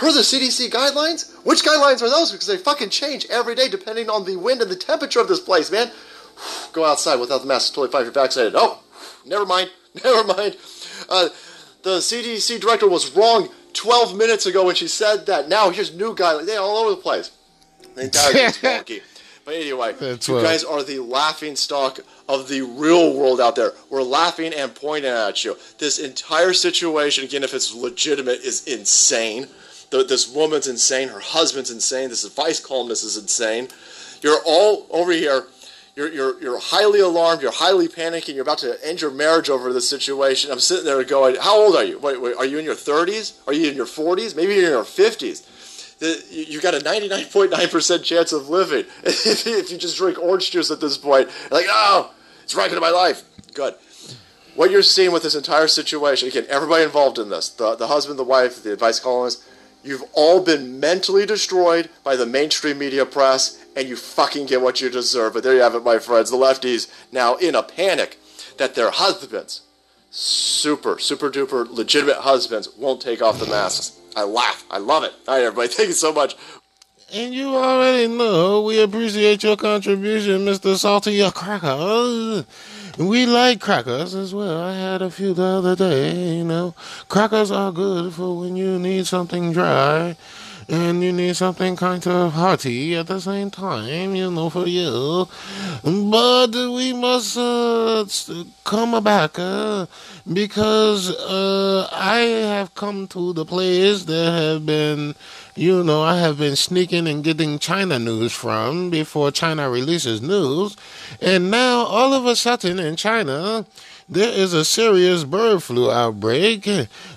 per the CDC guidelines. Which guidelines are those? Because they fucking change every day depending on the wind and the temperature of this place, man. Go outside without the mask. Totally fine if you're vaccinated. Oh, never mind. Never mind. Uh, the CDC director was wrong 12 minutes ago when she said that. Now here's new guidelines. They're all over the place. The entire thing's wonky. But anyway, That's you guys are the laughing stock of the real world out there. We're laughing and pointing at you. This entire situation, again, if it's legitimate, is insane. The, this woman's insane. Her husband's insane. This advice columnist is insane. You're all over here. You're, you're, you're highly alarmed. You're highly panicking. You're about to end your marriage over this situation. I'm sitting there going, How old are you? Wait, wait, are you in your 30s? Are you in your 40s? Maybe you're in your 50s. You got a 99.9% chance of living if, if you just drink orange juice at this point. Like, oh, it's right into my life. Good. What you're seeing with this entire situation, again, everybody involved in this the, the husband, the wife, the advice columnist, you've all been mentally destroyed by the mainstream media press, and you fucking get what you deserve. But there you have it, my friends. The lefties now in a panic that their husbands, super, super duper legitimate husbands, won't take off the masks. I laugh. I love it. All right, everybody. Thank you so much. And you already know we appreciate your contribution, Mr. Salty Cracker. We like crackers as well. I had a few the other day, you know. Crackers are good for when you need something dry and you need something kind of hearty at the same time, you know, for you. But we must uh, come back uh, because uh, I have come to the place that have been, you know, I have been sneaking and getting China news from before China releases news. And now, all of a sudden in China, there is a serious bird flu outbreak.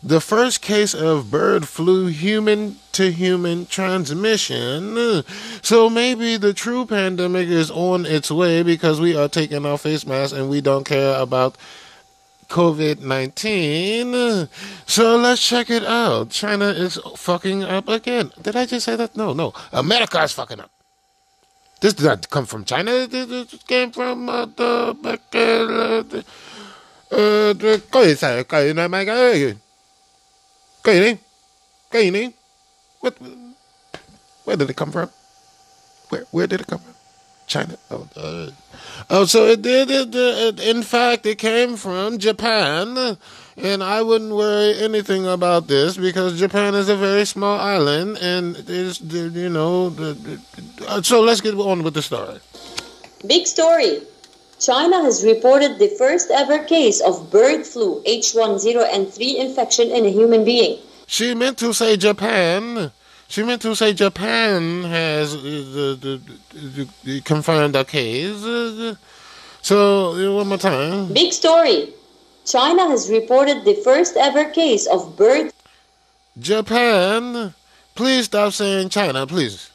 The first case of bird flu human to human transmission. So maybe the true pandemic is on its way because we are taking our face masks and we don't care about COVID 19. So let's check it out. China is fucking up again. Did I just say that? No, no. America is fucking up. This did not come from China. This came from uh, the. Uh, uh, the cày đi what where did it come from where where did it come from China oh uh, oh so it did it, it in fact it came from Japan and I wouldn't worry anything about this because Japan is a very small island and it's you know the, the, so let's get on with the story big story China has reported the first ever case of bird flu H1N3 infection in a human being. She meant to say Japan. She meant to say Japan has uh, the, the, the, the confirmed a case. Uh, so, uh, one more time. Big story. China has reported the first ever case of bird. Japan. Please stop saying China, please.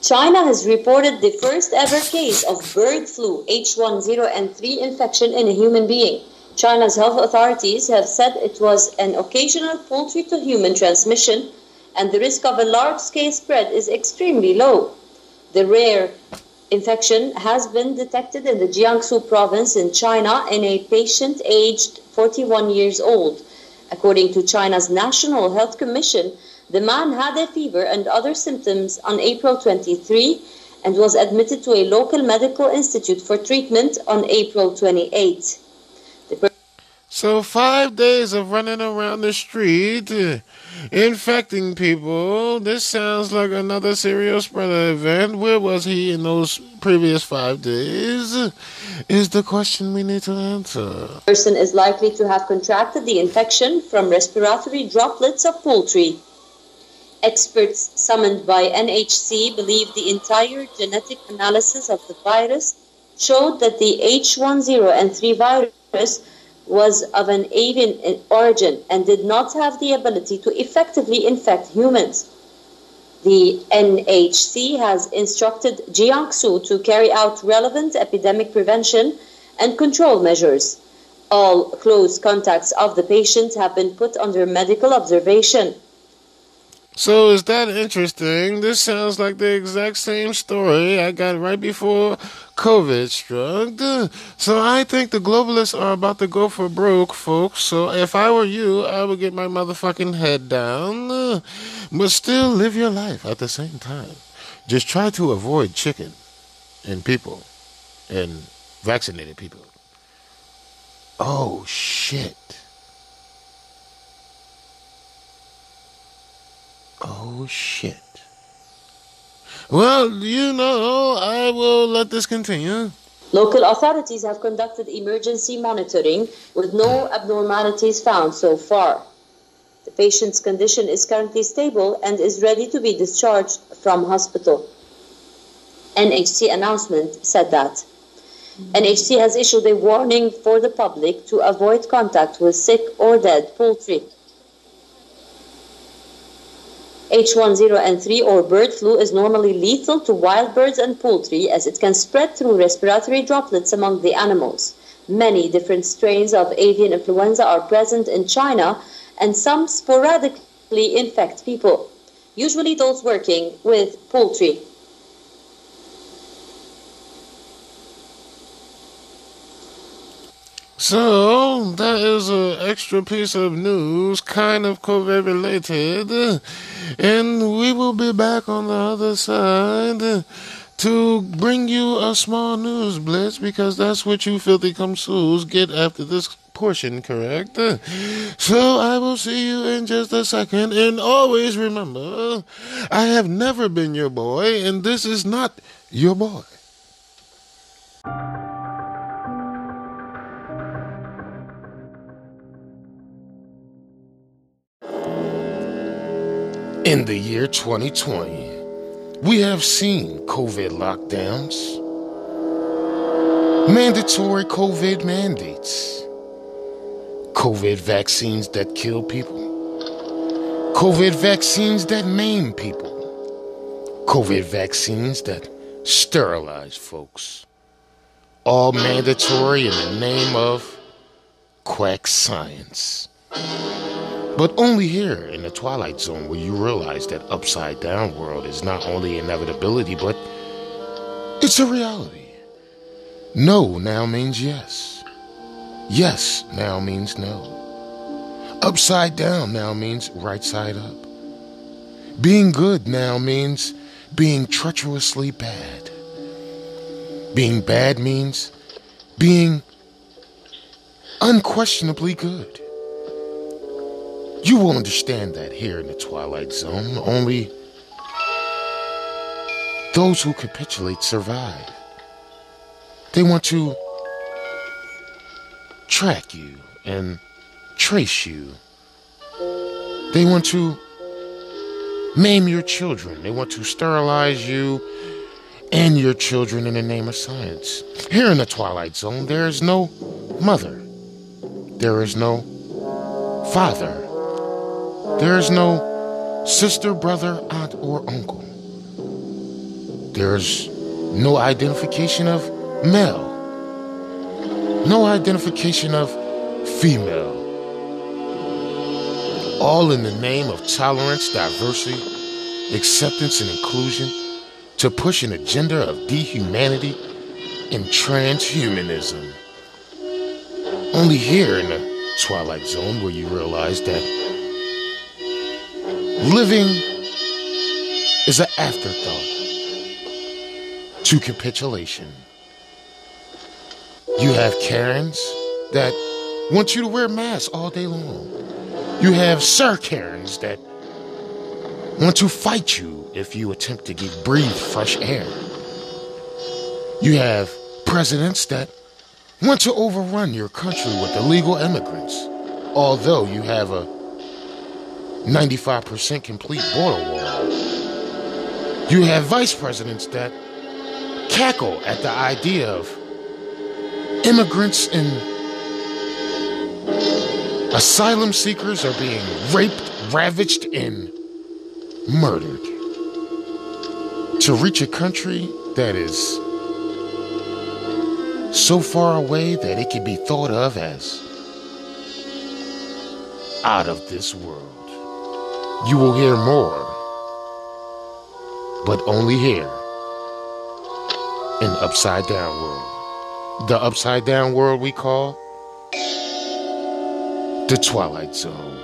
China has reported the first ever case of bird flu H1N3 infection in a human being. China's health authorities have said it was an occasional poultry to human transmission and the risk of a large scale spread is extremely low. The rare infection has been detected in the Jiangsu province in China in a patient aged 41 years old. According to China's National Health Commission, the man had a fever and other symptoms on April 23 and was admitted to a local medical institute for treatment on April 28. So, five days of running around the street, uh, infecting people. This sounds like another serial spreader event. Where was he in those previous five days? Is the question we need to answer. Person is likely to have contracted the infection from respiratory droplets of poultry. Experts summoned by NHC believe the entire genetic analysis of the virus showed that the H1N3 virus was of an avian origin and did not have the ability to effectively infect humans. The NHC has instructed Jiangsu to carry out relevant epidemic prevention and control measures. All close contacts of the patient have been put under medical observation. So is that interesting? This sounds like the exact same story I got right before COVID struck. So I think the globalists are about to go for broke, folks. So if I were you, I would get my motherfucking head down, but still live your life at the same time. Just try to avoid chicken and people and vaccinated people. Oh shit. Oh shit. Well, you know, I will let this continue. Local authorities have conducted emergency monitoring with no abnormalities found so far. The patient's condition is currently stable and is ready to be discharged from hospital. NHC announcement said that. NHC has issued a warning for the public to avoid contact with sick or dead poultry. H1N3 or bird flu is normally lethal to wild birds and poultry as it can spread through respiratory droplets among the animals. Many different strains of avian influenza are present in China and some sporadically infect people, usually those working with poultry. So, that is an extra piece of news, kind of COVID related. And we will be back on the other side to bring you a small news blitz because that's what you filthy comsos get after this portion, correct? So I will see you in just a second. And always remember, I have never been your boy, and this is not your boy. In the year 2020, we have seen COVID lockdowns, mandatory COVID mandates, COVID vaccines that kill people. COVID vaccines that maim people. COVID vaccines that sterilize folks. All mandatory in the name of quack science. But only here in the Twilight Zone will you realize that upside down world is not only inevitability, but it's a reality. No now means yes. Yes now means no. Upside down now means right side up. Being good now means being treacherously bad. Being bad means being unquestionably good. You will understand that here in the Twilight Zone. Only those who capitulate survive. They want to track you and trace you. They want to maim your children. They want to sterilize you and your children in the name of science. Here in the Twilight Zone, there is no mother. There is no father. There is no sister, brother, aunt, or uncle. There's no identification of male. No identification of female. All in the name of tolerance, diversity, acceptance, and inclusion to push an agenda of dehumanity and transhumanism. Only here in the Twilight Zone will you realize that living is an afterthought to capitulation. You have Karens that want you to wear masks all day long. You have Sir Karens that want to fight you if you attempt to get breathe fresh air. You have presidents that want to overrun your country with illegal immigrants, although you have a 95% complete border wall. You have vice presidents that cackle at the idea of immigrants and asylum seekers are being raped, ravaged, and murdered. To reach a country that is so far away that it can be thought of as out of this world. You will hear more, but only here in Upside Down World. The Upside Down World we call the Twilight Zone.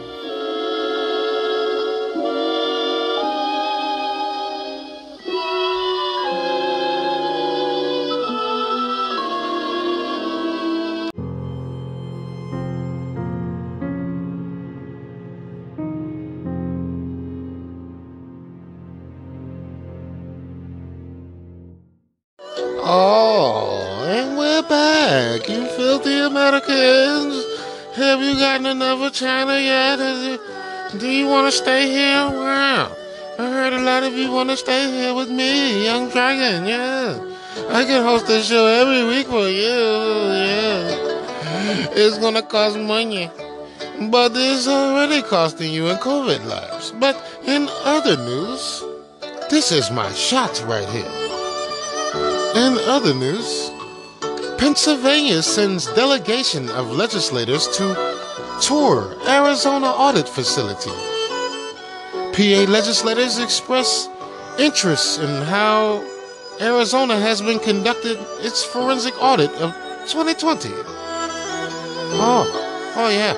China it- do you want to stay here? Wow. I heard a lot of you want to stay here with me, Young Dragon. Yeah. I can host this show every week for you. Yeah. It's to cost money. But it's already costing you in COVID lives. But in other news, this is my shot right here. In other news, Pennsylvania sends delegation of legislators to tour Arizona audit facility. PA legislators express interest in how Arizona has been conducted its forensic audit of 2020. Oh, oh yeah.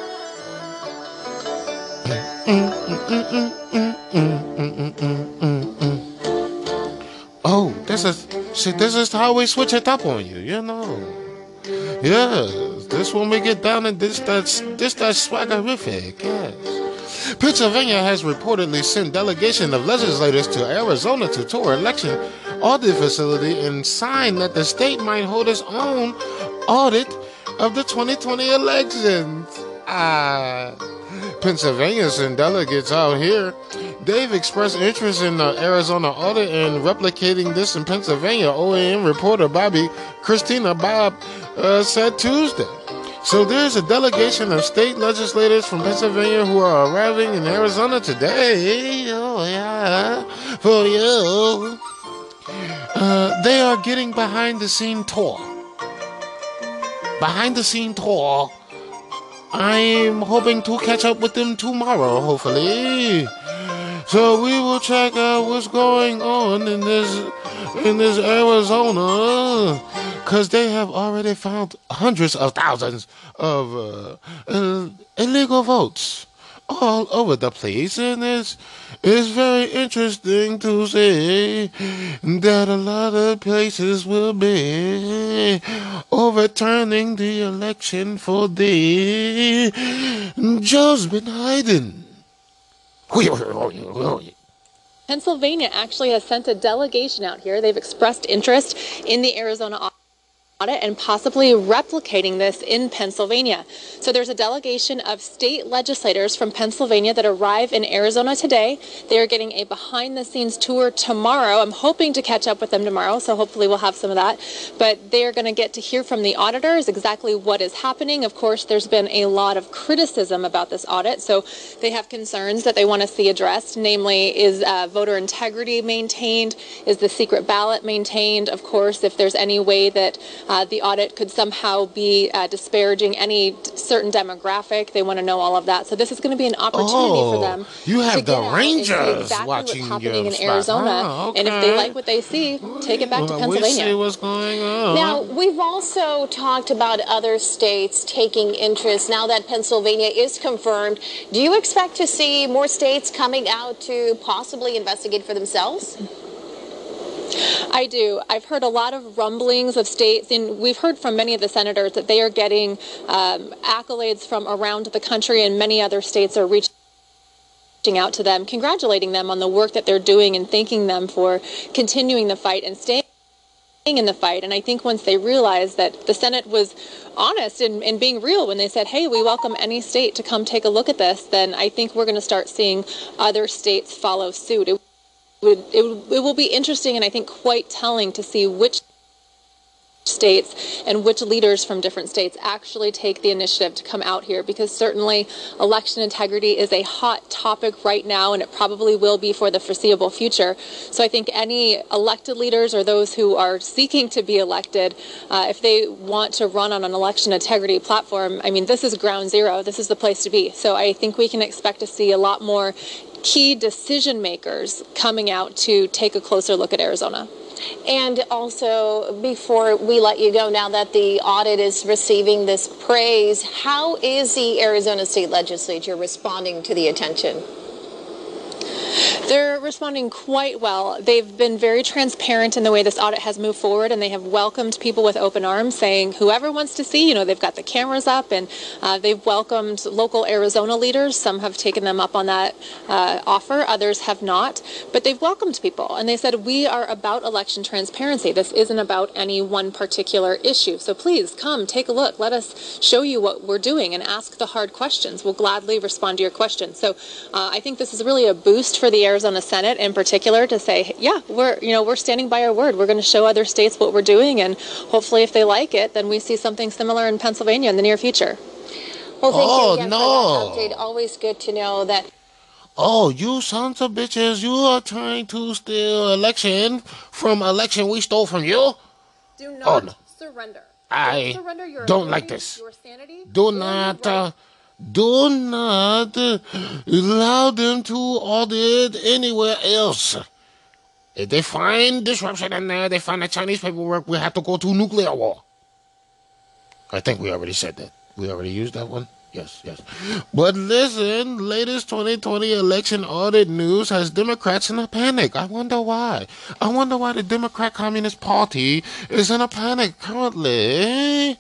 Oh, this is see, this is how we switch it up on you, you know. Yeah, this when we get down and this that's this that swaggerific, yes. Pennsylvania has reportedly sent delegation of legislators to Arizona to tour election audit facility and sign that the state might hold its own audit of the 2020 elections. Ah, Pennsylvania sent delegates out here. They've expressed interest in the Arizona audit and replicating this in Pennsylvania. OAN reporter Bobby Christina Bob uh, said Tuesday. So there's a delegation of state legislators from Pennsylvania who are arriving in Arizona today. Oh yeah, for you. Uh, they are getting behind the scene tour. Behind the scene tour. I'm hoping to catch up with them tomorrow, hopefully. So we will check out what's going on in this in this Arizona, because they have already found hundreds of thousands of uh, uh, illegal votes all over the place, and it's it's very interesting to see that a lot of places will be overturning the election for the Joe Biden. Pennsylvania actually has sent a delegation out here. They've expressed interest in the Arizona audit and possibly replicating this in Pennsylvania. So there's a delegation of state legislators from Pennsylvania that arrive in Arizona today. They are getting a behind the scenes tour tomorrow. I'm hoping to catch up with them tomorrow, so hopefully we'll have some of that. But they are going to get to hear from the auditors exactly what is happening. Of course, there's been a lot of criticism about this audit, so they have concerns that they want to see addressed, namely, is uh, voter integrity maintained? Is the secret ballot maintained? Of course, if there's any way that uh, the audit could somehow be uh, disparaging any certain demographic. They want to know all of that. So this is going to be an opportunity oh, for them. You have the Rangers exactly watching what's happening in spot. Arizona, Oh, okay. and if they like what they see, take it back to Well, we Pennsylvania. see what's going on. Now, we've also talked about other states taking interest. Now that Pennsylvania is confirmed, do you expect to see more states coming out to possibly investigate for themselves? I do. I've heard a lot of rumblings of states, and we've heard from many of the senators that they are getting um, accolades from around the country, and many other states are reaching out to them, congratulating them on the work that they're doing and thanking them for continuing the fight and staying in the fight. And I think once they realized that the Senate was honest and, and being real when they said, hey, we welcome any state to come take a look at this, then I think we're going to start seeing other states follow suit. It it, will be interesting and I think quite telling to see which states and which leaders from different states actually take the initiative to come out here because certainly election integrity is a hot topic right now and it probably will be for the foreseeable future. So I think any elected leaders or those who are seeking to be elected, uh, if they want to run on an election integrity platform, I mean, this is ground zero. This is the place to be. So I think we can expect to see a lot more key decision makers coming out to take a closer look at Arizona. And also, before we let you go, now that the audit is receiving this praise, how is the Arizona State Legislature responding to the attention? They're responding quite well. They've been very transparent in the way this audit has moved forward, and they have welcomed people with open arms, saying whoever wants to see, you know, they've got the cameras up, and uh, they've welcomed local Arizona leaders. Some have taken them up on that uh, offer, others have not, but they've welcomed people, and they said we are about election transparency. This isn't about any one particular issue. So please come, take a look. Let us show you what we're doing and ask the hard questions. We'll gladly respond to your questions. So uh, I think this is really a boost for the Arizona Senate in particular to say, yeah, we're you know we're standing by our word. We're going to show other states what we're doing, and hopefully, if they like it, then we see something similar in Pennsylvania in the near future. Well, thank Oh, you again no. for that update. Always good to know that. Oh, you sons of bitches, you are trying to steal election from election we stole from you? Do not Oh, no. surrender. I don't like this. Do not, uh, do not allow them to audit anywhere else. If they find disruption in there, they find the Chinese paperwork, we have to go to nuclear war. I think we already said that. We already used that one? Yes, yes. But listen, latest 2020 election audit news has Democrats in a panic. I wonder why. I wonder why the Democrat Communist Party is in a panic currently.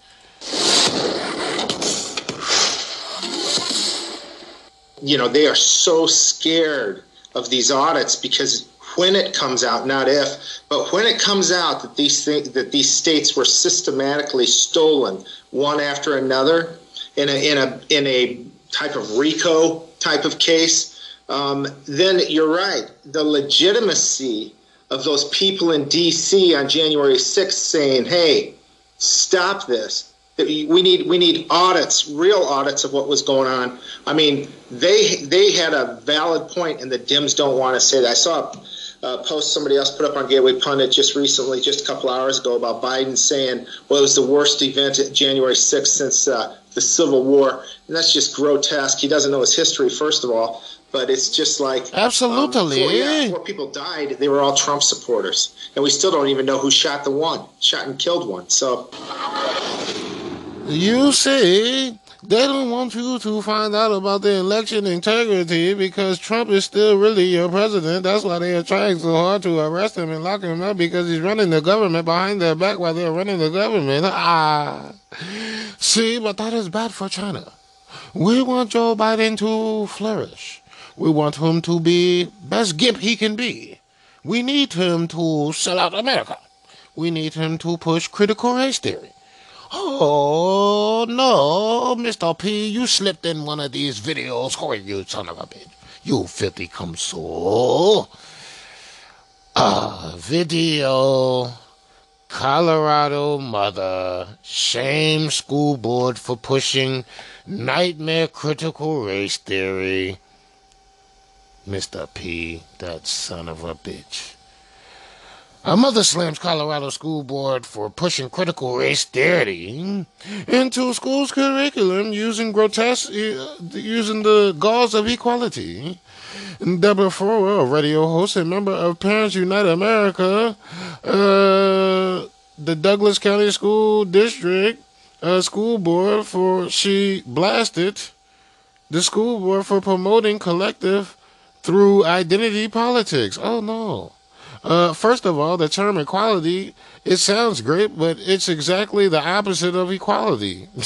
You know, they are so scared of these audits because when it comes out, not if, but when it comes out that these things, that these states were systematically stolen one after another in a in a in a type of RICO type of case, um, then you're right. The legitimacy of those people in D.C. on January 6th saying, "Hey, stop this," We need we need audits, real audits of what was going on. I mean, they they had a valid point, and the Dems don't want to say that. I saw a post somebody else put up on Gateway Pundit just recently, just a couple hours ago, about Biden saying, "Well, it was the worst event at January 6th since uh, the Civil War," and that's just grotesque. He doesn't know his history, first of all, but it's just like absolutely. Um, yeah, four people died. They were all Trump supporters, and we still don't even know who shot the one, shot and killed one. So. You see, they don't want you to find out about the election integrity because Trump is still really your president. That's why they are trying so hard to arrest him and lock him up because he's running the government behind their back while they're running the government. Ah. See, but that is bad for China. We want Joe Biden to flourish. We want him to be best gimp he can be. We need him to sell out America. We need him to push critical race theory. Oh, no, Mr. P, you slipped in one of these videos. Oh, you son of a bitch. You filthy soul. Ah, video. Colorado mother shame school board for pushing nightmare critical race theory. Mr. P, that son of a bitch. A mother slams Colorado school board for pushing critical race theory into school's curriculum using grotesque, uh, using the gauze of equality. Deborah Flora, a radio host and member of Parents Unite America, uh, the Douglas County School District uh, school board for she blasted the school board for promoting collective through identity politics. Oh no. Uh, first of all, the term equality, it sounds great, but it's exactly the opposite of equality.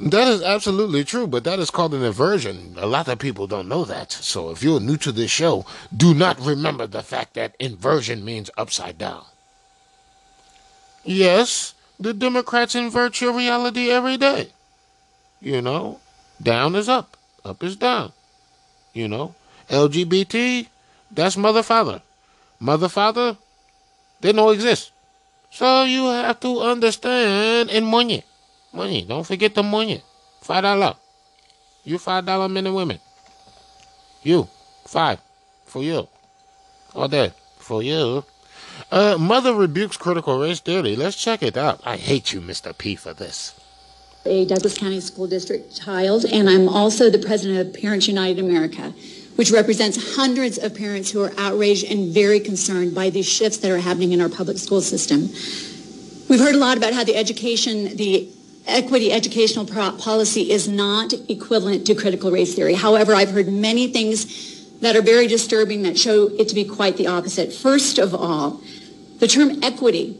that is absolutely true, but that is called an inversion. A lot of people don't know that. So if you're new to this show, do not remember the fact that inversion means upside down. Yes, the Democrats invert your reality every day. You know, down is up, up is down. You know, LGBT, that's mother father mother, father, they don't exist. So you have to understand in money. Money. Don't forget the money. Five dollar. You five dollar men and women. You. Five. For you. All day. For you. Uh, mother rebukes critical race theory. Let's check it out. I hate you, Mr. P, for this. A Douglas County School District child, and I'm also the president of Parents United America which represents hundreds of parents who are outraged and very concerned by these shifts that are happening in our public school system. We've heard a lot about how the education, the equity educational policy is not equivalent to critical race theory. However, I've heard many things that are very disturbing that show it to be quite the opposite. First of all, the term equity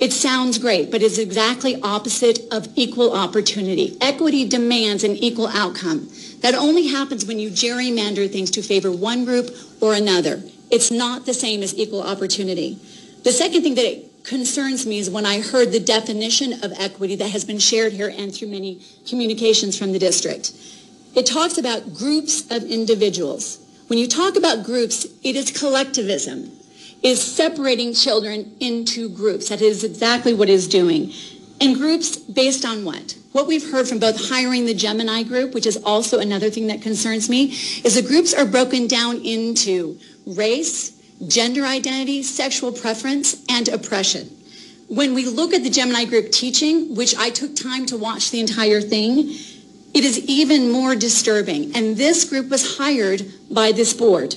it sounds great, but it's exactly opposite of equal opportunity. Equity demands an equal outcome. That only happens when you gerrymander things to favor one group or another. It's not the same as equal opportunity. The second thing that concerns me is when I heard the definition of equity that has been shared here and through many communications from the district. It talks about groups of individuals. When you talk about groups, it is collectivism, is separating children into groups. That is exactly what it is doing. And groups based on what? What we've heard from both hiring the Gemini group, which is also another thing that concerns me, is the groups are broken down into race, gender identity, sexual preference, and oppression. When we look at the Gemini group teaching, which I took time to watch the entire thing, it is even more disturbing. And this group was hired by this board.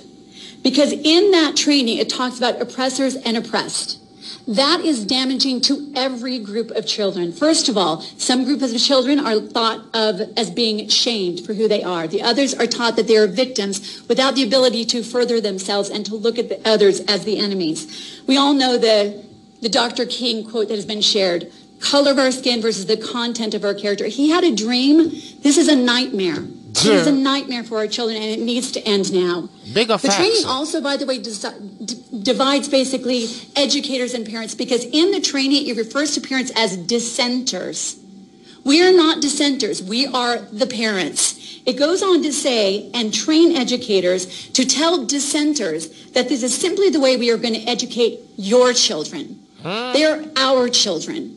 Because in that training, it talks about oppressors and oppressed. That is damaging to every group of children. First of all, some groups of children are thought of as being shamed for who they are. The others are taught that they are victims without the ability to further themselves and to look at the others as the enemies. We all know the, the Dr. King quote that has been shared. Color of our skin versus the content of our character. He had a dream. This is a nightmare. It is a nightmare for our children, and it needs to end now. Bigger the training also, by the way, divides basically educators and parents because in the training it refers to parents as dissenters. We are not dissenters. We are the parents. It goes on to say and train educators to tell dissenters that this is simply the way we are going to educate your children. Huh? They are our children.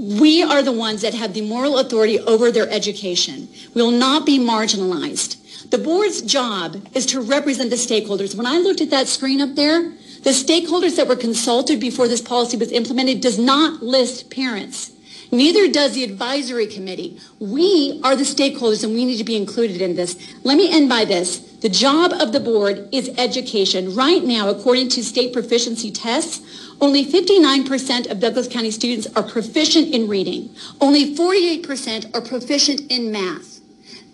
We are the ones that have the moral authority over their education. We will not be marginalized. The board's job is to represent the stakeholders. When I looked at that screen up there, the stakeholders that were consulted before this policy was implemented does not list parents. Neither does the advisory committee. We are the stakeholders and we need to be included in this. Let me end by this. The job of the board is education. Right now, according to state proficiency tests, only 59% of Douglas County students are proficient in reading. Only 48% are proficient in math.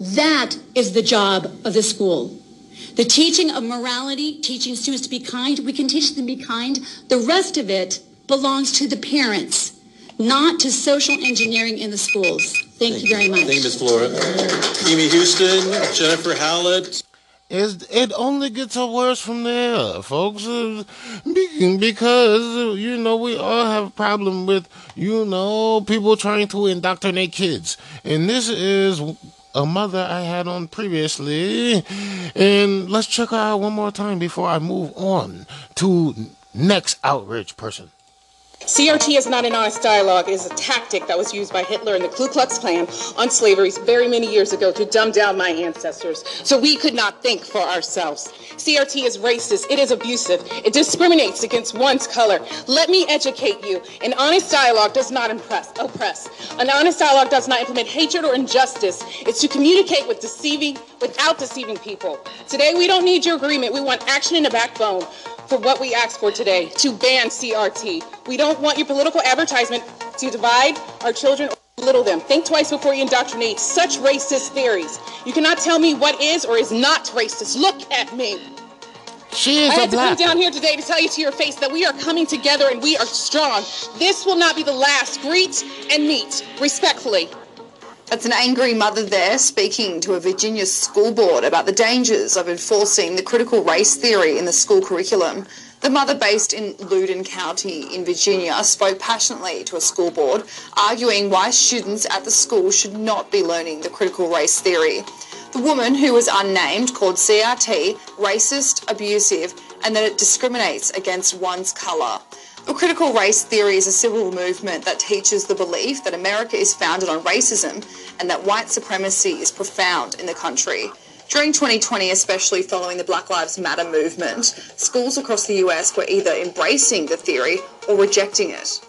That is the job of the school. The teaching of morality, teaching students to be kind, we can teach them to be kind. The rest of it belongs to the parents, not to social engineering in the schools. Thank, Thank you very much. Thank you, Ms. Flora. Amy Houston, Jennifer Howlett. It's, it only gets worse from there, folks. Because, you know, we all have a problem with, you know, people trying to indoctrinate kids. And this is a mother I had on previously. And let's check her out one more time before I move on to next outrage person. CRT is not an honest dialogue. It is a tactic that was used by Hitler and the Ku Klux Klan on slavery very many years ago to dumb down my ancestors so we could not think for ourselves. CRT is racist. It is abusive. It discriminates against one's color. Let me educate you. An honest dialogue does not impress, oppress. An honest dialogue does not implement hatred or injustice. It's to communicate with deceiving without deceiving people. Today we don't need your agreement. We want action and a backbone for what we asked for today to ban CRT. We don't want your political advertisement to divide our children or belittle them. Think twice before you indoctrinate such racist theories. You cannot tell me what is or is not racist. Look at me. She is I had to come down here today to tell you to your face that we are coming together and we are strong. This will not be the last. Greet and meet respectfully. That's an angry mother there speaking to a Virginia school board about the dangers of enforcing the critical race theory in the school curriculum. The mother, based in Loudoun County in Virginia, spoke passionately to a school board, arguing why students at the school should not be learning the critical race theory. The woman, who was unnamed, called CRT racist, abusive, and that it discriminates against one's colour. The critical race theory is a civil movement that teaches the belief that America is founded on racism and that white supremacy is profound in the country. During 2020, especially following the Black Lives Matter movement, schools across the US were either embracing the theory or rejecting it.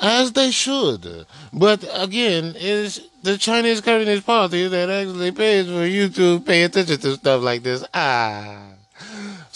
As they should. But again, it's the Chinese Communist Party that actually pays for you to pay attention to stuff like this. Ah.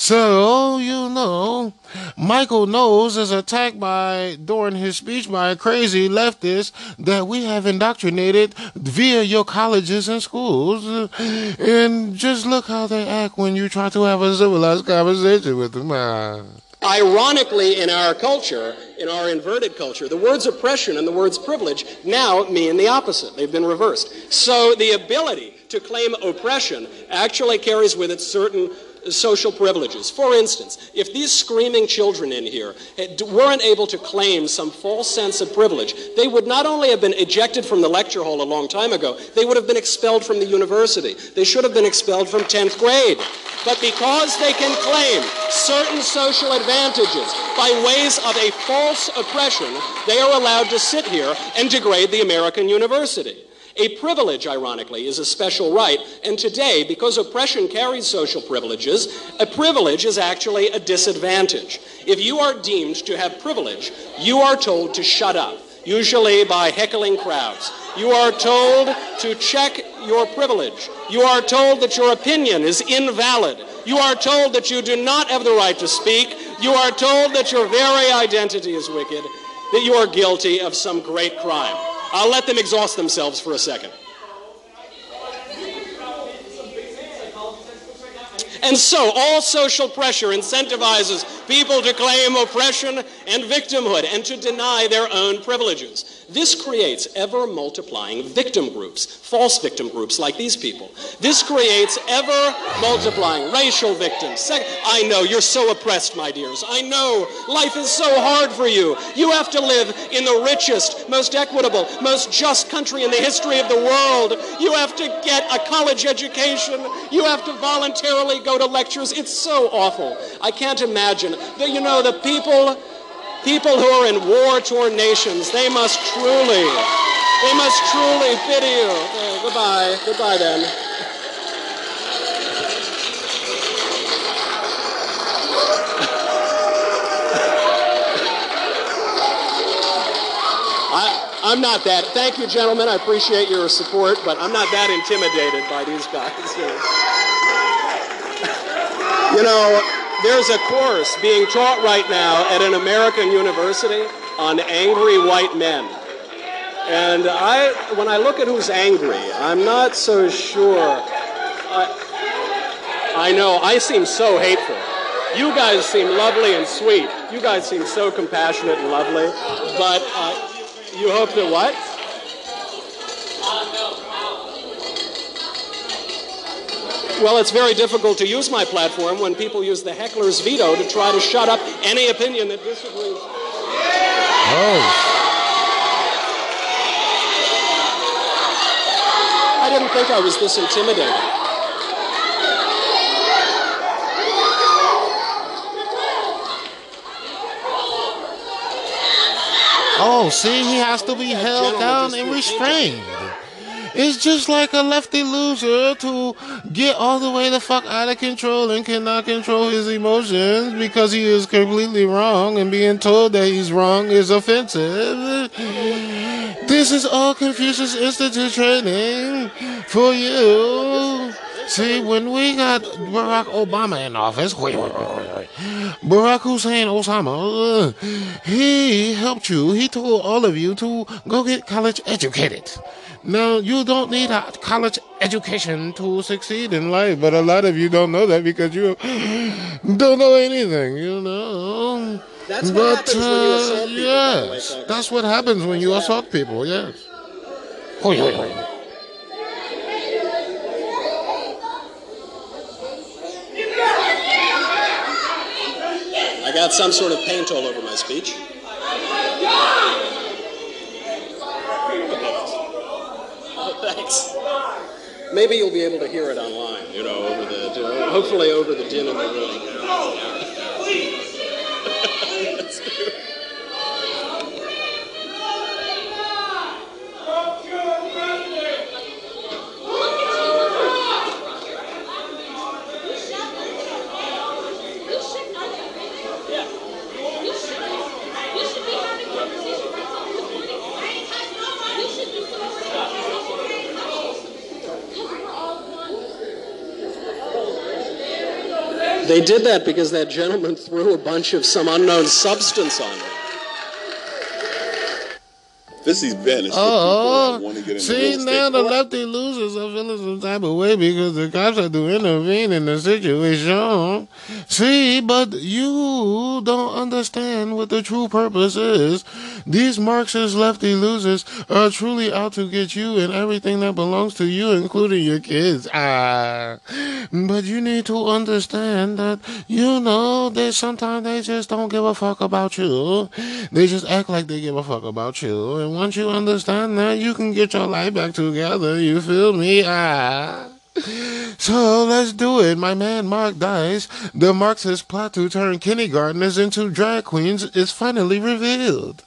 So, you know, Michael Knowles is attacked by, during his speech by a crazy leftist that we have indoctrinated via your colleges and schools. And just look how they act when you try to have a civilized conversation with them. Ah. Ironically, in our culture, in our inverted culture, the words oppression and the words privilege now mean the opposite. They've been reversed. So the ability to claim oppression actually carries with it certain social privileges. For instance, if these screaming children in here weren't able to claim some false sense of privilege, they would not only have been ejected from the lecture hall a long time ago, they would have been expelled from the university. They should have been expelled from 10th grade. But because they can claim certain social advantages by ways of a false oppression, they are allowed to sit here and degrade the American university. A privilege, ironically, is a special right, and today, because oppression carries social privileges, a privilege is actually a disadvantage. If you are deemed to have privilege, you are told to shut up, usually by heckling crowds. You are told to check your privilege. You are told that your opinion is invalid. You are told that you do not have the right to speak. You are told that your very identity is wicked, that you are guilty of some great crime. I'll let them exhaust themselves for a second. And so, all social pressure incentivizes people to claim oppression and victimhood and to deny their own privileges. This creates ever multiplying victim groups, false victim groups like these people. This creates ever multiplying racial victims. I know you're so oppressed, my dears. I know life is so hard for you. You have to live in the richest, most equitable, most just country in the history of the world. You have to get a college education. You have to voluntarily go to lectures. It's so awful. I can't imagine that, you know, the people people who are in war-torn nations, they must truly, they must truly pity you. Goodbye. Goodbye then. I'm not that. Thank you, gentlemen. I appreciate your support, but I'm not that intimidated by these guys. You know, there's a course being taught right now at an American university on angry white men. And I, when I look at who's angry, I'm not so sure. I, I know, I seem so hateful. You guys seem lovely and sweet. You guys seem so compassionate and lovely. But uh, you hope that what? Well, it's very difficult to use my platform when people use the heckler's veto to try to shut up any opinion that disagrees. Oh. I didn't think I was this intimidated. Oh, see, he has to be held down and restrained. It's just like a lefty loser to get all the way the fuck out of control and cannot control his emotions because he is completely wrong and being told that he's wrong is offensive. This is all Confucius Institute training for you. See, when we got Barack Obama in office, Barack Hussein Osama, he helped you. He told all of you to go get college educated. Now, you don't need a college education to succeed in life, but a lot of you don't know that because you don't know anything, you know. That's but, what happens when you uh, assault people, by the way, Yes, that's what happens when you assault people, yes. Oh, yeah, yeah, yeah. I got some sort of paint all over my speech. Oh, thanks. Maybe you'll be able to hear it online, you know, over the, hopefully over the din in the room. They did that because that gentleman threw a bunch of some unknown substance on me. This event is for Oh, people to get into see now the lefty losers are feeling some type of way because the cops had to intervene in the situation. See, but you don't understand what the true purpose is. These Marxist lefty losers are truly out to get you and everything that belongs to you, including your kids. Ah, but you need to understand that you know that sometimes they just don't give a fuck about you. They just act like they give a fuck about you. And once you understand that, you can get your life back together. You feel me? Ah. So let's do it. My man Mark Dice, the Marxist plot to turn kindergartners into drag queens is finally revealed.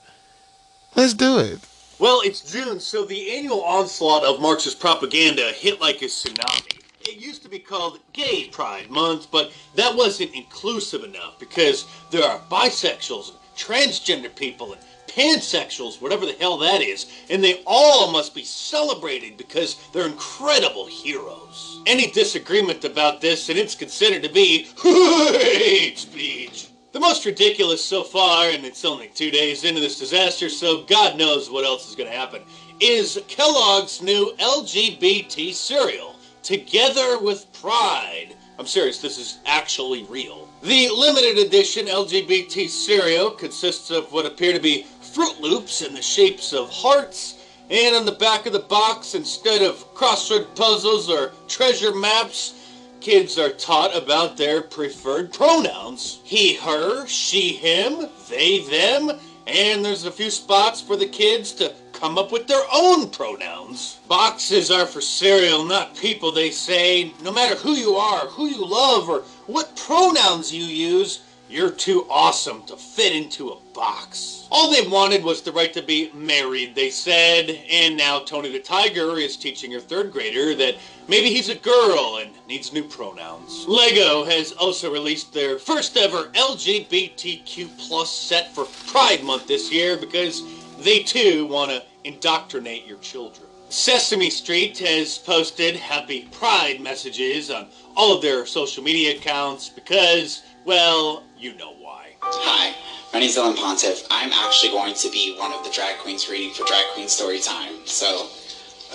Let's do it. Well, it's June, so the annual onslaught of Marxist propaganda hit like a tsunami. It used to be called Gay Pride Month, but that wasn't inclusive enough because there are bisexuals and transgender people and pansexuals, whatever the hell that is, and they all must be celebrated because they're incredible heroes. Any disagreement about this, and it's considered to be hate speech. The most ridiculous so far, and it's only two days into this disaster, so God knows what else is going to happen, is Kellogg's new LGBT cereal, Together with Pride. I'm serious, this is actually real. The limited edition LGBT cereal consists of what appear to be Froot Loops in the shapes of hearts, and on the back of the box, instead of crossword puzzles or treasure maps, kids are taught about their preferred pronouns. He, her, she, him, they, them, and there's a few spots for the kids to come up with their own pronouns. Boxes are for cereal, not people, they say. No matter who you are, who you love, or what pronouns you use, you're too awesome to fit into a box. All they wanted was the right to be married, they said, and now Tony the Tiger is teaching her third grader that maybe he's a girl and needs new pronouns. Lego has also released their first ever LGBTQ plus set for Pride Month this year because they too want to indoctrinate your children. Sesame Street has posted happy Pride messages on all of their social media accounts because, well, you know why. Hi, my name is Ellen Pontiff. I'm actually going to be one of the drag queens reading for Drag Queen Storytime. So,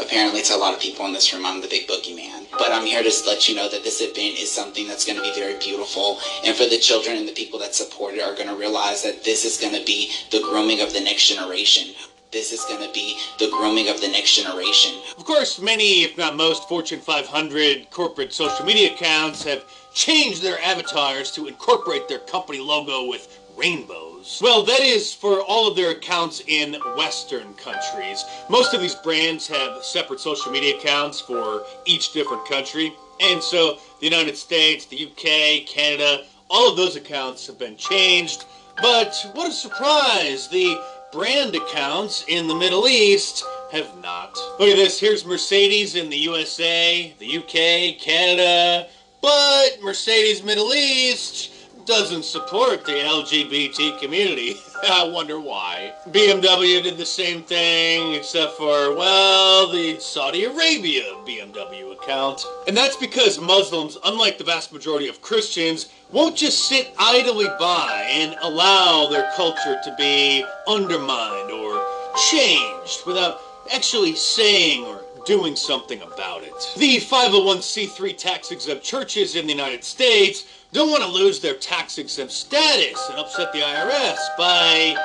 apparently to a lot of people in this room, I'm the big boogeyman. But I'm here to let you know that this event is something that's going to be very beautiful. And for the children and the people that support it are going to realize that this is going to be the grooming of the next generation. This is going to be the grooming of the next generation. Of course, many, if not most, Fortune 500 corporate social media accounts have changed their avatars to incorporate their company logo with rainbows. Well, that is for all of their accounts in Western countries. Most of these brands have separate social media accounts for each different country. And so the United States, the UK, Canada, all of those accounts have been changed. But what a surprise! The brand accounts in the Middle East have not. Look at this. Here's Mercedes in the USA, the UK, Canada, but Mercedes Middle East doesn't support the LGBT community. I wonder why. BMW did the same thing, except for, well, the Saudi Arabia BMW account. And that's because Muslims, unlike the vast majority of Christians, won't just sit idly by and allow their culture to be undermined or changed without actually saying or doing something about it. The 501c3 tax exempt churches in the United States don't want to lose their tax exempt status and upset the IRS by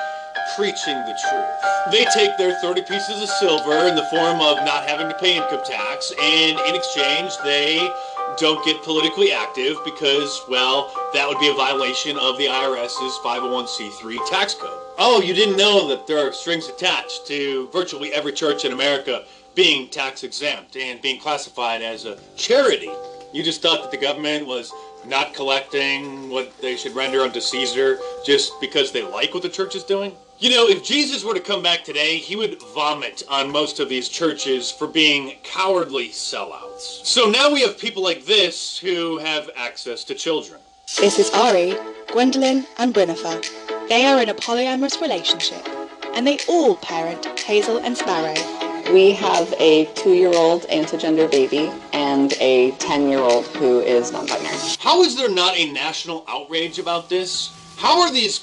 preaching the truth. They take their 30 pieces of silver in the form of not having to pay income tax, and in exchange, they don't get politically active because, well, that would be a violation of the IRS's 501c3 tax code. Oh, you didn't know that there are strings attached to virtually every church in America being tax exempt and being classified as a charity. You just thought that the government was not collecting what they should render unto Caesar just because they like what the church is doing? You know, if Jesus were to come back today, he would vomit on most of these churches for being cowardly sellouts. So now we have people like this who have access to children. This is Ari, Gwendolyn, and Brinifer. They are in a polyamorous relationship, and they all parent Hazel and Sparrow. We have a two-year-old intergender baby and a 10-year-old who is non-binary. How is there not a national outrage about this? How are these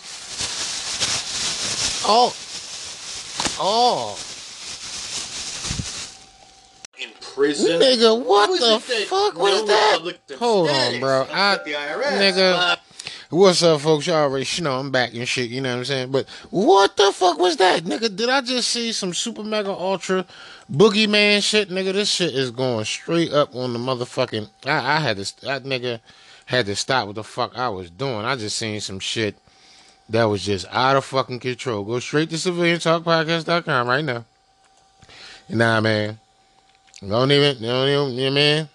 Oh. Oh. in prison? Nigga, what the fuck no was that? Hold on, bro. upset I, the IRS, nigga. but- What's up, folks? Y'all already you know I'm back and shit. You know what I'm saying? But what the fuck was that, nigga? Did I just see some super mega ultra boogeyman shit, nigga? This shit is going straight up on the motherfucking. I, I had to, that nigga had to stop what the fuck I was doing. I just seen some shit that was just out of fucking control. Go straight to civiliantalkpodcast.com right now. Nah, man. Don't even, don't even, man.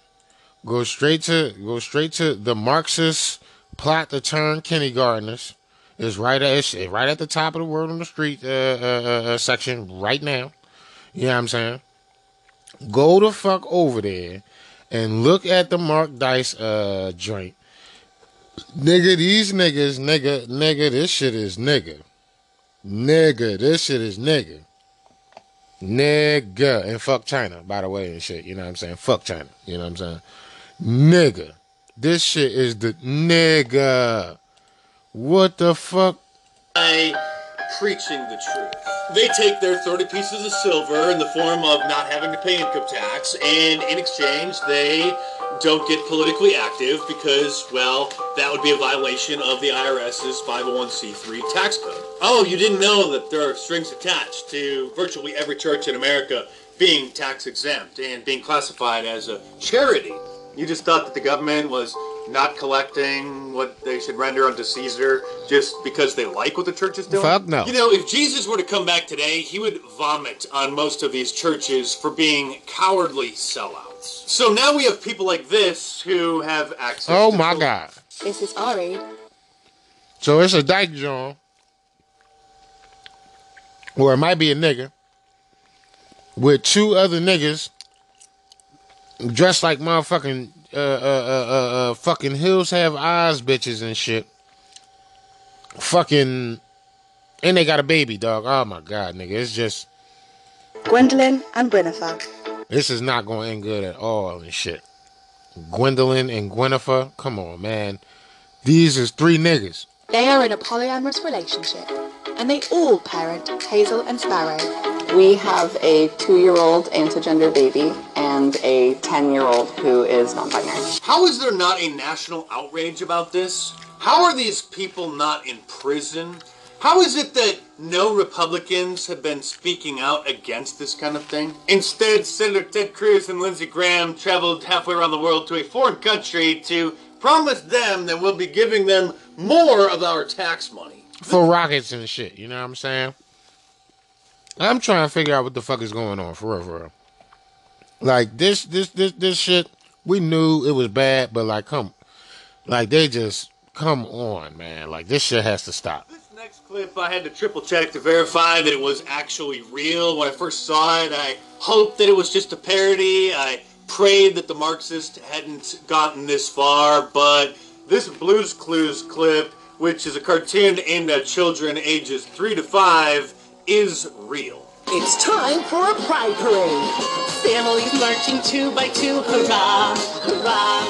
Go straight to, go straight to the Marxist plot to turn kindergartners. is right at, it's right at the top of the word on the street uh, uh, uh, uh, section right now. You know what I'm saying? Go the fuck over there and look at the Mark Dice uh joint. Nigga, these niggas, nigga, nigga, this shit is nigga. Nigga, this shit is nigga. Nigga. And fuck China, by the way, and shit. You know what I'm saying? Fuck China. You know what I'm saying? Nigga. This shit is the nigga. What the fuck? I preaching the truth. They take their 30 pieces of silver in the form of not having to pay income tax, and in exchange, they don't get politically active because, well, that would be a violation of the IRS's 501c3 tax code. Oh, you didn't know that there are strings attached to virtually every church in America being tax exempt and being classified as a charity. You just thought that the government was not collecting what they should render unto Caesar just because they like what the church is doing? Fuck no. You know, if Jesus were to come back today, he would vomit on most of these churches for being cowardly sellouts. So now we have people like this who have access Oh to my children. god. This is Ari, So it's a dyke John, or it might be a nigga, with two other niggas dressed like motherfucking uh, uh, uh, uh, uh, fucking hills have eyes bitches and shit. Fucking, and they got a baby, dog. Oh my god, nigga, it's just Gwendolyn and Gwyneth. this is not going to end good at all and shit. Gwendolyn and Gwyneth, come on, man. These is three niggas. They are in a polyamorous relationship, and they all parent Hazel and Sparrow. We have a two-year-old antigender baby and a 10-year-old who is non-binary. How is there not a national outrage about this? How are these people not in prison? How is it that no Republicans have been speaking out against this kind of thing? Instead, Senator Ted Cruz and Lindsey Graham traveled halfway around the world to a foreign country to promise them that we'll be giving them more of our tax money. For rockets and shit, you know what I'm saying? I'm trying to figure out what the fuck is going on, for real, for real. Like, this, this, this, this shit, we knew it was bad, but like, come, like, they just, come on, man. Like, this shit has to stop. This next clip, I had to triple check to verify that it was actually real. When I first saw it, I hoped that it was just a parody. I prayed that the Marxist hadn't gotten this far, but this Blues Clues clip, which is a cartoon aimed at children ages 3 to 5, is real. It's time for a pride parade. Families marching two by two, hurrah, hurrah.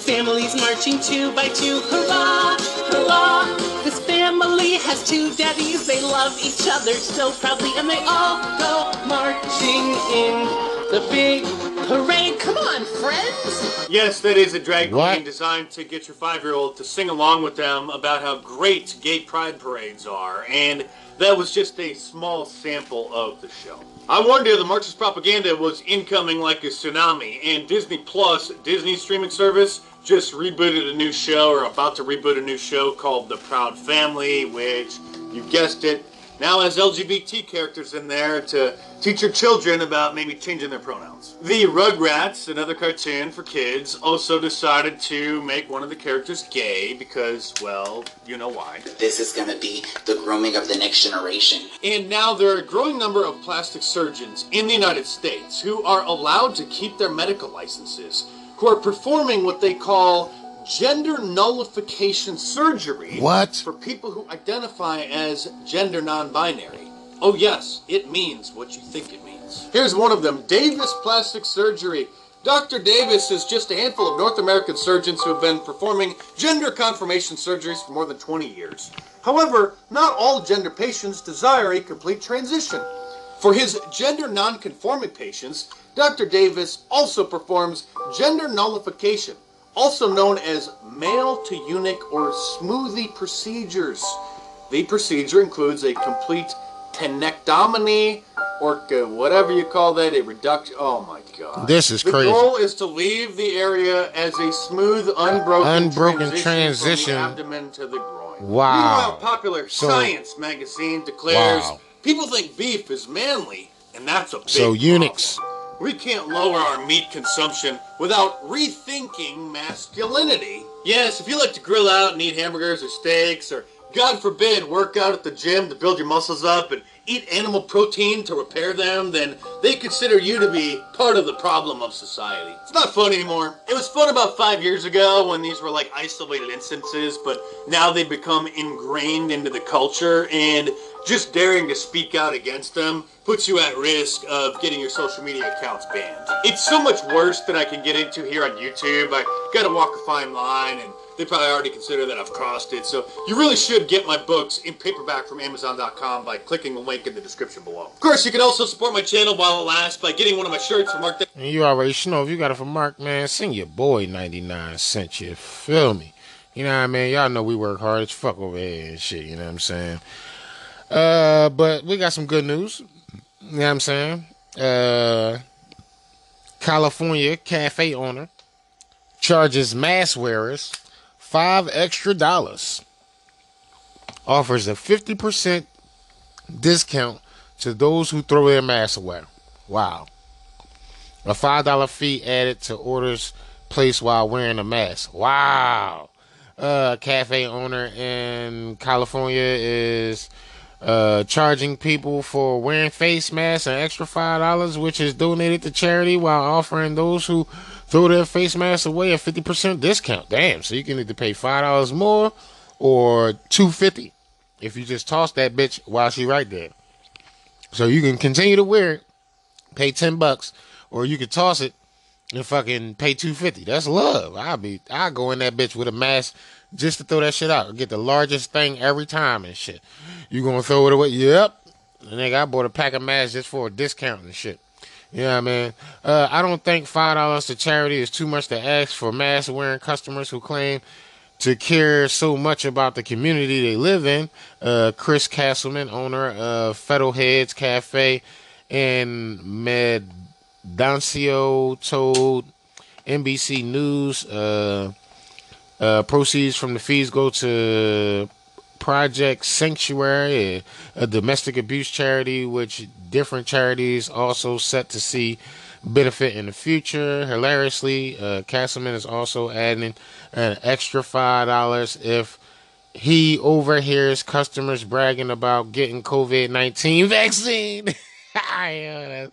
Families marching two by two, hurrah, hurrah. This family has two daddies, they love each other so proudly, and they all go marching in the big parade. Come on, friends. Yes, that is a drag What? queen designed to get your five year old to sing along with them about how great gay pride parades are, and that was just a small sample of the show. I warned you the Marxist propaganda was incoming like a tsunami, and Disney Plus, Disney streaming service, just rebooted a new show, or about to reboot a new show called The Proud Family, which, you guessed it, now has LGBT characters in there to teach your children about maybe changing their pronouns. The Rugrats, another cartoon for kids, also decided to make one of the characters gay because, well, you know why. This is going to be the grooming of the next generation. And now there are a growing number of plastic surgeons in the United States who are allowed to keep their medical licenses, who are performing what they call gender nullification surgery. What? For people who identify as gender non-binary. Oh yes, it means what you think it means. Here's one of them, Davis Plastic Surgery. Dr. Davis is just a handful of North American surgeons who have been performing gender confirmation surgeries for more than 20 years. However, not all gender patients desire a complete transition. For his gender non-conforming patients, Dr. Davis also performs gender nullification, also known as male to eunuch or smoothie procedures. The procedure includes a complete penectomy or whatever you call that, a reduction. Oh my god. This is the crazy. The goal is to leave the area as a smooth, unbroken, Unbroken transition, transition. from the abdomen to the groin. Wow. Meanwhile, popular So- Science magazine declares Wow. people think beef is manly, and that's a big So eunuchs. We can't lower our meat consumption without rethinking masculinity. Yes, if you like to grill out and eat hamburgers or steaks, or God forbid, work out at the gym to build your muscles up and eat animal protein to repair them, then they consider you to be part of the problem of society. It's not fun anymore. It was fun about five years ago when these were like isolated instances, but now they've become ingrained into the culture and just daring to speak out against them puts you at risk of getting your social media accounts banned. It's so much worse than I can get into here on YouTube. I gotta walk a fine line and they probably already consider that I've crossed it. So you really should get my books in paperback from Amazon.com by clicking the link in the description below. Of course, you can also support my channel while it lasts by getting one of my shirts from Mark. And you already know if you got it from Mark, man, send your boy 99 cents. You feel me? You know what I mean? Y'all know we work hard as fuck over here and shit. You know what I'm saying? Uh, but we got some good news. You know what I'm saying? Uh, California cafe owner charges mask wearers five extra dollars. Offers a 50% discount to those who throw their masks away. Wow. A $5 fee added to orders placed while wearing a mask. Wow. uh, cafe owner in California is uh, charging people for wearing face masks an extra five dollars, which is donated to charity, while offering those who throw their face masks away a fifty percent discount. Damn! So you can either pay five dollars more or two fifty if you just toss that bitch while she right there. So you can continue to wear it, pay ten bucks, or you can toss it and fucking pay two fifty. That's love. I'll be I go in that bitch with a mask just to throw that shit out. Get the largest thing every time and shit. You gonna throw it away? Yep. Nigga, I bought a pack of masks just for a discount and shit. Yeah, man. Uh, I don't think five dollars to charity is too much to ask for mask wearing customers who claim to care so much about the community they live in. Uh, Chris Castleman, owner of Fiddleheads Cafe in Mendocino, told NBC News uh, uh, proceeds from the fees go to Project Sanctuary, a domestic abuse charity, which different charities also set to see benefit in the future. Hilariously, uh, Castleman is also adding an extra five dollars if he overhears customers bragging about getting COVID nineteen vaccine. that,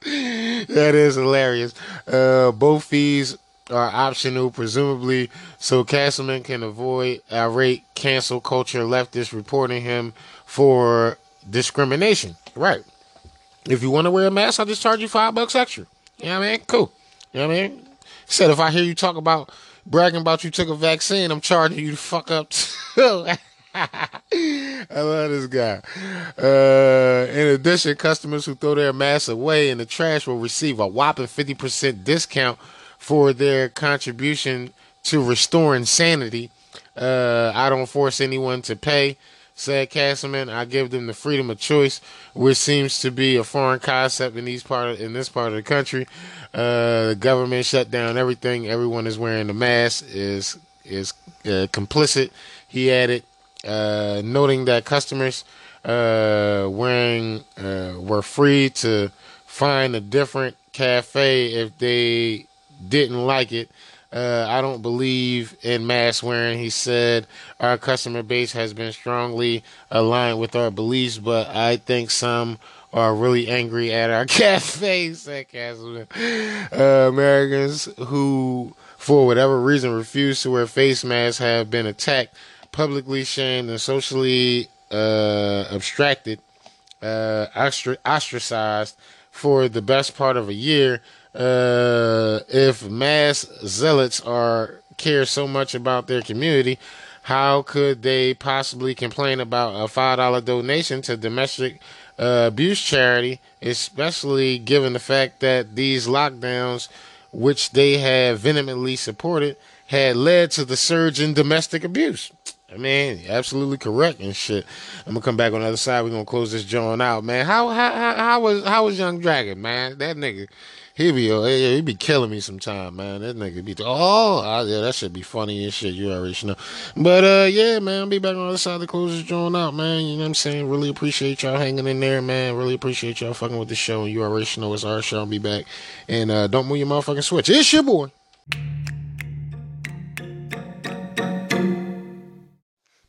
that is hilarious. Uh, both fees are optional, presumably, so Castleman can avoid irate cancel culture leftists reporting him for discrimination. Right. If you want to wear a mask, I'll just charge you five bucks extra. You know what I mean? Cool. You know what I mean? Said if I hear you talk about bragging about you took a vaccine, I'm charging you to fuck up too. I love this guy. Uh, in addition, customers who throw their masks away in the trash will receive a whopping 50% discount for their contribution to restoring sanity. Uh, I don't force anyone to pay, said Castleman. I give them the freedom of choice, which seems to be a foreign concept in these part of, in this part of the country. Uh, the government shut down everything. Everyone is wearing the mask. Is is uh, complicit. He added, uh, noting that customers uh, wearing uh, were free to find a different cafe if they didn't like it. Uh, I don't believe in mask wearing. He said our customer base has been strongly aligned with our beliefs, but I think some are really angry at our cafe, said Castleman. Uh, Americans who, for whatever reason, refuse to wear face masks have been attacked, publicly shamed, and socially uh, abstracted, uh, ostracized for the best part of a year uh, if mass zealots are care so much about their community, how could they possibly complain about a five dollar donation to domestic uh, abuse charity, especially given the fact that these lockdowns, which they have vehemently supported, had led to the surge in domestic abuse. I mean, absolutely correct and shit. I'm gonna come back on the other side. We're gonna close this joint out, man. How how how, how was how was Young Dragon, man? That nigga he be uh, he be killing me sometime, man. That nigga be oh yeah, that should be funny and shit. You already know. But uh, yeah, man, I'll be back on the other side of the closest joint out, man. You know what I'm saying? Really appreciate y'all hanging in there, man. Really appreciate y'all fucking with the show. You already know it's our show. I'll be back. And uh, don't move your motherfucking switch. It's your boy.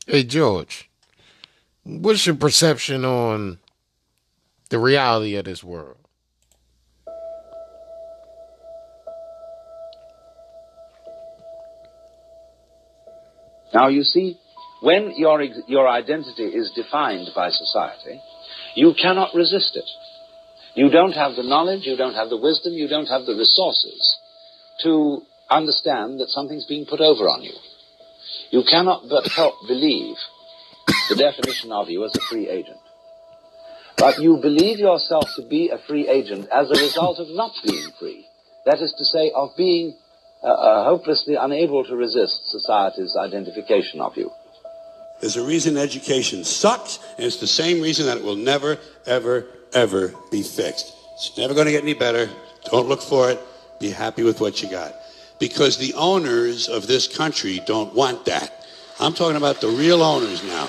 Hey George, what's your perception on the reality of this world? Now, you see, when your, your identity is defined by society, you cannot resist it. You don't have the knowledge, you don't have the wisdom, you don't have the resources to understand that something's being put over on you. You cannot but help believe the definition of you as a free agent. But you believe yourself to be a free agent as a result of not being free. That is to say, of being uh, uh, hopelessly unable to resist society's identification of you. There's a reason education sucks, and it's the same reason that it will never, ever, ever be fixed. It's never going to get any better. Don't look for it. Be happy with what you got. Because the owners of this country don't want that. I'm talking about the real owners now.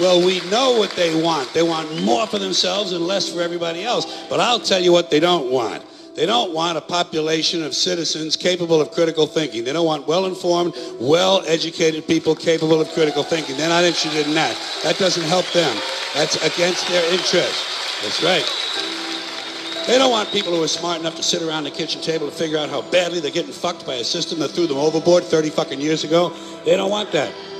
Well, we know what they want. They want more for themselves and less for everybody else. But I'll tell you what they don't want. They don't want a population of citizens capable of critical thinking. They don't want well-informed, well-educated people capable of critical thinking. They're not interested in that. That doesn't help them. That's against their interest. That's right. They don't want people who are smart enough to sit around the kitchen table to figure out how badly they're getting fucked by a system that threw them overboard 30 fucking years ago. They don't want that.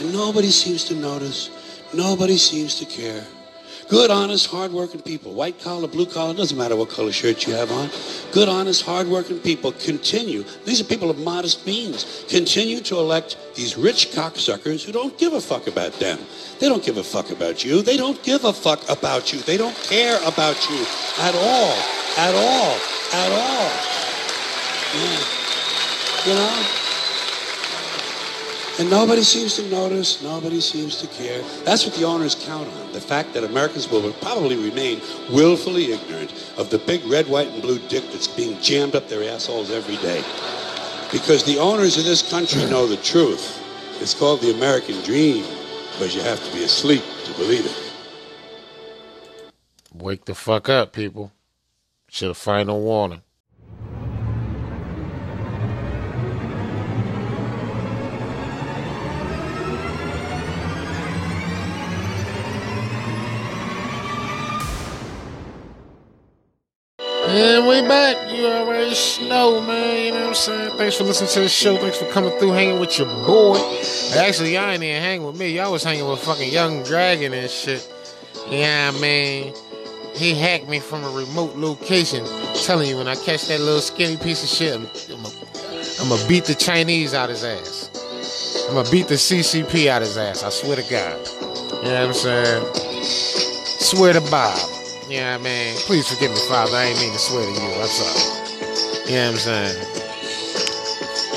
And nobody seems to notice. Nobody seems to care. Good, honest, hardworking people, white collar, blue collar, doesn't matter what color shirt you have on. Good, honest, hardworking people continue. These are people of modest means. Continue to elect these rich cocksuckers who don't give a fuck about them. They don't give a fuck about you. They don't give a fuck about you. They don't care about you at all. At all. At all. Yeah. You know? And nobody seems to notice, nobody seems to care. That's what the owners count on. The fact that Americans will probably remain willfully ignorant of the big red, white, and blue dick that's being jammed up their assholes every day. Because the owners of this country know the truth. It's called the American dream, but you have to be asleep to believe it. Wake the fuck up, people. Should have final warning. And we back. You already know, man. You know what I'm saying? Thanks for listening to the show. Thanks for coming through, hanging with your boy. Actually, y'all ain't even hanging with me. Y'all was hanging with fucking Young Dragon and shit. Yeah, man. He hacked me from a remote location. telling you, when I catch that little skinny piece of shit, I'm gonna beat the Chinese out his ass. I'm gonna beat the CCP out his ass. I swear to God. You know what I'm saying? Swear to Bob. Yeah, I mean, please forgive me, Father. I ain't mean to swear to you. That's all. You know what I'm saying?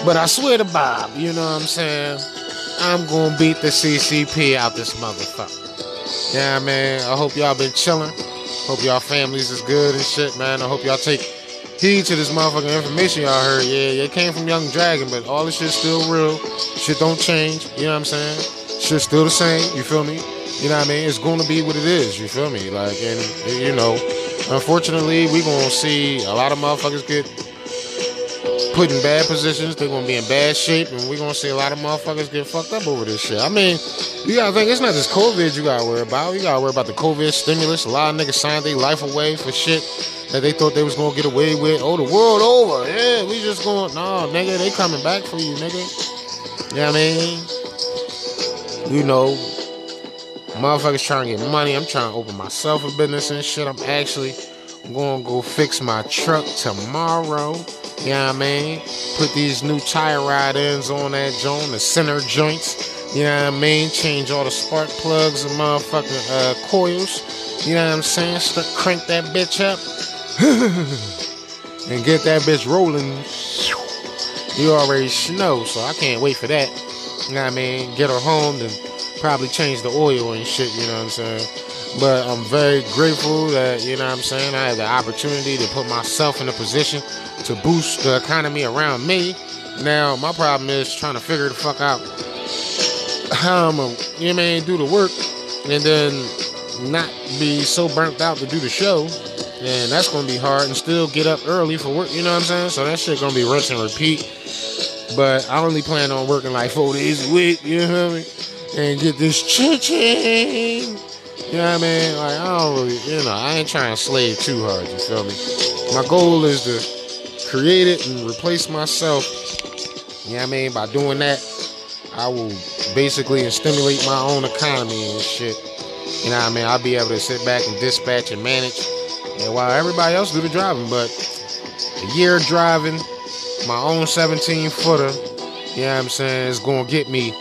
But I swear to Bob, you know what I'm saying? I'm gonna beat the CCP out this motherfucker. Yeah, man. I hope y'all been chilling. Hope y'all families is good and shit, man. I hope y'all take heed to this motherfucking information y'all heard. Yeah, it came from Young Dragon, but all this shit's still real. Shit don't change. You know what I'm saying? Shit's still the same. You feel me? You know what I mean? It's gonna be what it is. You feel me? Like, and you know, unfortunately, we gonna see a lot of motherfuckers get put in bad positions. They're gonna be in bad shape, and we're gonna see a lot of motherfuckers get fucked up over this shit. I mean, you gotta think it's not just COVID you gotta worry about. You gotta worry about the COVID stimulus. A lot of niggas signed their life away for shit that they thought they was gonna get away with. Oh, the world over. Yeah, we just going. No, nigga, they coming back for you, nigga. You know what I mean? You know, motherfuckers trying to get money. I'm trying to open myself a business and shit. I'm actually gonna go fix my truck tomorrow. You know what I mean? Put these new tie rod ends on that joint, the center joints. You know what I mean? Change all the spark plugs and motherfucking uh, coils. You know what I'm saying? Start crank that bitch up and get that bitch rolling. You already know, so I can't wait for that. You know what I mean? Get her home and probably change the oil and shit. You know what I'm saying? But I'm very grateful that, you know what I'm saying, I had the opportunity to put myself in a position to boost the economy around me. Now, my problem is trying to figure the fuck out how I'm going to, you know do the work and then not be so burnt out to do the show. And that's going to be hard and still get up early for work, you know what I'm saying? So that shit going to be rinse and repeat. But I only plan on working like four days a week, you know what I mean? And get this ching you know what I mean? Like, I don't really, you know, I ain't trying to slave too hard, you feel me? My goal is to create it and replace myself, you know what I mean? By doing that, I will basically stimulate my own economy and shit. You know what I mean? I'll be able to sit back and dispatch and manage, and while everybody else do the driving. But a year driving, my own 17 footer, you know what I'm saying, is going to get me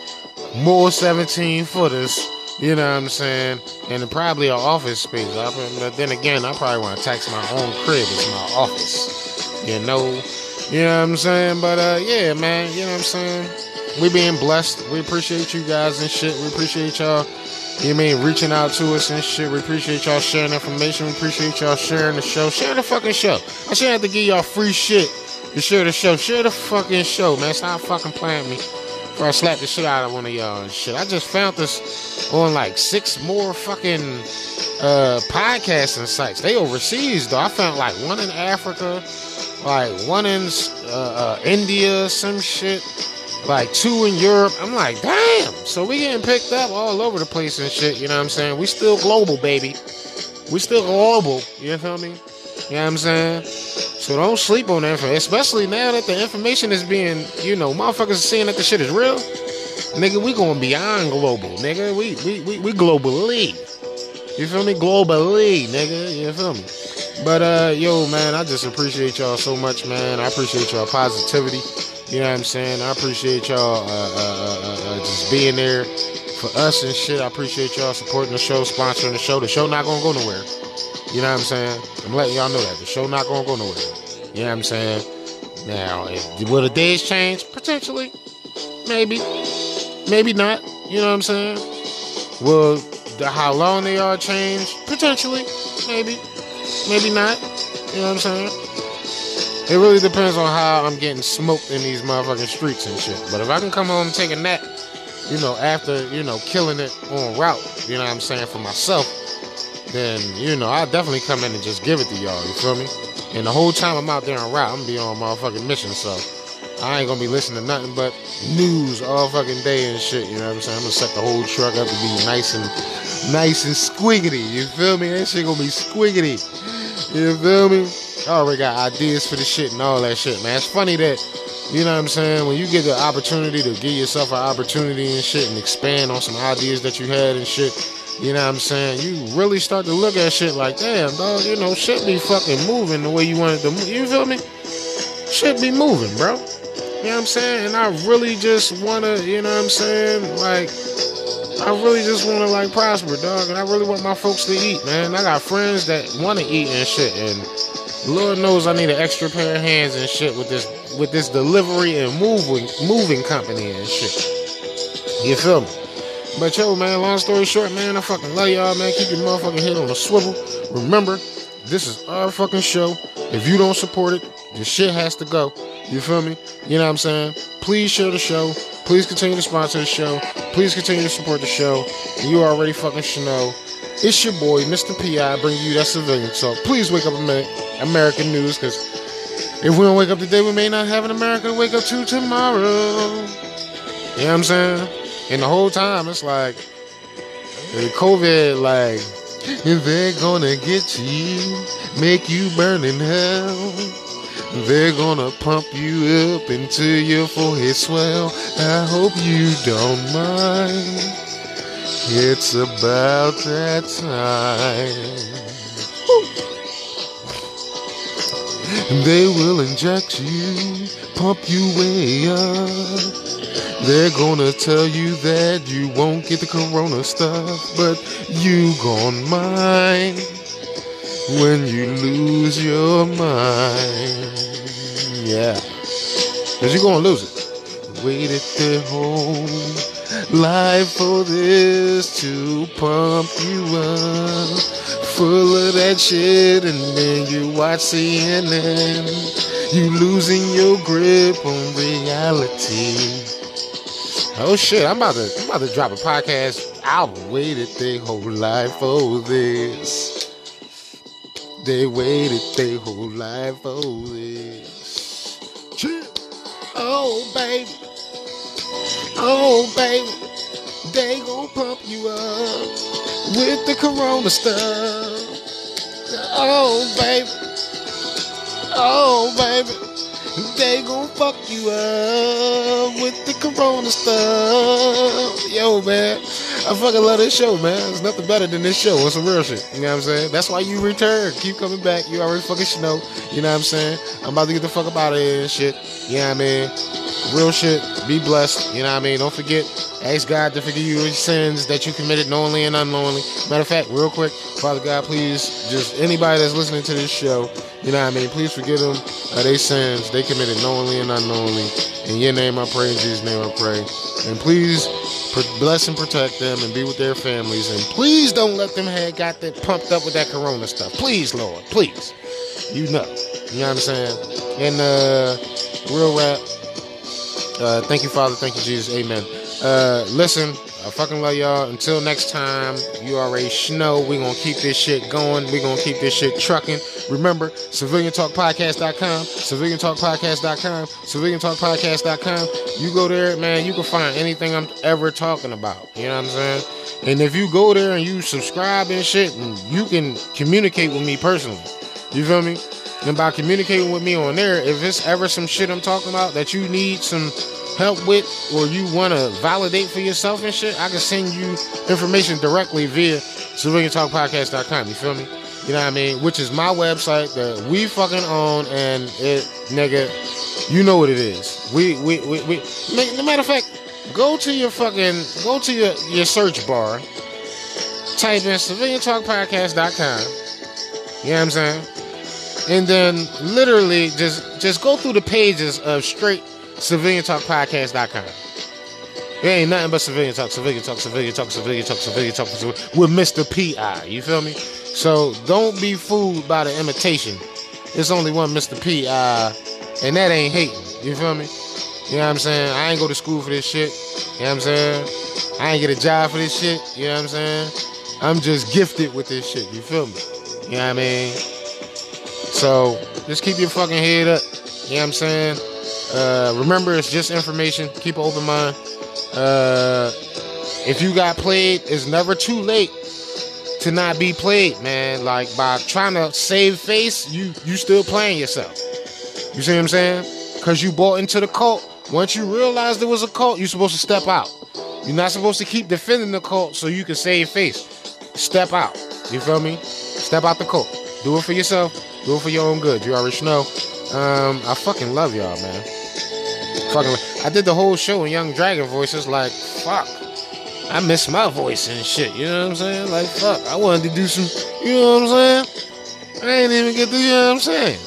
more 17 footers you know what I'm saying? And probably an office space. But then again, I probably want to tax my own crib as my office. You know? You know what I'm saying? But uh, yeah, man, you know what I'm saying? We being blessed. We appreciate you guys and shit. We appreciate y'all. You mean reaching out to us and shit. We appreciate y'all sharing information. We appreciate y'all sharing the show. Share the fucking show. I shouldn't have to give y'all free shit to share the show. Share the fucking show, man. Stop fucking playing me. Before I slap the shit out of one of y'all and shit. I just found this on like six more fucking uh podcasting sites. They overseas though. I found like one in Africa, like one in uh, uh, India, some shit, like two in Europe. I'm like, damn. So we getting picked up all over the place and shit. You know what I'm saying? We still global, baby. We still global. You feel me? You know what I'm saying? So don't sleep on that, especially now that the information is being, you know, motherfuckers are seeing that the shit is real. Nigga, we going beyond global, nigga. We we we, we globally. You feel me? Globally, nigga. You feel me? But uh, yo, man, I just appreciate y'all so much, man. I appreciate y'all positivity. You know what I'm saying? I appreciate y'all uh, uh, uh, uh, just being there for us and shit. I appreciate y'all supporting the show, sponsoring the show. The show not gonna go nowhere. You know what I'm saying? I'm letting y'all know that the show not gonna go nowhere. You know what I'm saying? Now, if, will the days change? Potentially, maybe, maybe not. You know what I'm saying? Will the, how long they are change? Potentially, maybe, maybe not. You know what I'm saying? It really depends on how I'm getting smoked in these motherfucking streets and shit. But if I can come home and take a nap, you know, after you know killing it on route, you know what I'm saying for myself then you know I'll definitely come in and just give it to y'all. You feel me? And the whole time I'm out there on route, I'm gonna be on motherfucking mission. So I ain't gonna be listening to nothing but news all fucking day and shit. You know what I'm saying? I'm gonna set the whole truck up to be nice and nice and squiggity. You feel me? That shit gonna be squiggity. You feel me? I already got ideas for the shit and all that shit, man. It's funny that you know what I'm saying? When you get the opportunity to give yourself an opportunity and shit and expand on some ideas that you had and shit you know what I'm saying? You really start to look at shit like, damn, dog, you know, shit be fucking moving the way you want it to move. You feel me? Shit be moving, bro. You know what I'm saying? And I really just wanna, you know what I'm saying? Like, I really just wanna like prosper, dog. And I really want my folks to eat, man. I got friends that wanna eat and shit. And Lord knows I need an extra pair of hands and shit with this with this delivery and moving moving company and shit. You feel me? But yo, man, long story short, man, I fucking love y'all, man. Keep your motherfucking head on the swivel. Remember, this is our fucking show. If you don't support it, the shit has to go. You feel me? You know what I'm saying? Please share the show. Please continue to sponsor the show. Please continue to support the show. You already fucking should know. It's your boy, Mr. P.I., bringing you that civilian talk. Please wake up a minute, American news, because if we don't wake up today, we may not have an America to wake up to tomorrow. You know what I'm saying? And the whole time, it's like COVID, like they're gonna get you, make you burn in hell. They're gonna pump you up until your forehead swell. I hope you don't mind. It's about that time. They will inject you, pump you way up. They're gonna tell you that you won't get the corona stuff, but you gon' mind when you lose your mind. Yeah. Cause you're gonna lose it. Wait at the home. Live for this to pump you up. Full of that shit, and then you watch CNN. You losing your grip on reality. Oh shit, I'm about to I'm about to drop a podcast album. Waited their whole life for this. They waited their whole life for this. Oh baby. Oh baby. They gon' pump you up with the corona stuff. Oh baby. Oh baby. They gon' fuck you up with the corona stuff. Yo, man. I fucking love this show, man. There's nothing better than this show. It's some real shit. You know what I'm saying? That's why you return. Keep coming back. You already fucking know. You know what I'm saying? I'm about to get the fuck up out of here and shit. You know what I mean? Real shit. Be blessed. You know what I mean? Don't forget. Ask God to forgive you your sins that you committed knowingly and unknowingly. Matter of fact, real quick, Father God, please, just anybody that's listening to this show, you know what I mean? Please forgive them of their sins they committed knowingly and unknowingly. In your name I pray, in Jesus' name I pray. And please bless and protect them and be with their families. And please don't let them have got that pumped up with that corona stuff. Please, Lord, please. You know. You know what I'm saying? And uh real rap. Uh thank you, Father, thank you, Jesus, amen. Uh listen, I fucking love y'all. Until next time, you already know we gonna keep this shit going. we gonna keep this shit trucking. Remember, civiliantalkpodcast.com, civiliantalkpodcast.com, civiliantalkpodcast.com. You go there, man, you can find anything I'm ever talking about. You know what I'm saying? And if you go there and you subscribe and shit, you can communicate with me personally. You feel me? And by communicating with me on there, if it's ever some shit I'm talking about that you need some help with or you want to validate for yourself and shit, I can send you information directly via civiliantalkpodcast.com. You feel me? You know what I mean? Which is my website that we fucking own and it, nigga, you know what it is. We, we, we, we, ma- matter of fact, go to your fucking, go to your, your search bar, type in civiliantalkpodcast.com. You know what I'm saying? And then literally just, just go through the pages of straight civiliantalkpodcast.com. There ain't nothing but civilian talk, civilian talk, civilian talk, civilian talk, civilian talk, with Mr. P.I. You feel me? So don't be fooled by the imitation. There's only one Mr. P.I. And that ain't hating. You feel me? You know what I'm saying? I ain't go to school for this shit. You know what I'm saying? I ain't get a job for this shit. You know what I'm saying? I'm just gifted with this shit. You feel me? You know what I mean? So just keep your fucking head up. You know what I'm saying? Uh, remember, it's just information. Keep an open mind. Uh, if you got played, it's never too late to not be played, man. Like by trying to save face, you you still playing yourself. You see what I'm saying? Because you bought into the cult. Once you realized there was a cult, you're supposed to step out. You're not supposed to keep defending the cult so you can save face. Step out. You feel me? Step out the cult. Do it for yourself. Do it for your own good. You already know. Um, I fucking love y'all, man. Fucking, I did the whole show in Young Dragon voices. Like, fuck, I miss my voice and shit. You know what I'm saying? Like, fuck, I wanted to do some. You know what I'm saying? I ain't even get to. You know what I'm saying?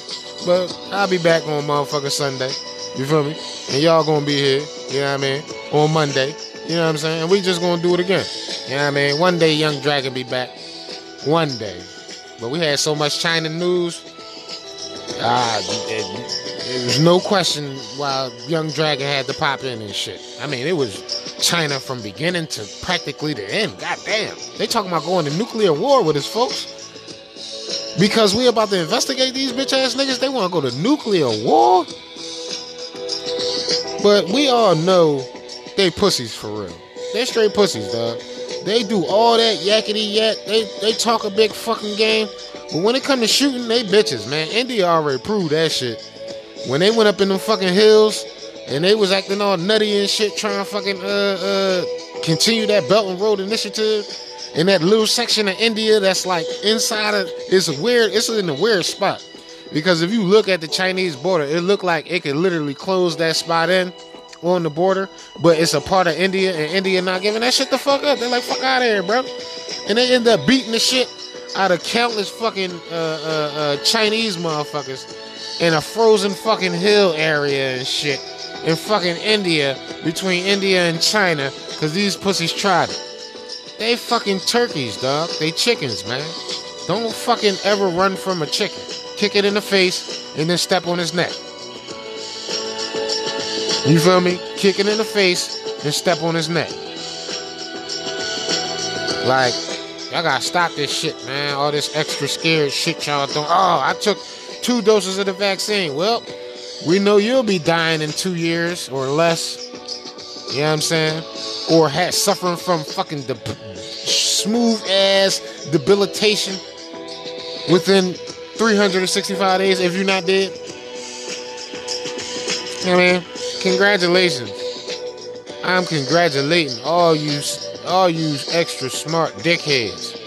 But I'll be back on motherfucking Sunday. You feel me? And y'all gonna be here. You know what I mean? On Monday. You know what I'm saying? And we just gonna do it again. You know what I mean? One day Young Dragon be back. One day. But we had so much China news. Ah, there's no question why Young Dragon had to pop in and shit. I mean, it was China from beginning to practically the end. God damn. They talking about going to nuclear war with us, folks. Because we about to investigate these bitch ass niggas. They want to go to nuclear war. But we all know they pussies for real. They straight pussies, dog. They do all that yakety yak. They they talk a big fucking game. But when it come to shooting, they bitches, man. India already proved that shit. When they went up in them fucking hills and they was acting all nutty and shit, trying to fucking uh uh continue that Belt and Road Initiative in that little section of India that's like inside of it's weird it's in a weird spot. Because if you look at the Chinese border, it looked like it could literally close that spot in on the border, but it's a part of India and India not giving that shit the fuck up. They're like, fuck out of here, bro. And they end up beating the shit out of countless fucking uh, uh, uh, Chinese motherfuckers in a frozen fucking hill area and shit in fucking India between India and China Cause these pussies tried it. They fucking turkeys, dog. They chickens, man. Don't fucking ever run from a chicken. Kick it in the face and then step on his neck. You feel me? Kick it in the face and step on his neck. Like, y'all gotta stop this shit, man. All this extra scared shit y'all doing. Oh, I took two doses of the vaccine. Well, we know you'll be dying in two years or less. You know what I'm saying? Or has suffering from fucking de- smooth ass debilitation within 365 days if you're not dead. I mean, congratulations. I'm congratulating all you all you extra smart dickheads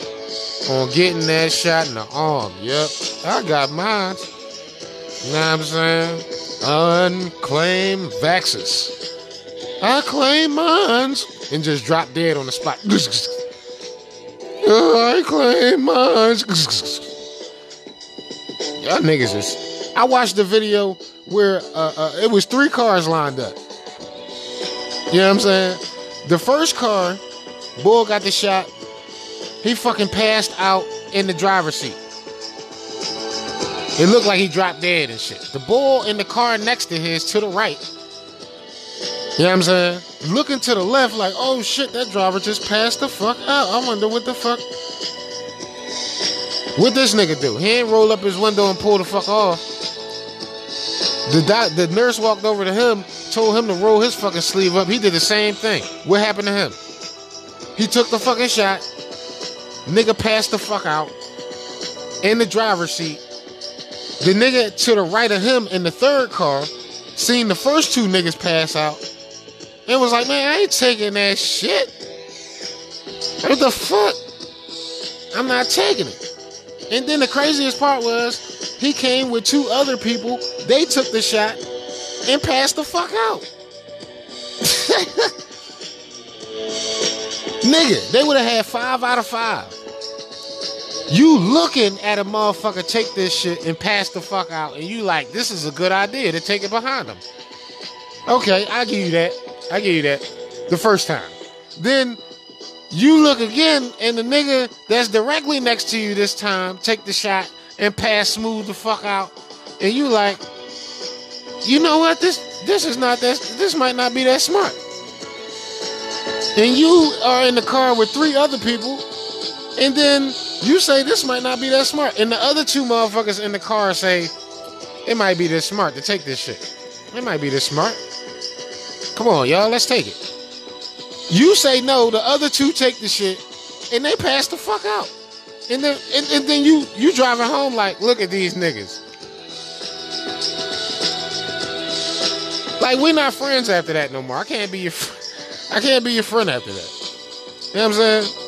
on getting that shot in the arm. Yep. I got mine. You know what I'm saying? Unclaimed vaxes. I claim mines. And just drop dead on the spot. I claim mines. Y'all niggas is. I watched the video where uh, uh, it was three cars lined up. You know what I'm saying? The first car, Bull got the shot. He fucking passed out in the driver's seat. It looked like he dropped dead and shit. The bull in the car next to his to the right. You know what I'm saying? Looking to the left, like, oh shit, that driver just passed the fuck out. I wonder what the fuck. What this nigga do? He ain't roll up his window and pull the fuck off. The doc, the nurse walked over to him, told him to roll his fucking sleeve up. He did the same thing. What happened to him? He took the fucking shot. Nigga passed the fuck out in the driver's seat. The nigga to the right of him in the third car seen the first two niggas pass out and was like, man, I ain't taking that shit. What the fuck? I'm not taking it. And then the craziest part was he came with two other people. They took the shot and passed the fuck out. Nigga, they would have had five out of five. You looking at a motherfucker take this shit and pass the fuck out, and you like, this is a good idea to take it behind them. Okay, I give you that. I give you that. The first time. Then you look again, and the nigga that's directly next to you this time take the shot and pass smooth the fuck out, and you like, you know what? This this is not that. This might not be that smart. And you are in the car with three other people, and then you say this might not be that smart, and the other two motherfuckers in the car say it might be this smart to take this shit. It might be this smart. Come on, y'all, let's take it. You say no, the other two take the shit, and they pass the fuck out. And then and, and then you you driving home like, look at these niggas. Like we're not friends after that no more. I can't be your fr- I can't be your friend after that. You know what I'm saying?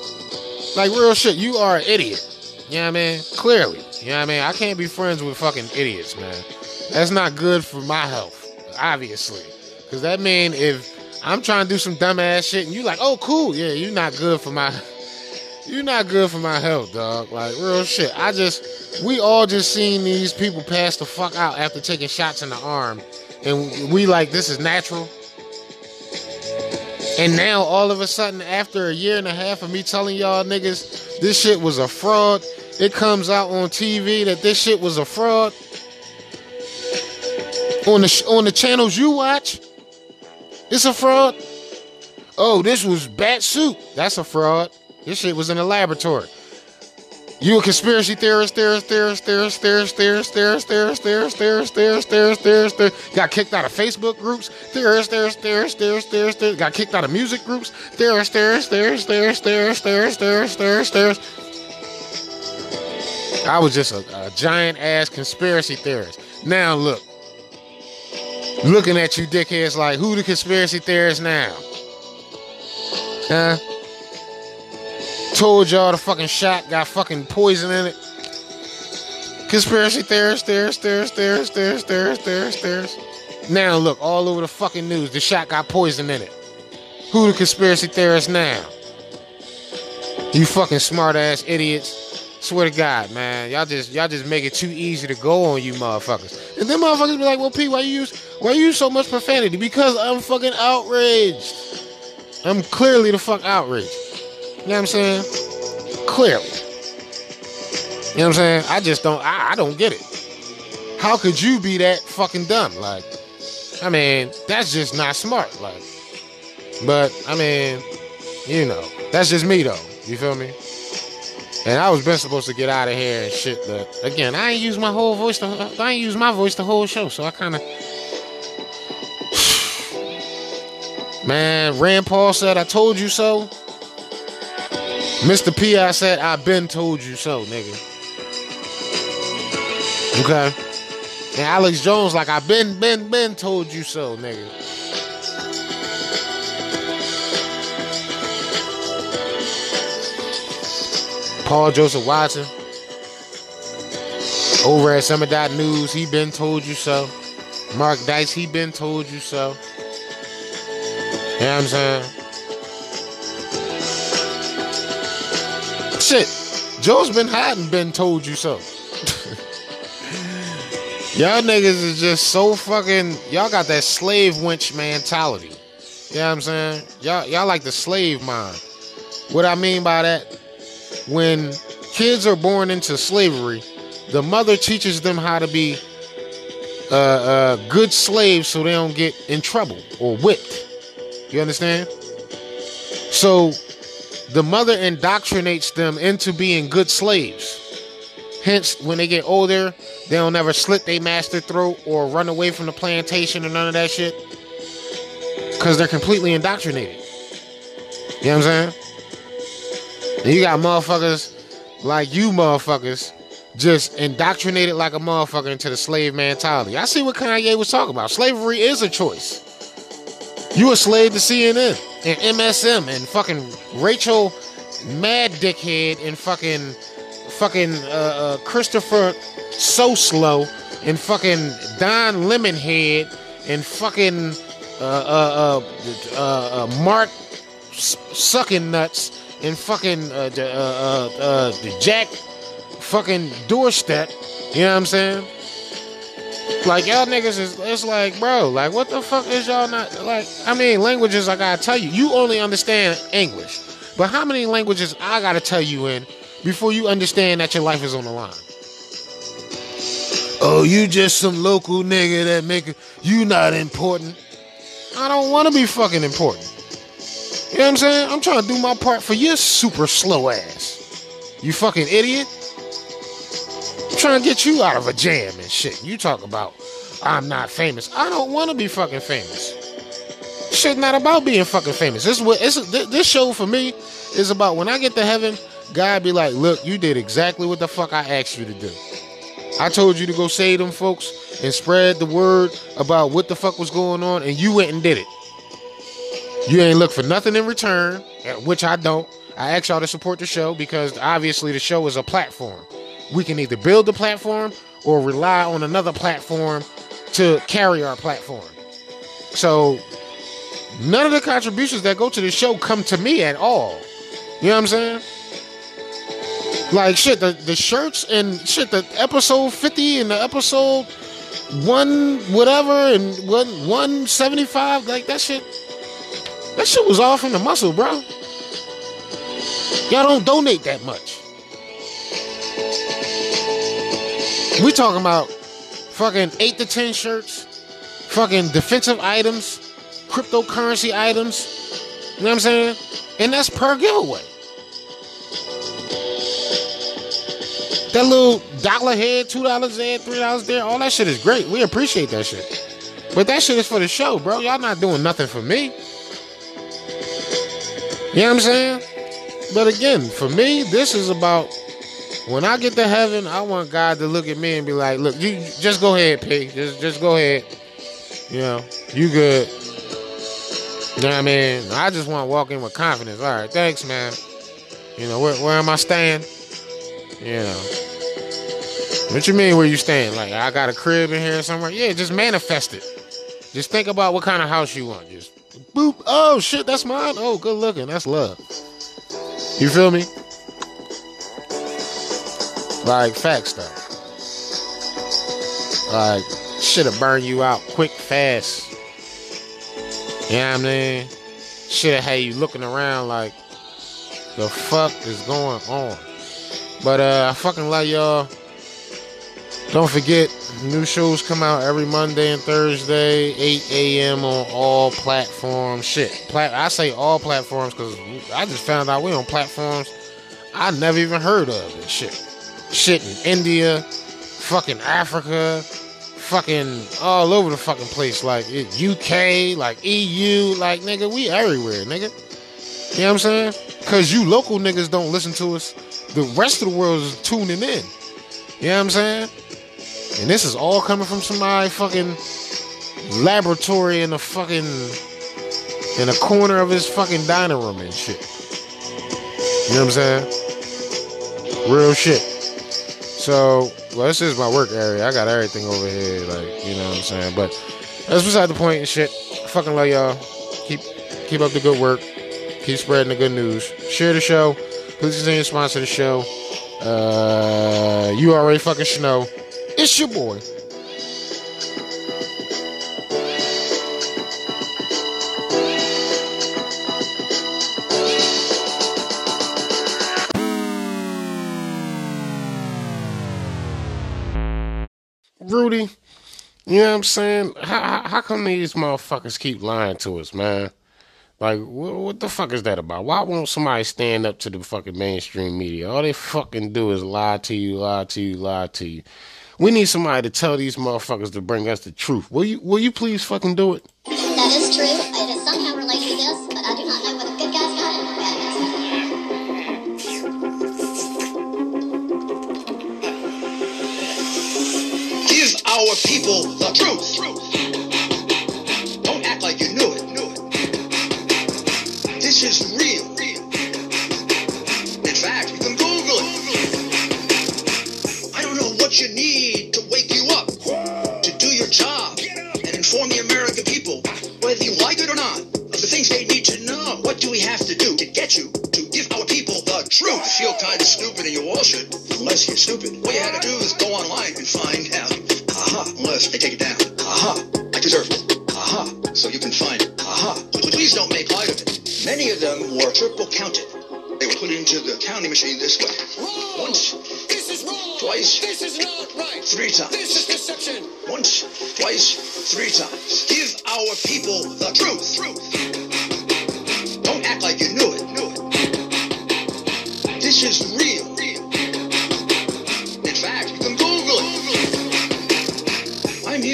Like real shit, you are an idiot. You know what I mean? Clearly. You know what I mean? I can't be friends with fucking idiots, man. That's not good for my health, obviously. Cause that mean if I'm trying to do some dumbass shit and you like, oh cool, yeah, you're not good for my you're not good for my health, dog. Like real shit. I just we all just seen these people pass the fuck out after taking shots in the arm. And we like this is natural. And now all of a sudden, after a year and a half of me telling y'all niggas this shit was a fraud, it comes out on TV that this shit was a fraud. On the on the channels you watch, it's a fraud. Oh, this was bat soup. That's a fraud. This shit was in a laboratory. You a conspiracy theorist, theorist, theorist, theorist, theorist, theorist, theorist, theorist, theorist, theorist, theorist, theorist, theorist, theorist. Got kicked out of Facebook groups. Theorist, theorist, theorist, theorist, theorist. Got kicked out of music groups. Theorist, theorist, theorist, theorist, theorist, theorist, theorist, theorist, theorist. I was just a, a giant ass conspiracy theorist. Now look, looking at you dickheads like, who the conspiracy theorist now? Huh? Told y'all the fucking shot got fucking poison in it. Conspiracy theorist, theorist, theorist, theorist, theorist, theorist, theorist, theorist. Now look, all over the fucking news, the shot got poison in it. Who the conspiracy theorist now? You fucking smart ass idiots. Swear to God, man, y'all just y'all just make it too easy to go on you motherfuckers. And then motherfuckers be like, well, P, why you use why you use so much profanity? Because I'm fucking outraged. I'm clearly the fuck outraged. You know what I'm saying? Clearly. You know what I'm saying? I just don't I, I don't get it. How could you be that fucking dumb? Like, I mean, that's just not smart. Like, but I mean, you know, that's just me though. You feel me? And I was been supposed to get out of here and shit, but again, I ain't use my whole voice. To, I ain't use my voice the whole show, so I kind of. Man, Rand Paul said, "I told you so." Mr. P, I said, I've been told you so, nigga." Okay. And Alex Jones, like, "I been, been, been told you so, nigga." Paul Joseph Watson over at Summit Dot News, he been told you so. Mark Dice, he been told you so. You know what I'm saying? Shit, Joe's been hiding, been told you so. y'all niggas is just so fucking. Y'all got that slave wench mentality. You know what I'm saying? Y'all, y'all like the slave mind. What I mean by that, when kids are born into slavery, the mother teaches them how to be uh, uh, good slaves so they don't get in trouble or whipped. You understand? So the mother indoctrinates them into being good slaves. Hence, when they get older, they don't ever slit their master throat or run away from the plantation or none of that shit. Because they're completely indoctrinated. You know what I'm saying? And you got motherfuckers like you motherfuckers just indoctrinated like a motherfucker into the slave mentality. I see what Kanye was talking about. Slavery is a choice. You a slave to CNN and MSM and fucking Rachel Mad Dickhead and fucking fucking uh, uh, Christopher So Slow and fucking Don Lemonhead and fucking uh, uh, uh, uh, Mark Sucking Nuts and fucking uh, uh, uh, uh, the Jack fucking doorstep. You know what I'm saying? Like y'all niggas is it's like, bro, like what the fuck is y'all not like? I mean, languages I gotta tell you. You only understand English, but how many languages I gotta tell you in before you understand that your life is on the line? Oh, you just some local nigga that make you not important. I don't want to be fucking important. You know what I'm saying? I'm trying to do my part for your super slow ass. You fucking idiot. Trying to get you out of a jam and shit. You talk about I'm not famous. I don't want to be fucking famous. Shit, not about being fucking famous. This is what it's, this show for me is about. When I get to heaven, God be like, "Look, you did exactly what the fuck I asked you to do. I told you to go save them folks and spread the word about what the fuck was going on, and you went and did it. You ain't look for nothing in return, uh, which I don't. I ask y'all to support the show because obviously the show is a platform. We can either build the platform or rely on another platform to carry our platform. So none of the contributions that go to the show come to me at all. You know what I'm saying? Like shit, the, the shirts and shit, the episode 50 and the episode one whatever and one 175, like that shit. That shit was all from the muscle, bro. Y'all don't donate that much. We talking about fucking eight to ten shirts, fucking defensive items, cryptocurrency items. You know what I'm saying? And that's per giveaway. That little dollar head, two dollars there, three dollars there, all that shit is great. We appreciate that shit. But that shit is for the show, bro. Y'all not doing nothing for me. You know what I'm saying? But again, for me, this is about when I get to heaven, I want God to look at me and be like, look, you just go ahead, P. Just just go ahead. You know, you good. You know what I mean? I just want to walk in with confidence. All right, thanks, man. You know, where, where am I staying? You know. What you mean where you staying? Like I got a crib in here somewhere? Yeah, just manifest it. Just think about what kind of house you want. Just boop. Oh shit, that's mine. Oh, good looking. That's love. You feel me? Like facts though. Like shit'll burn you out quick, fast. You know what I mean? shit had you looking around like, the fuck is going on? But uh, I fucking love y'all. Don't forget, new shows come out every Monday and Thursday, 8 a.m. on all platforms. Shit, plat- I say all platforms because I just found out we on platforms I never even heard of and shit. Shit in India, fucking Africa, fucking all over the fucking place. Like UK, like EU, like nigga, we everywhere, nigga. You know what I'm saying? Cause you local niggas don't listen to us. The rest of the world is tuning in. You know what I'm saying? And this is all coming from somebody fucking laboratory in a fucking in a corner of his fucking dining room and shit. You know what I'm saying? Real shit. So, well, this is my work area. I got everything over here, like, you know what I'm saying? But that's beside the point and shit. Fucking love y'all. Keep keep up the good work. Keep spreading the good news. Share the show. Please continue to sponsor the show. Uh, you already fucking know. It's your boy. You know what I'm saying? How, how, how come these motherfuckers keep lying to us, man? Like, what, what the fuck is that about? Why won't somebody stand up to the fucking mainstream media? All they fucking do is lie to you, lie to you, lie to you. We need somebody to tell these motherfuckers to bring us the truth. Will you? Will you please fucking do it? That is true. The truth. Don't act like you knew it. This is real. In fact, you can Google it. I don't know what you need to wake you up to do your job and inform the American people, whether you like it or not, of the things they need to know. What do we have to do to get you to give our people the truth? You feel kind of stupid, and you all should, unless you're stupid. All you had to do is go online and find out. Uh-huh. Aha, unless they take it down. Aha, I deserve it. Aha, so you can find it. Aha, please don't make light of it. Many of them were triple counted. They were put into the counting machine this way. Wrong. Once. This is wrong. Twice. This is not right. Three times. This is deception. Once, twice, three times. Give our people the truth. Truth. Don't act like you knew it. Knew it. This is real. In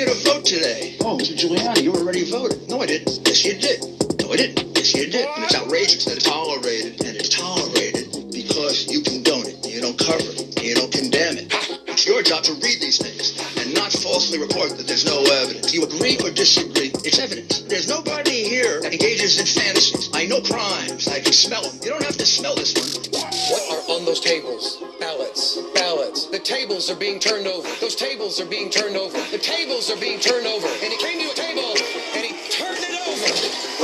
To vote today. Oh, Mr. Giuliani, you already voted. No, I didn't. Yes, you did. No, I didn't. Yes, you did. And it's outrageous that it's tolerated. And it's tolerated because you condone it. You don't cover it. You don't condemn it. It's your job to read these things and not falsely report that there's no evidence. You agree or disagree, it's evidence. There's nobody here that engages in fantasies. I know crimes. I can smell them. You don't have to smell this one. What are on those tables? Ballots. Ballots. The tables are being turned over. Those tables are being turned over. The tables are being turned over. And he came to a table and he turned it over.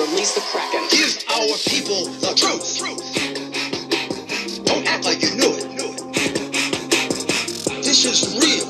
Release the Kraken. Give our people the truth. truth. Don't act like you knew shit's real.